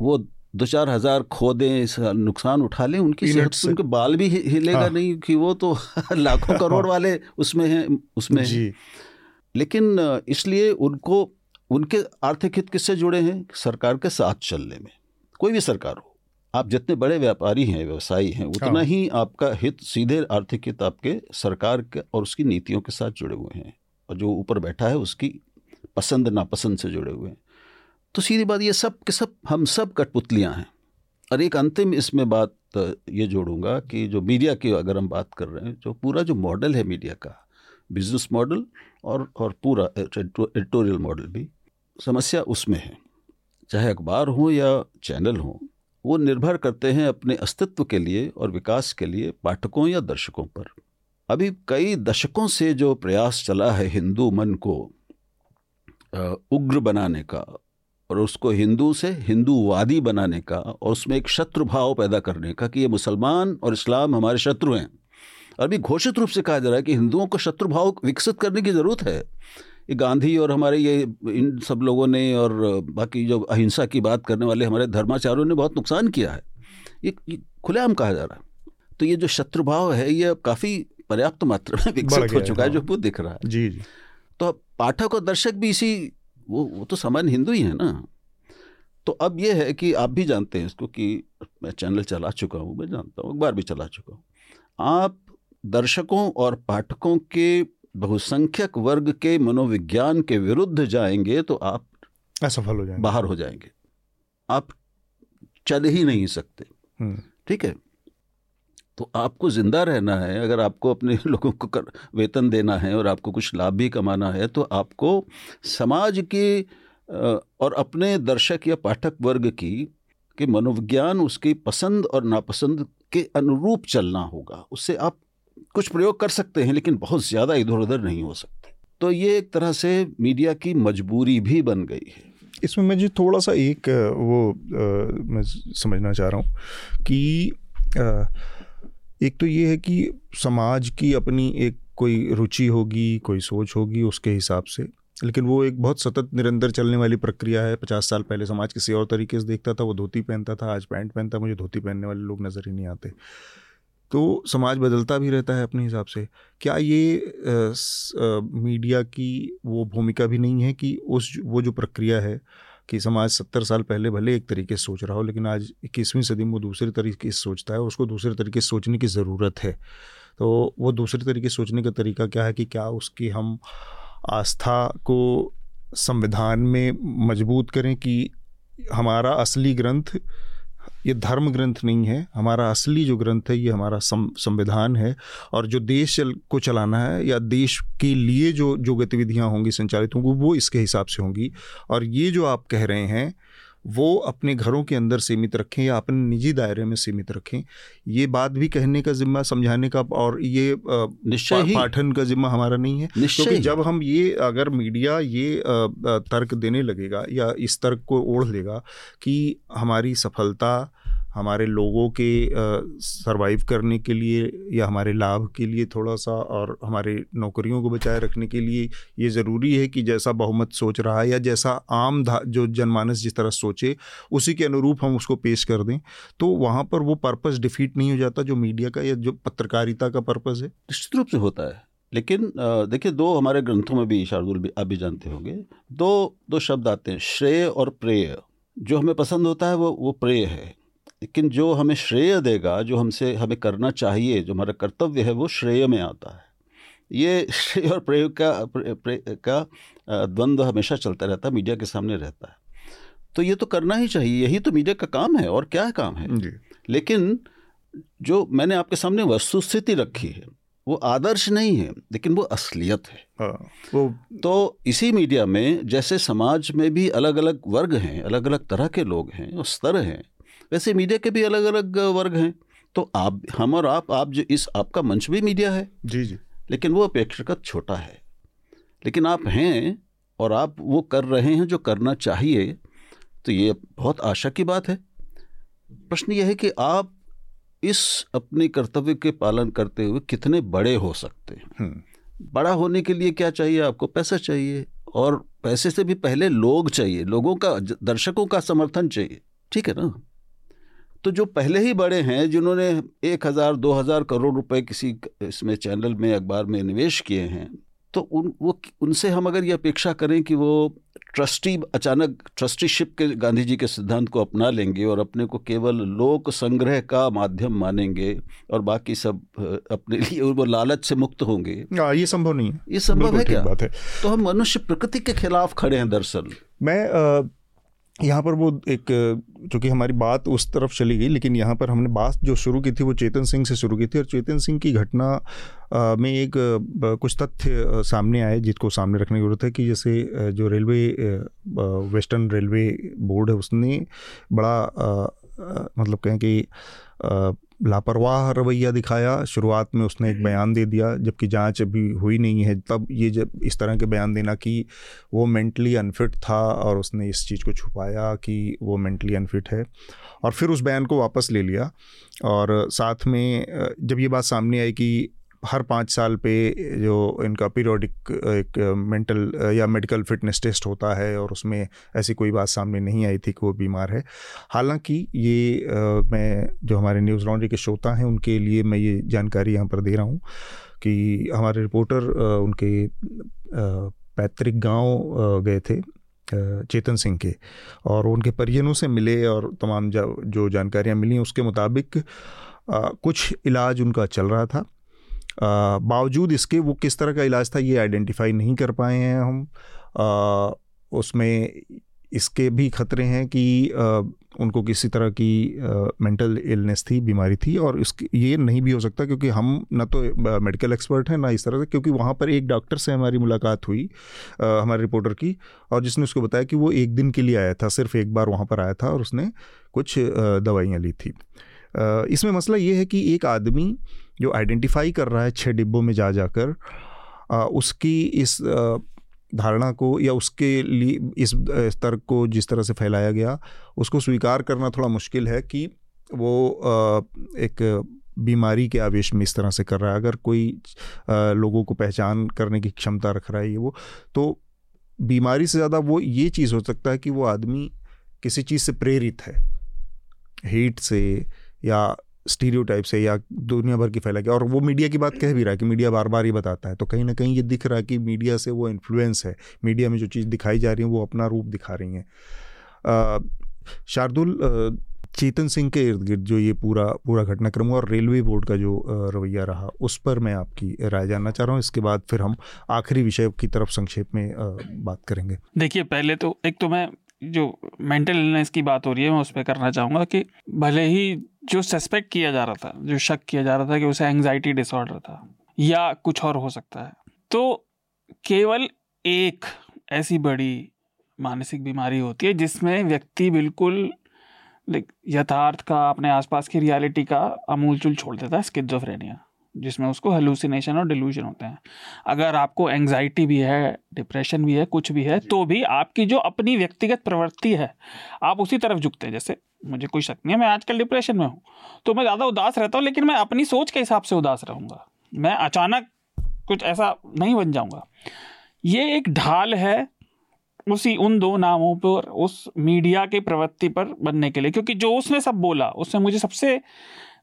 वो दो चार हज़ार खो दें नुकसान उठा लें उनकी सेहत से। उनके बाल भी हिलेगा हाँ। नहीं कि वो तो *laughs* लाखों करोड़ वाले उसमें हैं उसमें जी। लेकिन इसलिए उनको उनके आर्थिक हित किससे जुड़े हैं? सरकार के साथ चलने में। कोई भी सरकार हो। आप जितने बड़े व्यापारी हैं व्यवसायी हैं उतना हाँ। ही आपका हित सीधे आर्थिक हित आपके सरकार के और उसकी नीतियों के साथ जुड़े हुए हैं। और जो ऊपर बैठा है उसकी पसंद नापसंद से जुड़े हुए हैं। तो सीधी बात ये सब के सब, हम सब कठपुतलियाँ हैं। और एक अंतिम इसमें बात, ये जोड़ूँगा कि जो मीडिया की अगर हम बात कर रहे हैं, जो पूरा जो मॉडल है मीडिया का, बिज़नेस मॉडल और और पूरा एडिटोरियल मॉडल भी, समस्या उसमें है। चाहे अखबार हो या चैनल हो, वो निर्भर करते हैं अपने अस्तित्व के लिए और विकास के लिए पाठकों या दर्शकों पर। अभी कई दशकों से जो प्रयास चला है हिंदू मन को उग्र बनाने का और उसको हिंदू से हिंदूवादी बनाने का और उसमें एक शत्रु भाव पैदा करने का कि ये मुसलमान और इस्लाम हमारे शत्रु हैं। और अभी घोषित रूप से कहा जा रहा है कि हिंदुओं को शत्रु भाव विकसित करने की ज़रूरत है। ये गांधी और हमारे ये इन सब लोगों ने और बाकी जो अहिंसा की बात करने वाले हमारे धर्माचार्यों ने बहुत नुकसान किया है। ये, ये खुलेआम कहा जा रहा है। तो ये जो शत्रुभाव है ये काफ़ी पर्याप्त मात्रा में विकसित हो चुका है जो वो दिख रहा है। जी जी। तो पाठक और दर्शक भी इसी वो वो तो सामान्य हिंदू ही है ना। तो अब ये है कि आप भी जानते हैं इसको कि मैं चैनल चला चुका हूँ मैं जानता हूँ एक बार भी चला चुका हूँ। आप दर्शकों और पाठकों के बहुसंख्यक वर्ग के मनोविज्ञान के विरुद्ध जाएँगे तो आप असफल हो जाएँगे। बाहर हो जाएँगे। आप चल ही नहीं सकते। हम्म। ठीक है? तो आपको ज़िंदा रहना है अगर आपको अपने *laughs* लोगों को कर, वेतन देना है और आपको कुछ लाभ भी कमाना है तो आपको समाज के और अपने दर्शक या पाठक वर्ग की के मनोविज्ञान उसकी पसंद और नापसंद के अनुरूप चलना होगा। उससे आप कुछ प्रयोग कर सकते हैं लेकिन बहुत ज़्यादा इधर उधर नहीं हो सकते। तो ये एक तरह से मीडिया की मजबूरी भी बन गई है। इसमें मैं जी थोड़ा सा एक वो आ, मैं समझना चाह रहा हूँ कि आ, एक तो ये है कि समाज की अपनी एक कोई रुचि होगी कोई सोच होगी उसके हिसाब से। लेकिन वो एक बहुत सतत निरंतर चलने वाली प्रक्रिया है। पचास साल पहले समाज किसी और तरीके से देखता था वो धोती पहनता था आज पैंट पहनता मुझे धोती पहनने वाले लोग नज़र ही नहीं आते। तो समाज बदलता भी रहता है अपने हिसाब से। क्या ये आ, स, आ, मीडिया की वो भूमिका भी नहीं है कि उस वो जो प्रक्रिया है कि समाज सत्तर साल पहले भले एक तरीके से सोच रहा हो, लेकिन आज इक्कीसवीं सदी में वो दूसरे तरीके से सोचता है, उसको दूसरे तरीके से सोचने की ज़रूरत है। तो वो दूसरे तरीके से सोचने का तरीका क्या है कि क्या उसकी हम आस्था को संविधान में मज़बूत करें कि हमारा असली ग्रंथ ये धर्म ग्रंथ नहीं है, हमारा असली जो ग्रंथ है, ये हमारा संविधान है, और जो देश को चलाना है, या देश के लिए जो जो गतिविधियाँ होंगी, संचालित होंगी, वो इसके हिसाब से होंगी। और ये जो आप कह रहे हैं वो अपने घरों के अंदर सीमित रखें या अपने निजी दायरे में सीमित रखें। ये बात भी कहने का जिम्मा समझाने का और ये निश्चय पा, पाठन का जिम्मा हमारा नहीं है। क्योंकि जब हम ये अगर मीडिया ये तर्क देने लगेगा या इस तर्क को ओढ़ लेगा कि हमारी सफलता हमारे लोगों के सरवाइव करने के लिए या हमारे लाभ के लिए थोड़ा सा और हमारे नौकरियों को बचाए रखने के लिए ये ज़रूरी है कि जैसा बहुमत सोच रहा है या जैसा आम जो जनमानस जिस तरह सोचे, उसी के अनुरूप हम उसको पेश कर दें। तो वहाँ पर वो पर्पज़ डिफीट नहीं हो जाता जो मीडिया का या जो पत्रकारिता का पर्पज़ है। निश्चित रूप से होता है। लेकिन देखिए दो हमारे ग्रंथों में भी शार्दुल भी आप भी जानते होंगे। दो दो शब्द आते हैं, श्रेय और प्रेय। जो हमें पसंद होता है वो वो प्रेय है। लेकिन जो हमें श्रेय देगा जो हमसे हमें करना चाहिए जो हमारा कर्तव्य है वो श्रेय में आता है। ये श्रेय और प्रयोग का प्रे, का द्वंद्व हमेशा चलता रहता है मीडिया के सामने रहता है। तो ये तो करना ही चाहिए यही तो मीडिया का काम है और क्या काम है? लेकिन जो मैंने आपके सामने वस्तुस्थिति रखी है वो आदर्श नहीं है लेकिन वो असलियत है। हाँ, वो तो इसी मीडिया में जैसे समाज में भी अलग अलग वर्ग हैं अलग अलग तरह के लोग हैं और स्तर हैं वैसे मीडिया के भी अलग अलग वर्ग हैं। तो आप हम और आप आप जो इस आपका मंच भी मीडिया है। जी जी। लेकिन वो अपेक्षाकृत छोटा है। लेकिन आप हैं और आप वो कर रहे हैं जो करना चाहिए तो ये बहुत आशा की बात है। प्रश्न यह है कि आप इस अपने कर्तव्य के पालन करते हुए कितने बड़े हो सकते हैं? हम्म। बड़ा होने के लिए क्या चाहिए आपको? पैसा चाहिए और पैसे से भी पहले लोग चाहिए। लोगों का दर्शकों का समर्थन चाहिए। ठीक है ना? तो जो पहले ही बड़े हैं जिन्होंने एक हज़ार दो हज़ार करोड़ रुपए किसी इसमें चैनल में अखबार में निवेश किए हैं तो उन वो उनसे हम अगर ये अपेक्षा करें कि वो ट्रस्टी अचानक ट्रस्टीशिप के गांधी जी के सिद्धांत को अपना लेंगे और अपने को केवल लोक संग्रह का माध्यम मानेंगे और बाकी सब अपने लिए वो लालच से मुक्त होंगे। आ, ये संभव नहीं है। ये संभव है क्या? बात है। तो हम मनुष्य प्रकृति के खिलाफ खड़े हैं दरअसल। मैं आ, यहाँ पर वो एक, चूँकि हमारी बात उस तरफ़ चली गई, लेकिन यहाँ पर हमने बात जो शुरू की थी वो चेतन सिंह से शुरू की थी, और चेतन सिंह की घटना में एक कुछ तथ्य सामने आए जिसको सामने रखने की ज़रूरत है कि जैसे जो रेलवे वेस्टर्न रेलवे बोर्ड है, उसने बड़ा मतलब कहें कि लापरवाह रवैया दिखाया। शुरुआत में उसने एक बयान दे दिया जबकि जाँच अभी हुई नहीं है। तब ये जब इस तरह के बयान देना कि वो मेंटली अनफिट था और उसने इस चीज़ को छुपाया कि वो मेंटली अनफिट है। और फिर उस बयान को वापस ले लिया। और साथ में जब ये बात सामने आई कि हर पाँच साल पे जो इनका पीरियोडिक, एक मेंटल, या मेडिकल फिटनेस टेस्ट होता है और उसमें ऐसी कोई बात सामने नहीं आई थी कि वो बीमार है। हालाँकि ये मैं, जो हमारे न्यूज़ लॉन्ड्री के श्रोता हैं, उनके लिए मैं ये जानकारी यहाँ पर दे रहा हूँ कि हमारे रिपोर्टर उनके पैतृक गाँव गए थे चेतन सिंह के और उनके परिजनों से मिले और तमाम जो जानकारियाँ मिली उसके मुताबिक कुछ इलाज उनका चल रहा था। बावजूद इसके वो किस तरह का इलाज था ये आइडेंटिफाई नहीं कर पाए हैं हम। आ, उसमें इसके भी खतरे हैं कि आ, उनको किसी तरह की मेंटल इलनेस थी बीमारी थी और इस ये नहीं भी हो सकता क्योंकि हम ना तो मेडिकल एक्सपर्ट हैं ना इस तरह से क्योंकि वहाँ पर एक डॉक्टर से हमारी मुलाकात हुई आ, हमारे रिपोर्टर की और जिसने उसको बताया कि वो एक दिन के लिए आया था सिर्फ़ एक बार वहाँ पर आया था और उसने कुछ दवाइयाँ ली थी। इसमें मसला ये है कि एक आदमी जो आइडेंटिफाई कर रहा है छः डिब्बों में जा जाकर उसकी इस धारणा को या उसके लिए इस स्तर को जिस तरह से फैलाया गया, उसको स्वीकार करना थोड़ा मुश्किल है कि वो एक बीमारी के आवेश में इस तरह से कर रहा है। अगर कोई लोगों को पहचान करने की क्षमता रख रहा है ये वो तो बीमारी से ज़्यादा वो ये चीज़ हो सकता है कि वो आदमी किसी चीज़ से प्रेरित है। हीट से या स्टीरियो टाइप से या दुनिया भर की फैला के और वो मीडिया की बात कह भी रहा है कि मीडिया बार बार ही बताता है। तो कहीं ना कहीं ये दिख रहा है कि मीडिया से वो इन्फ्लुएंस है। मीडिया में जो चीज़ दिखाई जा रही है, वो अपना रूप दिखा रही हैं। शार्दुल चेतन सिंह के इर्द गिर्द जो ये पूरा पूरा घटनाक्रम हुआ और रेलवे बोर्ड का जो रवैया रहा, उस पर मैं आपकी राय जानना चाह रहा हूँ। इसके बाद फिर हम आखिरी विषय की तरफ़ संक्षेप में बात करेंगे। देखिए, पहले तो एक तो मैं जो मेंटल इलनेस की बात हो रही है, मैं उस पर करना चाहूँगा कि भले ही जो सस्पेक्ट किया जा रहा था, जो शक किया जा रहा था कि उसे एंग्जाइटी डिसऑर्डर था, या कुछ और हो सकता है तो केवल एक ऐसी बड़ी मानसिक बीमारी होती है जिसमें व्यक्ति बिल्कुल यथार्थ का अपने आसपास की रियलिटी का अमूल चूल छोड़ देता है स्किजोफ्रेनिया जिसमें उसको हेलुसिनेशन और डिल्यूजन होते हैं। अगर आपको एंग्जाइटी भी है डिप्रेशन भी है कुछ भी है तो भी आपकी जो अपनी व्यक्तिगत प्रवृत्ति है आप उसी तरफ़ झुकते हैं। जैसे मुझे कोई शक नहीं है मैं आजकल डिप्रेशन में हूँ तो मैं ज़्यादा उदास रहता हूँ लेकिन मैं अपनी सोच के हिसाब से उदास रहूँगा। मैं अचानक कुछ ऐसा नहीं बन जाऊँगा। ये एक ढाल है उसी उन दो नामों पर उस मीडिया के प्रवृत्ति पर बनने के लिए क्योंकि जो उसने सब बोला उसने मुझे सबसे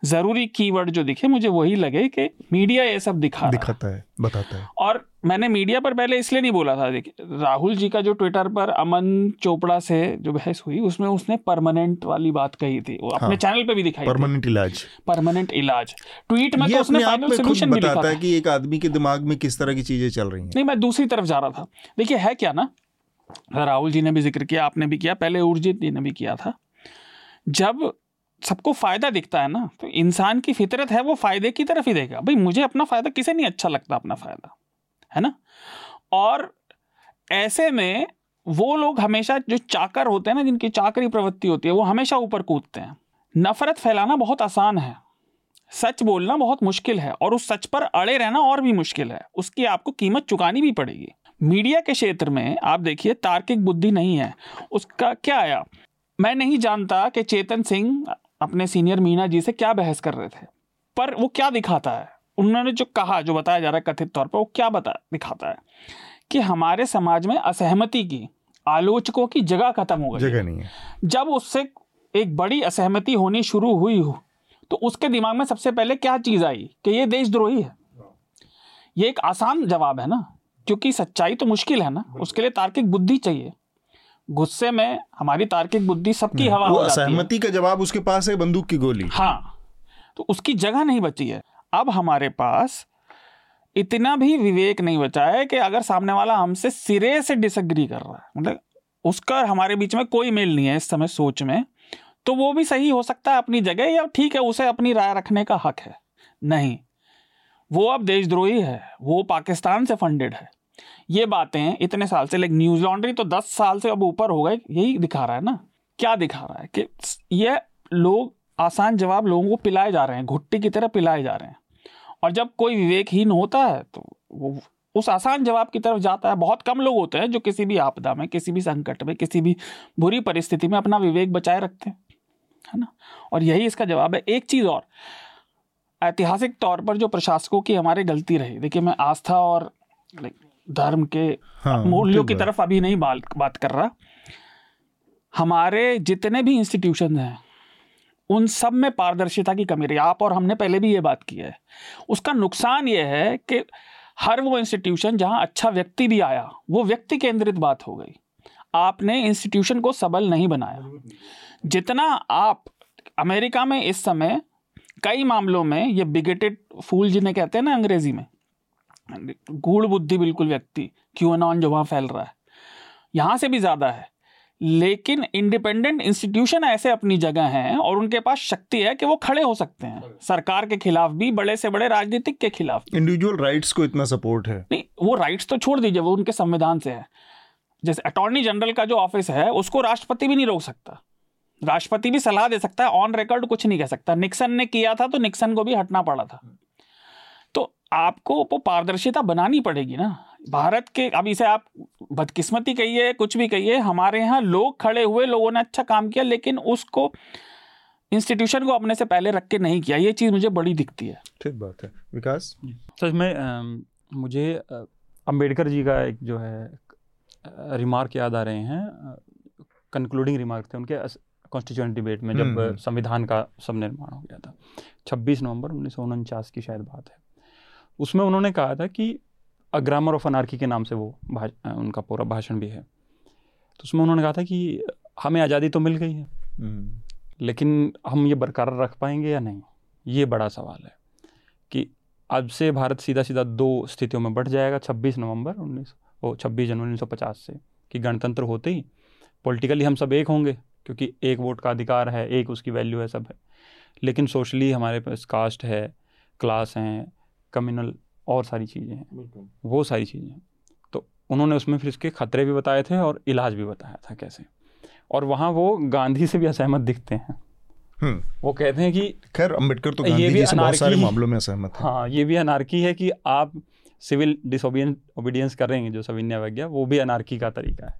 ज़रूरी कीवर्ड जो दिखे मुझे वही लगे कि मीडिया ये सब दिखा दिखाता है। बताता है। और मैंने मीडिया पर पहले इसलिए नहीं बोला था देखिए राहुल जी का जो ट्विटर पर अमन चोपड़ा से जो बहस हुई उसमें उसने परमानेंट वाली बात कही थी। वो अपने हाँ, चैनल पे भी दिखाई परमानेंट इलाज। परमानेंट इलाज। ट्वीट में तो उसने फाइनल सोल्यूशन भी बताता है कि एक आदमी के दिमाग में किस तरह की चीज़ें चल रही हैं। नहीं मैं दूसरी तरफ़ जा रहा था। देखिए है क्या ना? राहुल जी ने भी ज़िक्र किया आपने भी किया पहले उर्जित जी ने भी किया था। जब सबको फ़ायदा दिखता है ना? तो इंसान की फितरत है, वो फ़ायदे की तरफ़ ही देगा। भाई, मुझे अपना फ़ायदा किसे नहीं अच्छा लगता, अपना फ़ायदा? है ना? और ऐसे में वो लोग हमेशा जो चाकर होते हैं ना, जिनकी चाकरी प्रवृत्ति होती है, वो हमेशा ऊपर कूदते हैं। नफरत फैलाना बहुत आसान है। सच बोलना बहुत मुश्किल है और उस सच पर अड़े रहना और भी मुश्किल है। उसकी आपको कीमत चुकानी भी पड़ेगी। मीडिया के क्षेत्र में आप देखिए, तार्किक बुद्धि नहीं है। उसका क्या आया? मैं नहीं जानता कि चेतन सिंह अपने सीनियर मीना जी से क्या बहस कर रहे थे? पर वो क्या दिखाता है? उन्होंने जो कहा जो बताया जा रहा है कथित तौर पर वो क्या बता दिखाता है? कि हमारे समाज में असहमति की आलोचकों की जगह खत्म हो गई। जगह नहीं है। जब उससे एक बड़ी असहमति होनी शुरू हुई हो तो उसके दिमाग में सबसे पहले क्या चीज़ आई? कि ये देशद्रोही है। ये एक आसान जवाब है ना? क्योंकि सच्चाई तो मुश्किल है ना? उसके लिए तार्किक बुद्धि चाहिए। गुस्से में हमारी तार्किक बुद्धि सबकी हवा वो सहमति का जवाब उसके पास है बंदूक की गोली। हाँ तो उसकी जगह नहीं बची है। अब हमारे पास इतना भी विवेक नहीं बचा है कि अगर सामने वाला हमसे सिरे से डिसग्री कर रहा है मतलब उसका हमारे बीच में कोई मेल नहीं है इस समय सोच में तो वो भी सही हो सकता है अपनी जगह या ठीक है उसे अपनी राय रखने का हक है। नहीं वो अब देशद्रोही है वो पाकिस्तान से फंडेड है। ये बातें इतने साल से लाइक न्यूज़ लॉन्ड्री तो दस साल से अब ऊपर हो गए, यही दिखा रहा है ना? क्या दिखा रहा है कि ये लोग आसान जवाब लोगों को पिलाए जा रहे हैं, घुट्टी की तरह पिलाए जा रहे हैं। और जब कोई विवेकहीन होता है तो वो उस आसान जवाब की तरफ़ जाता है। बहुत कम लोग होते हैं जो किसी भी आपदा में, किसी भी संकट में, किसी भी बुरी परिस्थिति में अपना विवेक बचाए रखते हैं, है ना? और यही इसका जवाब है। एक चीज़ और, ऐतिहासिक तौर पर जो प्रशासकों की हमारी गलती रही। देखिए, मैं आस्था और धर्म के हाँ, मूल्यों की तरफ़ अभी नहीं बात कर रहा। हमारे जितने भी इंस्टीट्यूशन हैं उन सब में पारदर्शिता की कमी रही। आप और हमने पहले भी ये बात की है। उसका नुकसान ये है कि हर वो इंस्टीट्यूशन जहाँ अच्छा व्यक्ति भी आया वो व्यक्ति केंद्रित बात हो गई। आपने इंस्टीट्यूशन को सबल नहीं बनाया। जितना आप अमेरिका में इस समय कई मामलों में ये बिगेटेड फूल जिन्हें कहते हैं ना अंग्रेज़ी में गूढ़ बुद्धि बिल्कुल व्यक्ति क्यों नॉन जो वहाँ फैल रहा है। यहाँ से भी ज़्यादा है लेकिन इंडिपेंडेंट इंस्टीट्यूशन ऐसे अपनी जगह हैं और उनके पास शक्ति है कि वो खड़े हो सकते हैं। सरकार के खिलाफ भी बड़े से बड़े राजनीतिक के खिलाफ इंडिविजुअल राइट्स को इतना सपोर्ट है। नहीं वो राइट्स तो छोड़ दीजिए वो उनके संविधान से है। जैसे अटॉर्नी जनरल का जो ऑफ़िस है उसको राष्ट्रपति भी नहीं रोक सकता। राष्ट्रपति भी सलाह दे सकता है ऑन रिकॉर्ड कुछ नहीं कह सकता। निक्सन ने किया था तो निक्सन को भी हटना पड़ा था। आपको वो पारदर्शिता बनानी पड़ेगी ना। भारत के अब इसे आप बदकिस्मती कहिए कुछ भी कहिए हमारे यहाँ लोग खड़े हुए लोगों ने अच्छा काम किया लेकिन उसको इंस्टीट्यूशन को अपने से पहले रख के नहीं किया। ये चीज़ मुझे बड़ी दिखती है। ठीक बात है। विकास? सच में मुझे अंबेडकर जी का एक जो है रिमार्क याद आ रहे हैं। कंक्लूडिंग रिमार्क थे उनके कॉन्स्टिट्यूंट डिबेट में जब हम्म, हम्म। संविधान का सब निर्माण हो गया था। 26 नवंबर उन्नीस सौ उनचास की शायद बात है। उसमें उन्होंने कहा था कि अ ग्रामर ऑफ़ अनार्की के नाम से वो उनका पूरा भाषण भी है। तो उसमें उन्होंने कहा था कि हमें आज़ादी तो मिल गई है हम्म। लेकिन हम ये बरकरार रख पाएँगे या नहीं? ये बड़ा सवाल है कि अब से भारत सीधा सीधा दो स्थितियों में बढ़ जाएगा 26 नवंबर उन्नीस वो छब्बीस जनवरी उन्नीस सौ पचास से कि गणतंत्र होते ही पॉलिटिकली हम सब एक होंगे क्योंकि एक वोट का अधिकार है एक उसकी वैल्यू है सब है। लेकिन सोशली हमारे पास कास्ट है क्लास हैं कम्युनल और सारी चीज़ें हैं। वो सारी चीज़ें हैं। तो उन्होंने उसमें फिर इसके खतरे भी बताए थे और इलाज भी बताया था कैसे। और वहाँ वो गांधी से भी असहमत दिखते हैं। हम्म। वो कहते हैं कि खैर अंबेडकर तो ये भी बहुत सारे मामलों में असहमत हाँ। ये भी अनारकी है कि आप सिविल डिसोबियन ओबीडियंस करेंगे जो सविन्य अवज्ञा वो भी अनारकी का तरीका है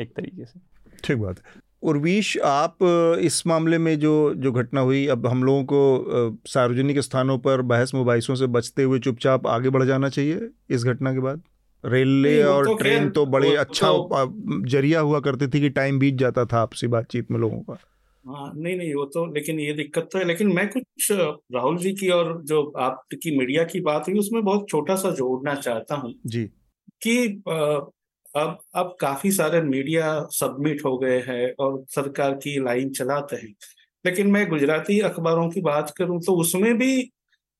एक तरीके से। ठीक बात है। उर्वीश आप इस मामले में जो जो घटना हुई अब हम लोगों को सार्वजनिक स्थानों पर बहस मुबाइसों से बचते हुए चुपचाप आगे बढ़ जाना चाहिए इस घटना के बाद? रेलवे और तो ट्रेन तो बड़े वो अच्छा तो- ज़रिया हुआ करती थी कि टाइम बीत जाता था आपसी बातचीत में लोगों का। हाँ नहीं नहीं वो तो लेकिन ये दिक्कत तो है। लेकिन मैं कुछ राहुल जी की और जो आपकी मीडिया की बात हुई उसमें बहुत छोटा सा जोड़ना चाहता हूँ जी। कि अब अब काफ़ी सारे मीडिया सबमिट हो गए हैं और सरकार की लाइन चलाते हैं। लेकिन मैं गुजराती अखबारों की बात करूँ तो उसमें भी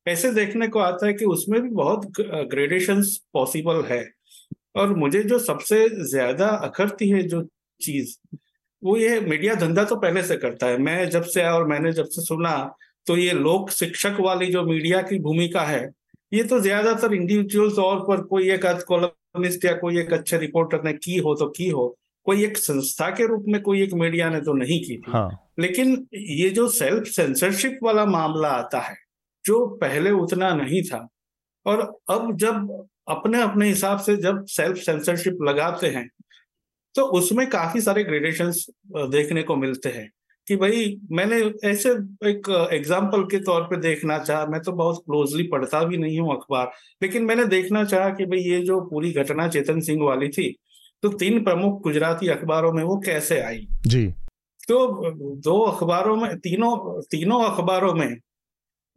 ऐसे देखने को आता है कि उसमें भी बहुत ग्रेडेशन पॉसिबल है। और मुझे जो सबसे ज़्यादा अखरती है जो चीज़, वो ये मीडिया धंधा तो पहले से करता है। मैं जब से आया और मैंने जब से सुना तो ये लोक शिक्षक वाली जो मीडिया की भूमिका है ये तो ज़्यादातर इंडिविजुअल तौर पर कोई एक कॉलमिस्ट या कोई एक अच्छे रिपोर्टर ने की हो तो की हो। कोई एक संस्था के रूप में कोई एक मीडिया ने तो नहीं की थी। हाँ। लेकिन ये जो सेल्फ सेंसरशिप वाला मामला आता है जो पहले उतना नहीं था और अब जब अपने अपने हिसाब से जब सेल्फ सेंसरशिप लगाते हैं तो उसमें काफ़ी सारे ग्रेडेशन देखने को मिलते हैं। कि भाई मैंने ऐसे एक एग्ज़ाम्पल के तौर पे देखना चाहा। मैं तो बहुत क्लोजली पढ़ता भी नहीं हूँ अखबार लेकिन मैंने देखना चाहा कि भाई ये जो पूरी घटना चेतन सिंह वाली थी तो तीन प्रमुख गुजराती अखबारों में वो कैसे आई? जी। तो दो अखबारों में तीनों तीनों अखबारों में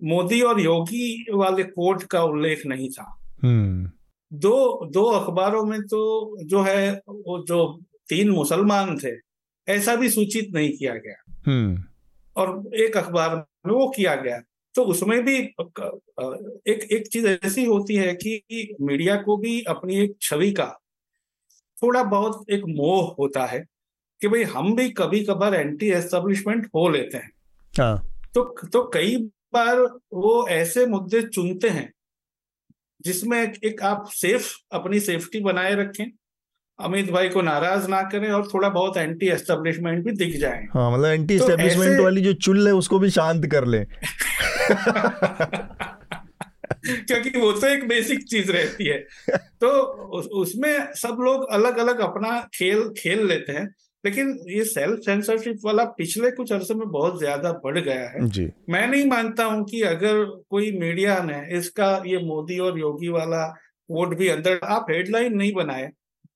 मोदी और योगी वाले कोर्ट का उल्लेख नहीं था। हम्म। दो दो अखबारों में तो जो है वो जो तीन मुसलमान थे ऐसा भी सूचित नहीं किया गया। और एक अखबार में वो किया गया। तो उसमें भी एक एक चीज़ ऐसी होती है कि मीडिया को भी अपनी एक छवि का थोड़ा बहुत एक मोह होता है कि भाई हम भी कभी कभार एंटी एस्टेब्लिशमेंट हो लेते हैं। हाँ। तो तो कई बार वो ऐसे मुद्दे चुनते हैं जिसमें एक, एक आप सेफ़ अपनी सेफ्टी बनाए रखें। अमित भाई को नाराज़ ना करें और थोड़ा बहुत एंटी एस्टेब्लिशमेंट भी दिख जाए। हाँ मतलब एंटी तो एस्टेब्लिशमेंट ऐसे- वाली जो चुल है उसको भी शांत कर ले। *laughs* क्योंकि वो तो एक बेसिक चीज़ रहती है। तो उस, उसमें सब लोग अलग अलग अपना खेल खेल लेते हैं लेकिन ये सेल्फ सेंसरशिप वाला पिछले कुछ अरसे में बहुत ज़्यादा बढ़ गया है। जी। मैं नहीं मानता हूँ कि अगर कोई मीडिया ने इसका ये मोदी और योगी वाला वोट भी अंदर आप हेडलाइन नहीं बनाए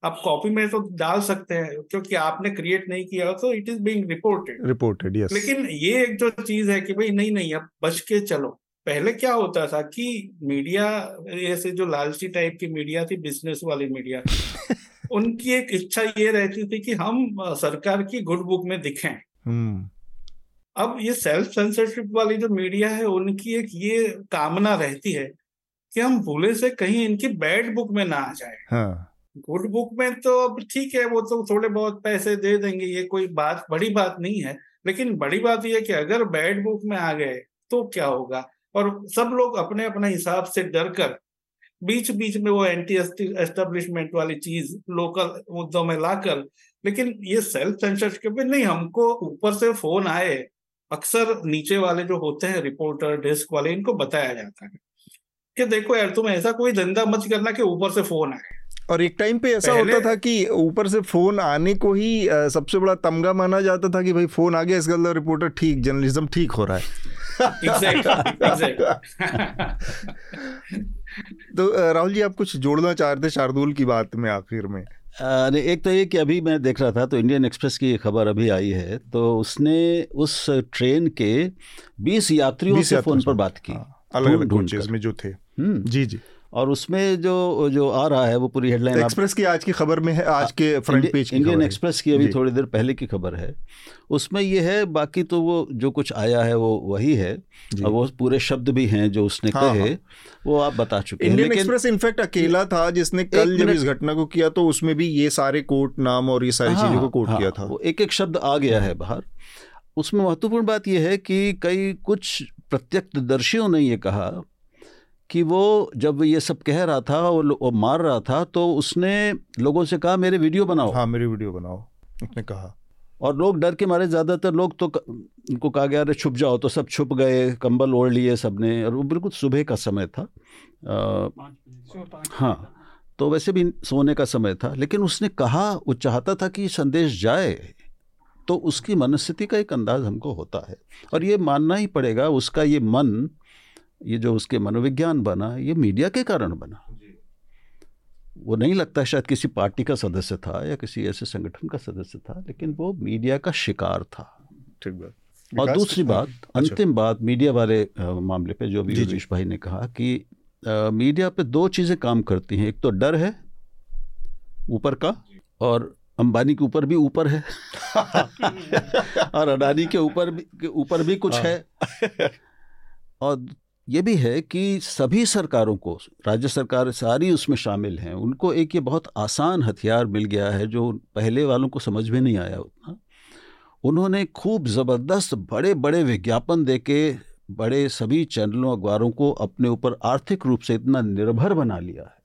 आप कॉपी में तो डाल सकते हैं क्योंकि आपने क्रिएट नहीं किया तो it is being reported reported yes लेकिन ये एक जो चीज़ है कि भाई नहीं नहीं अब बच के चलो। पहले क्या होता था कि मीडिया ऐसे जो लालची टाइप की मीडिया थी बिज़नेस वाली मीडिया *laughs* उनकी एक इच्छा ये रहती थी कि हम सरकार की गुड बुक में दिखें। हम्म। अब ये सेल्फ सेंसरशिप वाली जो मीडिया है उनकी एक ये कामना रहती है कि हम भूले से कहीं इनकी बैड बुक में ना आ जाए। हाँ। गुड बुक में तो अब ठीक है, वो तो थोड़े बहुत पैसे दे देंगे, ये कोई बात, बड़ी बात नहीं है। लेकिन बड़ी बात यह कि अगर बैड बुक में आ गए तो क्या होगा? और सब लोग अपने अपने हिसाब से डर कर बीच बीच में वो एंटी एस्टेब्लिशमेंट वाली चीज़ लोकल मुद्दों में लाकर, लेकिन ये सेल्फ सेंसरशिप में नहीं, हमको ऊपर से फ़ोन आए, अक्सर नीचे वाले जो होते हैं रिपोर्टर डेस्क वाले, इनको बताया जाता है कि देखो यार, तुम ऐसा कोई धंधा मत करना कि ऊपर से फ़ोन आए। और एक टाइम पे ऐसा होता था कि ऊपर से फ़ोन आने को ही सबसे बड़ा तमगा माना जाता था कि भाई फ़ोन आ गया इसका मतलब रिपोर्टर ठीक जर्नलिज्म ठीक हो रहा है। *laughs* तो राहुल जी आप कुछ जोड़ना चाह रहे थे शार्दुल की बात में आखिर में? नहीं, एक तो ये कि अभी मैं देख रहा था तो इंडियन एक्सप्रेस की खबर अभी आई है तो उसने उस ट्रेन के 20 यात्रियों 20 से फ़ोन पर बात की हाँ, अलग अलग ढूंढ में जो थे। हम्म, जी जी। और उसमें जो जो आ रहा है वो पूरी हेडलाइन एक्सप्रेस की आज की खबर में है आज के फ्रंट पेज की इंडियन एक्सप्रेस की अभी थोड़ी देर पहले की खबर है। उसमें ये है बाकी तो वो जो कुछ आया है वो वही है। और वो पूरे शब्द भी हैं जो उसने हाँ, कहे हाँ। वो आप बता चुके हैं। इंडियन एक्सप्रेस इनफैक्ट अकेला था जिसने कल जब इस घटना को किया तो उसमें भी ये सारे कोर्ट नाम और ये सारी हाँ, चीज़ों को कोर्ट हाँ, किया था। वो एक एक शब्द आ गया है बाहर। उसमें महत्वपूर्ण बात यह है कि कई कुछ प्रत्यक्षदर्शियों ने ये कहा कि वो जब ये सब कह रहा था और वो मार रहा था तो उसने लोगों से कहा मेरे वीडियो बनाओ। हाँ मेरी वीडियो बनाओ उसने कहा। और लोग डर के मारे ज़्यादातर लोग तो उनको कहा गया अरे छुप जाओ तो सब छुप गए कंबल ओढ़ लिए सबने और वो बिल्कुल सुबह का समय था। आ, हाँ तो वैसे भी सोने का समय था लेकिन उसने कहा वो चाहता था कि संदेश जाए तो उसकी मनस्थिति का एक अंदाज हमको होता है। और ये मानना ही पड़ेगा उसका ये मन ये जो उसके मनोविज्ञान बना ये मीडिया के कारण बना। वो नहीं लगता शायद किसी पार्टी का सदस्य था या किसी ऐसे संगठन का सदस्य था लेकिन वो मीडिया का शिकार था। ठीक बात। और दूसरी बात अच्छा। अंतिम बात मीडिया वाले मामले पे जो भी रवीश भाई ने कहा कि आ, मीडिया पे दो चीज़ें काम करती हैं एक तो डर है ऊपर का और अंबानी के ऊपर भी ऊपर है। *laughs* और अडानी के ऊपर भी ऊपर भी कुछ हाँ। है। *laughs* और ये भी है कि सभी सरकारों को राज्य सरकार सारी उसमें शामिल हैं उनको एक ये बहुत आसान हथियार मिल गया है जो पहले वालों को समझ में नहीं आया उतना। उन्होंने खूब ज़बरदस्त बड़े बड़े विज्ञापन दे के बड़े सभी चैनलों अखबारों को अपने ऊपर आर्थिक रूप से इतना निर्भर बना लिया है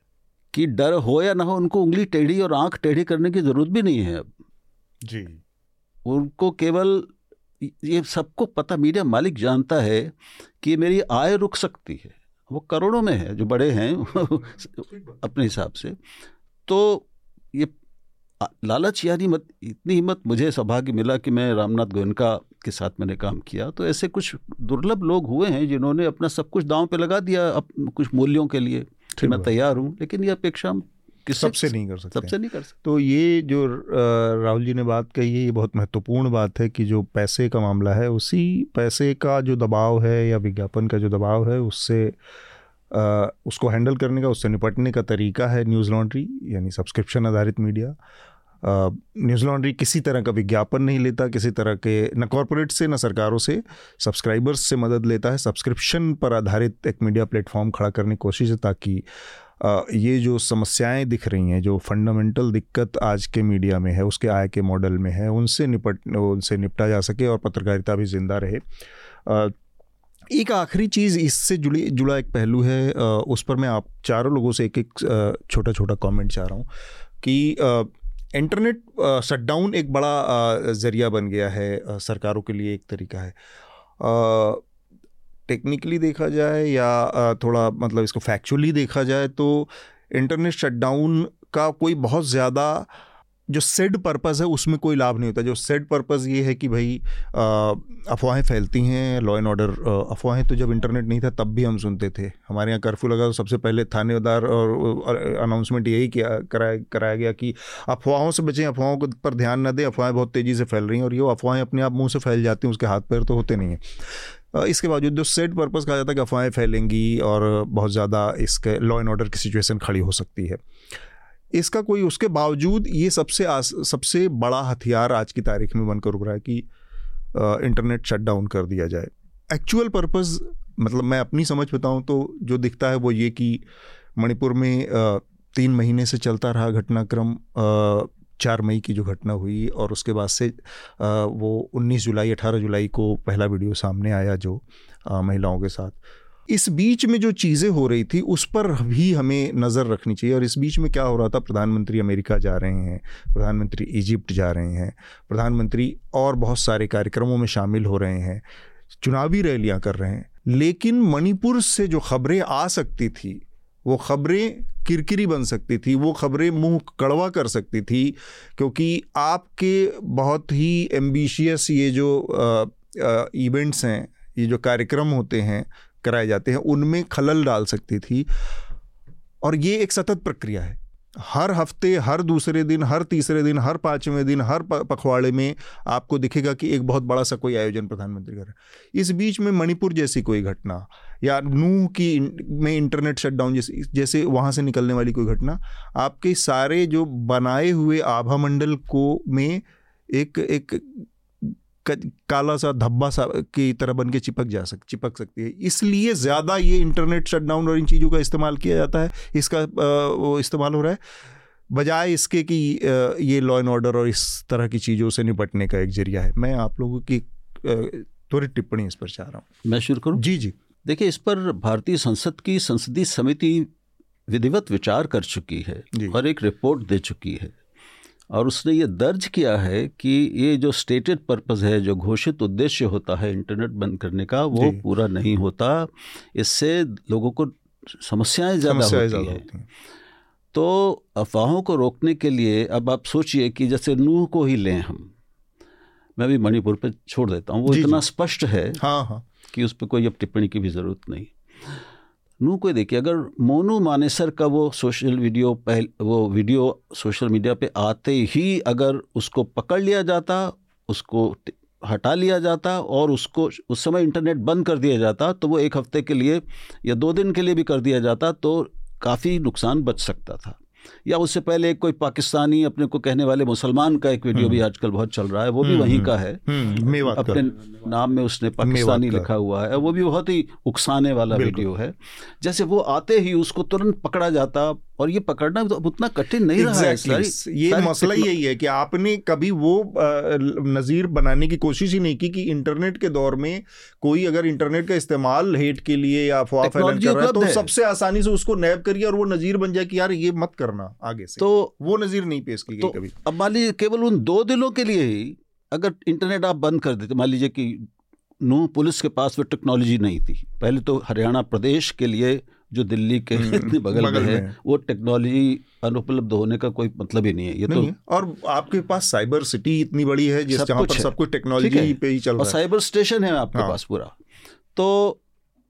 कि डर हो या ना हो उनको उंगली टेढ़ी और आँख टेढ़ी करने की ज़रूरत भी नहीं है अब। जी। उनको केवल ये सबको पता मीडिया मालिक जानता है कि मेरी आय रुक सकती है। वो करोड़ों में है जो बड़े हैं *laughs* अपने हिसाब से। तो ये लालच यानी मत इतनी हिम्मत मुझे सौभाग्य मिला कि मैं रामनाथ गोयनका के साथ मैंने काम किया। तो ऐसे कुछ दुर्लभ लोग हुए हैं जिन्होंने अपना सब कुछ दांव पे लगा दिया अब कुछ मूल्यों के लिए मैं तैयार हूँ लेकिन ये अपेक्षा सबसे नहीं कर सकते। सबसे नहीं कर सकते। तो ये जो राहुल जी ने बात कही है ये बहुत महत्वपूर्ण बात है कि जो पैसे का मामला है उसी पैसे का जो दबाव है या विज्ञापन का जो दबाव है उससे आ, उसको हैंडल करने का उससे निपटने का तरीका है न्यूज़ लॉन्ड्री यानी सब्सक्रिप्शन आधारित मीडिया। न्यूज़ लॉन्ड्री किसी तरह का विज्ञापन नहीं लेता किसी तरह के न कॉरपोरेट से न सरकारों से सब्सक्राइबर्स से मदद लेता है। सब्सक्रिप्शन पर आधारित एक मीडिया प्लेटफॉर्म खड़ा करने की कोशिश है ताकि ये जो समस्याएँ दिख रही हैं, जो फंडामेंटल दिक्कत आज के मीडिया में है, उसके आय के मॉडल में है, उनसे निपट, उनसे निपटा जा सके और पत्रकारिता भी ज़िंदा रहे। एक आखिरी चीज़ इससे जुड़ी, जुड़ा एक पहलू है उस पर मैं आप चारों लोगों से एक एक छोटा छोटा कमेंट चाह रहा हूँ कि इंटरनेट शटडाउन एक बड़ा ज़रिया बन गया है सरकारों के लिए एक तरीका है। टेक्निकली देखा जाए या थोड़ा मतलब इसको फैक्चुअली देखा जाए तो इंटरनेट शटडाउन का कोई बहुत ज़्यादा जो सेड पर्पज़ है, उसमें कोई लाभ नहीं होता। जो सेड पर्पज़ ये है कि भाई अफवाहें फैलती हैं लॉ एंड ऑर्डर अफवाहें तो जब इंटरनेट नहीं था तब भी हम सुनते थे। हमारे यहाँ कर्फ्यू लगा तो सबसे पहले थानेदार और अनाउंसमेंट यही किया, कराया कराया गया कि अफवाहों से बचें, अफवाहों पर ध्यान न दें, अफवाहें बहुत तेज़ी से फैल रही हैं और ये अफवाहें अपने आप मुँह से फैल जाती हैं, उसके हाथ पैर तो होते नहीं हैं। इसके बावजूद जो सेट पर्पज़ कहा जाता है कि अफवाहें फैलेंगी और बहुत ज़्यादा इसके लॉ एंड ऑर्डर की सिचुएशन खड़ी हो सकती है। इसका कोई उसके बावजूद ये सबसे आस, सबसे बड़ा हथियार आज की तारीख में बनकर उभरा है कि इंटरनेट शट डाउन कर दिया जाए। एक्चुअल पर्पज़ मतलब मैं अपनी समझ बताऊँ तो जो दिखता है वो ये कि मणिपुर में तीन महीने से चलता रहा घटनाक्रम चार मई की जो घटना हुई और उसके बाद से वो 19 जुलाई 18 जुलाई को पहला वीडियो सामने आया जो महिलाओं के साथ। इस बीच में जो चीज़ें हो रही थी, उस पर भी हमें नज़र रखनी चाहिए और इस बीच में क्या हो रहा था, प्रधानमंत्री अमेरिका जा रहे हैं, प्रधानमंत्री इजिप्ट जा रहे हैं, प्रधानमंत्री और बहुत सारे कार्यक्रमों में शामिल हो रहे हैं, चुनावी रैलियाँ कर रहे हैं, लेकिन मणिपुर से जो खबरें आ सकती थी वो खबरें किरकिरी बन सकती थी, वो खबरें मुँह कड़वा कर सकती थी, क्योंकि आपके बहुत ही एम्बिशियस ये जो इवेंट्स हैं, ये जो कार्यक्रम होते हैं, कराए जाते हैं, उनमें खलल डाल सकती थी। और ये एक सतत प्रक्रिया है। हर हफ़्ते, हर दूसरे दिन, हर तीसरे दिन, हर पाँचवें दिन, हर पखवाड़े में आपको दिखेगा कि एक बहुत बड़ा सा कोई आयोजन प्रधानमंत्री कर रहा है। इस बीच में मणिपुर जैसी कोई घटना या नूह की में इंटरनेट शटडाउन जैसे जैसे वहाँ से निकलने वाली कोई घटना आपके सारे जो बनाए हुए आभा मंडल को में एक एक काला सा धब्बा सा की तरह बन के चिपक जा सक चिपक सकती है। इसलिए ज़्यादा ये इंटरनेट शटडाउन और इन चीज़ों का इस्तेमाल किया जाता है इसका वो इस्तेमाल हो रहा है। बजाय इसके कि ये लॉ एंड ऑर्डर और इस तरह की चीज़ों से निपटने का एक ज़रिया है। मैं आप लोगों की त्वरित टिप्पणी इस पर चाह रहा हूँ। मैं शुरू करूँ? जी जी। देखिए इस पर भारतीय संसद की संसदीय समिति विधिवत विचार कर चुकी है और एक रिपोर्ट दे चुकी है। और उसने ये दर्ज किया है कि ये जो स्टेटेड पर्पज़ है जो घोषित उद्देश्य होता है इंटरनेट बंद करने का वो पूरा नहीं होता। इससे लोगों को समस्याएँ ज़्यादा होती हैं। है। तो अफवाहों को रोकने के लिए अब आप सोचिए कि जैसे नूह को ही लें हम मैं भी मणिपुर पे छोड़ देता हूँ वो इतना स्पष्ट है हाँ हाँ। कि उस पर कोई अब टिप्पणी की भी ज़रूरत नहीं। नू को देखिए, अगर मोनू मानेसर का वो सोशल वीडियो पहल, वो वीडियो सोशल मीडिया पे आते ही अगर उसको पकड़ लिया जाता, उसको हटा लिया जाता और उसको उस समय इंटरनेट बंद कर दिया जाता तो वो एक हफ़्ते के लिए या दो दिन के लिए भी कर दिया जाता तो काफ़ी नुकसान बच सकता था। या उससे पहले कोई पाकिस्तानी अपने को कहने वाले मुसलमान का एक वीडियो भी हम्म। आजकल बहुत चल रहा है वो भी हम्म, वहीं हम्म, का। है अपने नाम में उसने पाकिस्तानी लिखा हुआ है वो भी बहुत ही उकसाने वाला वीडियो है। जैसे वो आते ही उसको तुरंत पकड़ा जाता और ये पकड़ना तो उतना कठिन नहीं exactly. रहा है सारी, ये मसला यही है कि आपने कभी वो नज़ीर बनाने की कोशिश ही नहीं की कि इंटरनेट के दौर में कोई अगर इंटरनेट का इस्तेमाल हेट के लिए या अफवाह फैलन कर रहा है तो सबसे आसानी से उसको नैब करिए और वो नज़ीर बन जाए कि यार ये मत करना आगे से। तो वो नज़ीर नहीं पेश की गई तो कभी। अब मान लीजिए केवल उन दो दिनों के लिए ही अगर इंटरनेट आप बंद कर देते मान लीजिए कि नूह पुलिस के पास वो टेक्नोलॉजी नहीं थी। पहले तो हरियाणा प्रदेश के लिए जो दिल्ली के हम्म, *laughs* इतने बगल, बगल में, है वो टेक्नोलॉजी अनुपलब्ध होने का कोई मतलब ही नहीं है। ये तो नहीं, तो और आपके पास साइबर सिटी इतनी बड़ी है जिस जहाँ पर सब कुछ टेक्नोलॉजी पे ही चल रहा है। साइबर स्टेशन है आपके हाँ। पास पूरा। तो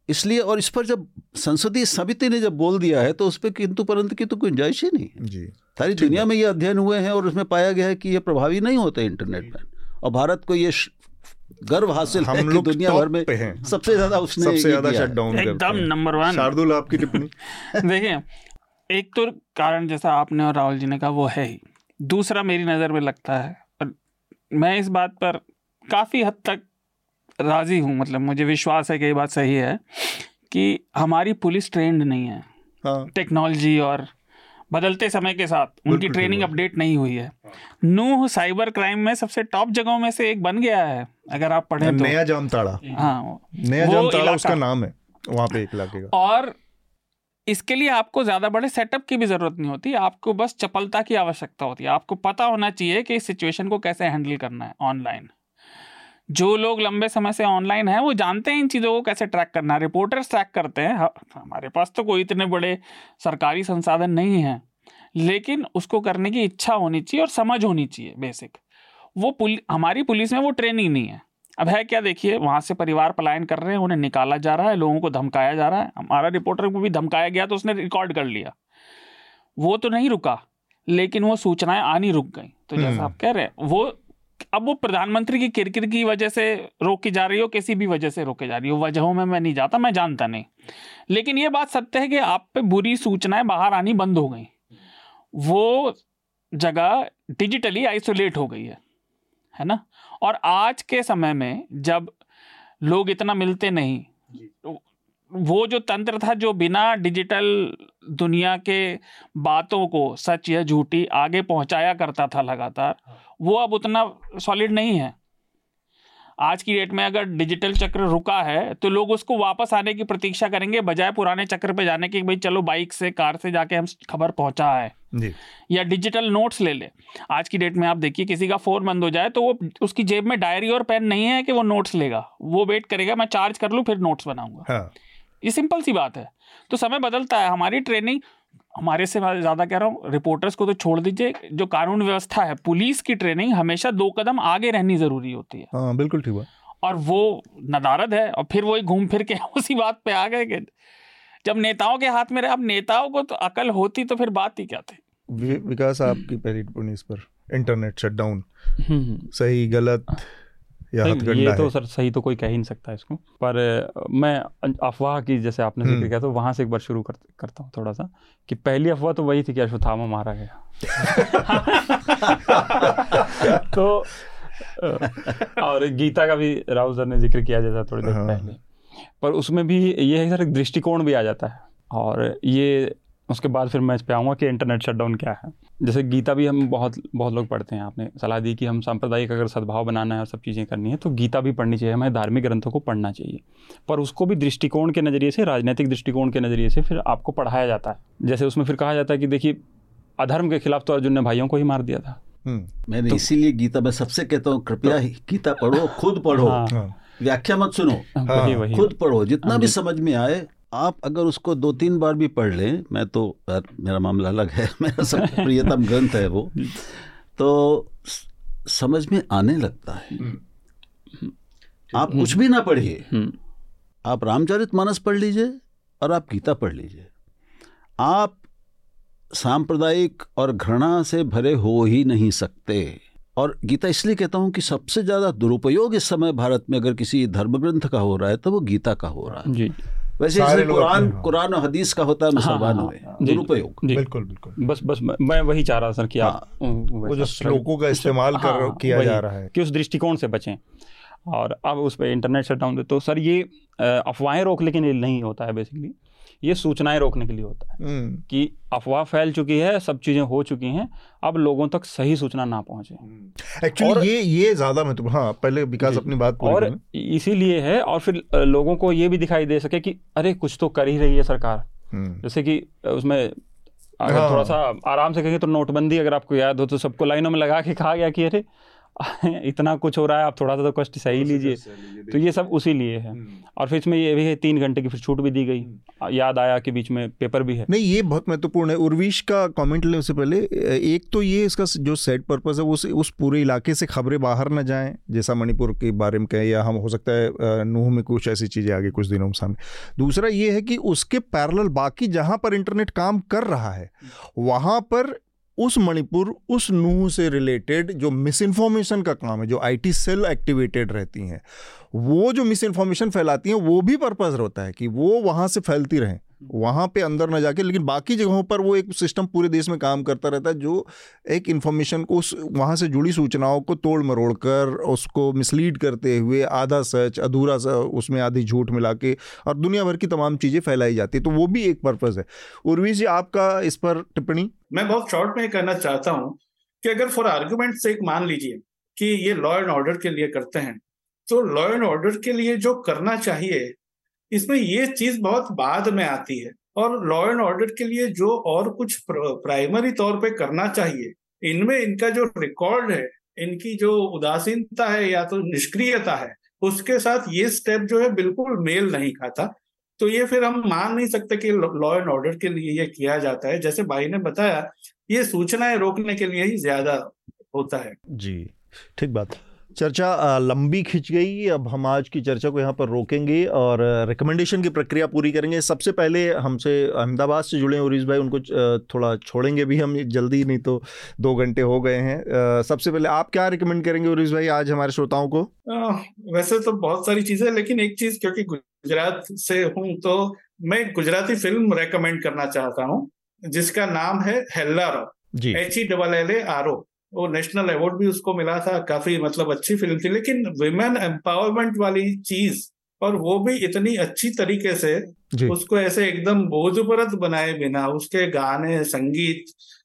इसलिए और इस पर जब संसदीय समिति ने जब बोल दिया है तो उस पर किंतु परंतु की तो गुंजाइश ही नहीं जी। सारी दुनिया में ये अध्ययन हुए हैं और उसमें पाया गया है कि ये प्रभावी नहीं होते इंटरनेट पर। और भारत को ये गर्व हासिल हम कि दुनिया भर में हैं। सबसे ज़्यादा उसने सबसे ज़्यादा शटडाउन एकदम नंबर वन शार्दुल आपकी टिप्पणी? *laughs* देखिए एक तो कारण जैसा आपने और राहुल जी ने कहा वो है ही। दूसरा मेरी नज़र में लगता है और मैं इस बात पर काफ़ी हद तक राज़ी हूँ मतलब मुझे विश्वास है कि ये बात सही है कि हमारी पुलिस ट्रेंड नहीं है। हाँ। टेक्नोलॉजी और बदलते समय के साथ उनकी ट्रेनिंग अपडेट नहीं हुई है। नूह साइबर क्राइम में सबसे टॉप जगहों में से एक बन गया है अगर आप पढ़े तो। नया जामताड़ा। हाँ नया जामताड़ा उसका नाम है वहाँ पे एक इलाके का। और इसके लिए आपको ज़्यादा बड़े सेटअप की भी ज़रूरत नहीं होती आपको बस चपलता की आवश्यकता होती है। आपको पता होना चाहिए कि इस सिचुएशन को कैसे हैंडल करना है ऑनलाइन जो लोग लंबे समय से ऑनलाइन हैं वो जानते हैं इन चीज़ों को कैसे ट्रैक करना है। रिपोर्टर्स ट्रैक करते हैं। हमारे पास तो कोई इतने बड़े सरकारी संसाधन नहीं हैं। लेकिन उसको करने की इच्छा होनी चाहिए और समझ होनी चाहिए बेसिक वो पुल हमारी पुलिस में वो ट्रेनिंग नहीं है। अब है क्या देखिए वहाँ से परिवार पलायन कर रहे हैं उन्हें निकाला जा रहा है लोगों को धमकाया जा रहा है। हमारा रिपोर्टर को भी धमकाया गया तो उसने रिकॉर्ड कर लिया। वो तो नहीं रुका लेकिन वो सूचनाएँ आनी रुक गई। तो जैसा हम्म। आप कह रहे हैं वो अब वो प्रधानमंत्री की किरकिर की वजह से रोकी जा रही हो किसी भी वजह से रोके जा रही हो वजहों में मैं नहीं जाता मैं जानता नहीं। लेकिन ये बात सत्य है कि आप पे बुरी सूचनाएँ बाहर आनी बंद हो गई। वो जगह डिजिटली आइसोलेट हो गई है है ना? और आज के समय में जब लोग इतना मिलते नहीं वो जो तंत्र था जो बिना डिजिटल दुनिया के बातों को सच या झूठी आगे पहुँचाया करता था लगातार वो अब उतना सॉलिड नहीं है। आज की डेट में अगर डिजिटल चक्र रुका है तो लोग उसको वापस आने की प्रतीक्षा करेंगे बजाय पुराने चक्र पे जाने की भाई चलो बाइक से कार से जाके हम खबर पहुँचा है। जी। या डिजिटल नोट्स ले ले। आज की डेट में आप देखिए किसी का फ़ोन बंद हो जाए तो वो उसकी जेब में डायरी और पेन नहीं है कि वो नोट्स लेगा। वो वेट करेगा मैं चार्ज कर लूँ फिर नोट्स बनाऊँगा। हाँ। ये सिंपल सी बात है। तो समय बदलता है। हमारी ट्रेनिंग हमारे से मैं ज़्यादा कह रहा हूँ रिपोर्टर्स को तो छोड़ दीजिए। जो कानून व्यवस्था है पुलिस की ट्रेनिंग हमेशा दो कदम आगे रहनी ज़रूरी होती है। हाँ बिल्कुल ठीक है और वो नदारद है और फिर वही घूम फिर के *laughs* उसी बात पे आ गए कि जब नेताओं के हाथ में रहे अब नेताओं को तो अकल होती तो फिर बात ही क्या थी? विकास आपकी पहली टिप्पणी इस पर इंटरनेट शटडाउन सही गलत या ये तो सर सही तो कोई कह ही नहीं सकता इसको पर मैं अफवाह की जैसे आपने ज़िक्र हम्म। किया तो वहाँ से एक बार शुरू कर, करता हूँ थोड़ा सा कि पहली अफवाह तो वही थी कि अश्वत्थामा मारा गया *laughs* तो और गीता का भी राहुल सर ने ज़िक्र किया जैसा थोड़ी देर हाँ। पहले पर उसमें भी ये है सर एक दृष्टिकोण भी आ जाता है और ये उसके बाद फिर मैं इस पर आऊँगा कि इंटरनेट शटडाउन क्या है। जैसे गीता भी हम बहुत बहुत लोग पढ़ते हैं आपने सलाह दी कि हम सांप्रदायिक अगर सद्भाव बनाना है और सब चीज़ें करनी है तो गीता भी पढ़नी चाहिए हमें धार्मिक ग्रंथों को पढ़ना चाहिए। पर उसको भी दृष्टिकोण के नज़रिए से राजनीतिक दृष्टिकोण के नज़रिए से फिर आपको पढ़ाया जाता है। जैसे उसमें फिर कहा जाता है कि देखिए अधर्म के खिलाफ तो अर्जुन ने भाइयों को ही मार दिया था। हम्म। मैंने तो, इसीलिए गीता में सबसे कहता हूँ कृपया तो, गीता पढ़ो खुद पढ़ो। हाँ, हाँ, व्याख्या मत सुनो। हाँ, वही, वही, खुद पढ़ो जितना हाँ, भी समझ में आए आप अगर उसको दो तीन बार भी पढ़ लें मैं तो मेरा मामला अलग है *laughs* मेरा सब प्रियतम ग्रंथ है वो तो समझ में आने लगता है। हम्म। आप कुछ भी ना पढ़िए। हम्म। आप रामचरित मानस पढ़ लीजिए और आप गीता पढ़ लीजिए। आप सांप्रदायिक और घृणा से भरे हो ही नहीं सकते। और गीता इसलिए कहता हूँ कि सबसे ज़्यादा दुरुपयोग इस समय भारत में अगर किसी धर्म ग्रंथ का हो रहा है तो वो गीता का हो रहा है। जी। वैसे इसलिए कुरान कुरान और हदीस का होता है हाँ, मुसलमानों हाँ, में हाँ, दुरुपयोग बिल्कुल बिल्कुल। बस बस मैं वही चाह रहा सर कि आप वो जो श्लोकों का इस्तेमाल कर किया जा रहा है। कि उस दृष्टिकोण से बचें। और अब उस पर इंटरनेट शट डाउन दे तो सर ये अफवाहें रोक लेकिन नहीं होता है बेसिकली ये सूचनाएँ रोकने के लिए होता है हम्म। कि अफवाह फैल चुकी है सब चीज़ें हो चुकी हैं अब लोगों तक सही सूचना ना पहुँचे एक्चुअली हम्म। ये ये ज़्यादा महत्व हाँ पहले विकास अपनी बात और इसीलिए है और फिर लोगों को ये भी दिखाई दे सके कि अरे कुछ तो कर ही रही है सरकार हम्म। जैसे कि उसमें अगर हाँ। थोड़ा सा आराम से कहें तो नोटबंदी अगर आपको याद हो तो सबको लाइनों में लगा के कहा गया कि अरे *laughs* इतना कुछ हो रहा है आप थोड़ा सा तो कष्ट सही लीजिए। तो ये सब उसी लिए है। हम्म। और फिर इसमें ये भी है तीन घंटे की फिर छूट भी दी गई। हम्म। याद आया कि बीच में पेपर भी है। नहीं ये बहुत महत्वपूर्ण है। उर्विश का कमेंट लेने से पहले एक तो ये इसका जो सेट पर्पज है वो उस पूरे इलाके से खबरें बाहर ना जाएँ जैसा मणिपुर के बारे में कहें या हम हो सकता है नूह में कुछ ऐसी चीज़ें आगे कुछ दिनों में सामने। दूसरा ये है कि उसके पैरल बाकी जहाँ पर इंटरनेट काम कर रहा है वहाँ पर उस मणिपुर, उस नूह से रिलेटेड जो मिस इन्फॉर्मेशन का काम है, जो आईटी सेल एक्टिवेटेड रहती हैं, वो जो मिस इन्फॉर्मेशन फैलाती हैं, वो भी पर्पज होता है कि वो वहाँ से फैलती रहें। वहाँ पे अंदर ना जाके, लेकिन बाकी जगहों पर वो एक सिस्टम पूरे देश में काम करता रहता है, जो एक इन्फॉर्मेशन को उस, वहाँ से जुड़ी सूचनाओं को तोड़ मरोड़ कर, उसको मिसलीड करते हुए आधा सच, अधूरा उसमें आधी झूठ मिला के और दुनिया भर की तमाम चीज़ें फैलाई जाती है। तो वो भी एक पर्पज़ है। उर्वी जी, आपका इस पर टिप्पणी? मैं बहुत शॉर्ट में कहना चाहता हूँ कि अगर फॉर आर्ग्यूमेंट से एक मान लीजिए कि ये लॉ एंड ऑर्डर के लिए करते हैं तो लॉ एंड ऑर्डर के लिए जो करना चाहिए इसमें ये चीज़ बहुत बाद में आती है। और लॉ एंड ऑर्डर के लिए जो और कुछ प्राइमरी तौर पे करना चाहिए, इनमें इनका जो रिकॉर्ड है, इनकी जो उदासीनता है या तो निष्क्रियता है, उसके साथ ये स्टेप जो है बिल्कुल मेल नहीं खाता। तो ये फिर हम मान नहीं सकते कि लॉ एंड ऑर्डर के लिए ये किया जाता है। जैसे भाई ने बताया, ये सूचनाएँ रोकने के लिए ही ज़्यादा होता है। जी, ठीक बात। चर्चा लंबी खिंच गई। अब हम आज की चर्चा को यहाँ पर रोकेंगे और रिकमेंडेशन की प्रक्रिया पूरी करेंगे। सबसे पहले हमसे अहमदाबाद से जुड़े उरीस भाई। उनको थोड़ा छोड़ेंगे भी हम जल्दी नहीं तो दो घंटे हो गए हैं। सबसे पहले आप क्या रिकमेंड करेंगे उरीस भाई आज हमारे श्रोताओं को? आ, वैसे तो बहुत सारी चीज़ें लेकिन एक चीज़ क्योंकि गुजरात से हूँ तो मैं गुजराती फ़िल्म रेकमेंड करना चाहता हूँ जिसका नाम है Hellaro H E double L A R O वो नेशनल अवार्ड भी उसको मिला था काफ़ी मतलब अच्छी फ़िल्म थी लेकिन विमेन एम्पावरमेंट वाली चीज़ और वो भी इतनी अच्छी तरीके से उसको ऐसे एकदम बोझपरत बनाए बिना उसके गाने संगीत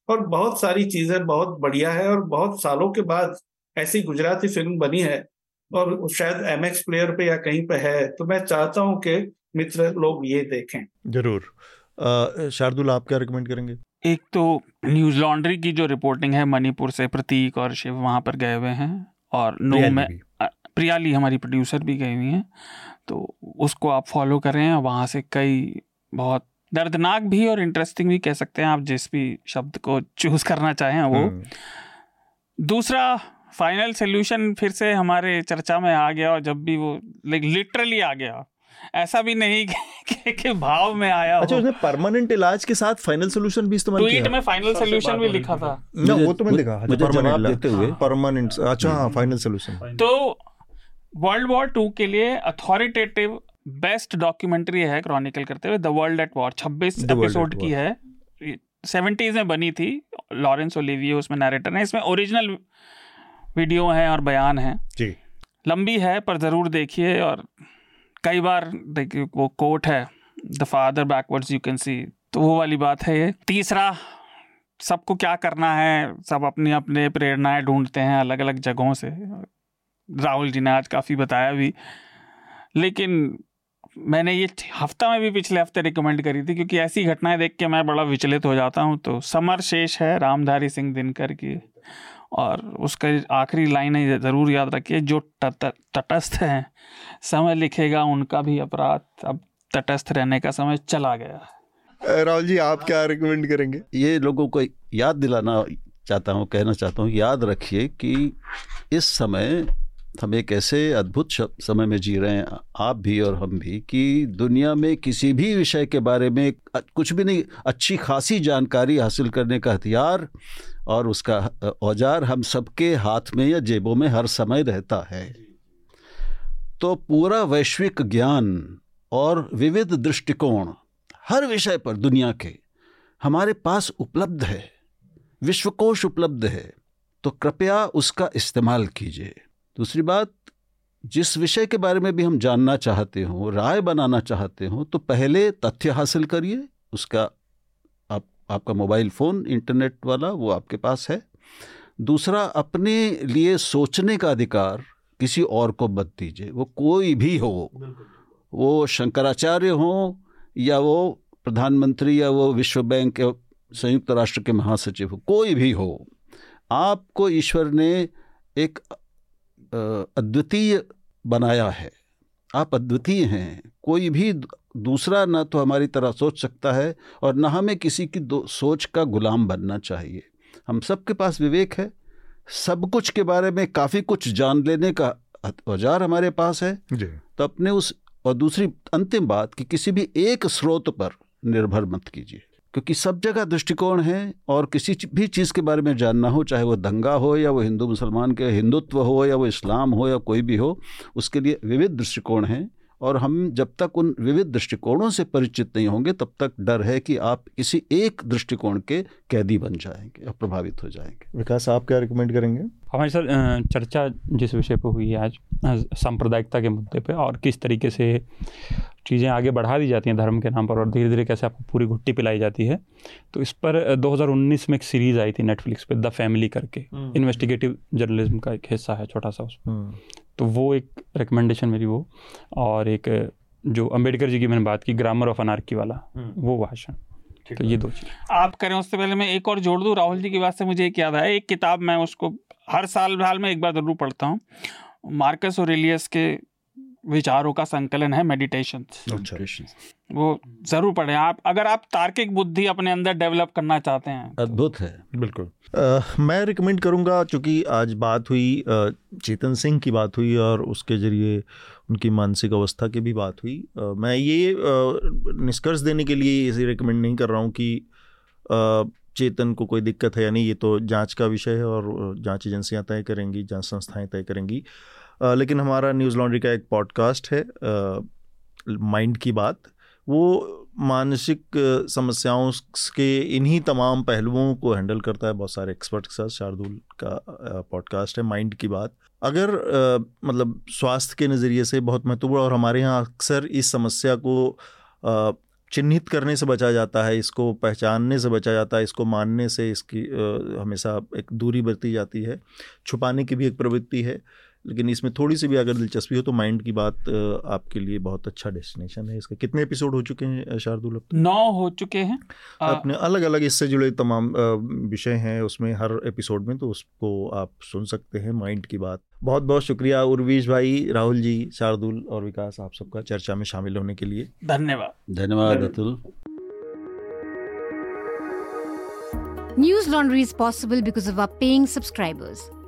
और बहुत सारी चीज़ें बहुत बढ़िया है और बहुत सालों के बाद ऐसी गुजराती फ़िल्म बनी है और शायद एम एक्स प्लेयर पे या कहीं पे है तो मैं चाहता हूँ कि मित्र लोग ये देखें। ज़रूर। शार्दुल आप क्या रिकमेंड करेंगे? एक तो न्यूज़ लॉन्ड्री की जो रिपोर्टिंग है मणिपुर से प्रतीक और शिव वहाँ पर गए हुए हैं और नो में प्रियाली हमारी प्रोड्यूसर भी गई हुई हैं। तो उसको आप फॉलो करें और वहाँ से कई बहुत दर्दनाक भी और इंटरेस्टिंग भी कह सकते हैं आप जिस भी शब्द को चूज़ करना चाहें वो। हम्म। दूसरा फाइनल सोल्यूशन फिर से हमारे चर्चा में आ गया और जब भी वो लाइक लिटरली आ गया। ऐसा भी नहीं के, के भाव में आया अच्छा उसने परमानेंट इलाज के साथ फाइनल सोल्यूशन भी इस्तेमाल किया? ट्वीट में फाइनल सोल्यूशन भी लिखा था। ना वो तो मैं देखा मुझे जवाब देते हुए। परमानेंट अच्छा हाँ फाइनल सोल्यूशन तो वर्ल्ड वॉर टू के लिए अथॉरिटेटिव बेस्ट डॉक्यूमेंट्री है क्रॉनिकल करते हुए द वर्ल्ड एट वॉर छब्बीस एपिसोड की है। सेवेंटीज में बनी थी लॉरेंस ओलिवियो उसमें नरेटर है इसमें ओरिजिनल वीडियो हैं और बयान हैं। जी। लंबी है पर ज़रूर देखिए और कई बार, देखिए, वो कोट है the father backwards you can see तो वो वाली बात है ये। तीसरा, सबको क्या करना है? सब अपने अपने प्रेरणाएँ ढूंढते हैं अलग अलग जगहों से। राहुल जी ने आज काफ़ी बताया भी। लेकिन मैंने ये हफ़्ता में भी पिछले हफ़्ते रिकमेंड करी थी, क्योंकि ऐसी घटनाएँ देख के मैं बड़ा विचलित हो जाता हूँ। तो समर शेष है, रामधारी सिंह दिनकर की। और उसका आखिरी लाइन है ज़रूर याद रखिए जो तटस्थ हैं समय लिखेगा उनका भी अपराध। अब तटस्थ रहने का समय चला गया। राहुल जी आप क्या रिकमेंड करेंगे? ये लोगों को याद दिलाना चाहता हूँ कहना चाहता हूँ याद रखिए कि इस समय हम एक ऐसे अद्भुत समय में जी रहे हैं आप भी और हम भी कि दुनिया में किसी भी विषय के बारे में कुछ भी नहीं अच्छी खासी जानकारी हासिल करने का हथियार और उसका औज़ार हम सबके हाथ में या जेबों में हर समय रहता है। तो पूरा वैश्विक ज्ञान और विविध दृष्टिकोण हर विषय पर दुनिया के हमारे पास उपलब्ध है विश्वकोश उपलब्ध है। तो कृपया उसका इस्तेमाल कीजिए। दूसरी बात जिस विषय के बारे में भी हम जानना चाहते हो राय बनाना चाहते हो तो पहले तथ्य हासिल करिए उसका आपका मोबाइल फ़ोन इंटरनेट वाला वो आपके पास है। दूसरा अपने लिए सोचने का अधिकार किसी और को मत दीजिए। वो कोई भी हो वो शंकराचार्य हो या वो प्रधानमंत्री या वो विश्व बैंक या संयुक्त राष्ट्र के महासचिव हो कोई भी हो आपको ईश्वर ने एक अद्वितीय बनाया है। आप अद्वितीय हैं कोई भी दूसरा ना तो हमारी तरह सोच सकता है और ना हमें किसी की सोच का गुलाम बनना चाहिए। हम सबके पास विवेक है। सब कुछ के बारे में काफ़ी कुछ जान लेने का औज़ार हमारे पास है। जी। तो अपने उस और दूसरी अंतिम बात कि किसी भी एक स्रोत पर निर्भर मत कीजिए। क्योंकि सब जगह दृष्टिकोण है और किसी भी चीज़ के बारे में जानना हो चाहे वो दंगा हो या वो हिंदू मुसलमान के हिंदुत्व हो या वो इस्लाम हो या कोई भी हो उसके लिए विविध दृष्टिकोण हैं। और हम जब तक उन विविध दृष्टिकोणों से परिचित नहीं होंगे तब तक डर है कि आप किसी एक दृष्टिकोण के कैदी बन जाएँगे और प्रभावित हो जाएँगे। विकास आप क्या रिकमेंड करेंगे? हमारी सर चर्चा जिस विषय पर हुई है आज सांप्रदायिकता के मुद्दे पे और किस तरीके से चीज़ें आगे बढ़ा दी जाती हैं धर्म के नाम पर और धीरे धीरे कैसे आपको पूरी घुट्टी पिलाई जाती है तो इस पर 2019 में एक सीरीज़ आई थी नेटफ्लिक्स पे द फैमिली करके। इन्वेस्टिगेटिव जर्नलिज्म का एक हिस्सा है छोटा सा उसमें। तो वो एक रिकमेंडेशन मेरी वो और एक जो अंबेडकर जी की मैंने बात की ग्रामर ऑफ़ अनारकी वाला वो भाषण। तो ये दो चीज़। आप करें उससे पहले मैं एक और जोड़ दूँ राहुल जी की बात से मुझे एक याद आया। एक किताब मैं उसको हर साल हाल में एक बार ज़रूर पढ़ता हूँ मार्कस और ओरेलियस के विचारों का संकलन है मेडिटेशन अच्छा। वो ज़रूर पढ़े। आप अगर आप तार्किक बुद्धि अपने अंदर डेवलप करना चाहते हैं अद्भुत है। बिल्कुल। आ, मैं रिकमेंड करूँगा चूँकि आज बात हुई चेतन सिंह की बात हुई और उसके ज़रिए उनकी मानसिक अवस्था की भी बात हुई। आ, मैं ये निष्कर्ष देने के लिए इसे रिकमेंड नहीं कर रहा हूँ कि आ, चेतन को कोई दिक्कत है या नहीं। ये तो जाँच का विषय है और जाँच एजेंसियाँ तय करेंगी जाँच संस्थाएँ तय करेंगी। लेकिन हमारा न्यूज़ लॉन्ड्री का एक पॉडकास्ट है माइंड की बात। वो मानसिक समस्याओं के इन्हीं तमाम पहलुओं को हैंडल करता है बहुत सारे एक्सपर्ट के साथ शार्दुल का पॉडकास्ट है माइंड की बात। अगर आ, मतलब स्वास्थ्य के नज़रिए से बहुत महत्वपूर्ण और हमारे यहाँ अक्सर इस समस्या को चिन्हित करने से बचा जाता है इसको पहचानने से बचा जाता है इसको मानने से इसकी हमेशा एक दूरी बरती जाती है छुपाने की भी एक प्रवृत्ति है। लेकिन इसमें थोड़ी सी भी अगर दिलचस्पी हो तो माइंड की बात आपके लिए बहुत अच्छा डेस्टिनेशन है इसका। कितने एपिसोड हो चुके हैं शार्दुल अब नौ हो चुके हैं। अपने अलग अलग इससे जुड़े तमाम विषय हैं उसमें हर एपिसोड में तो उसको आप सुन सकते हैं माइंड की बात। बहुत बहुत शुक्रिया उर्वीश भाई राहुल जी शार्दुल और विकास आप सबका चर्चा में शामिल होने के लिए। धन्यवाद धन्यवाद। Atul. News Laundry is possible because of our paying subscribers.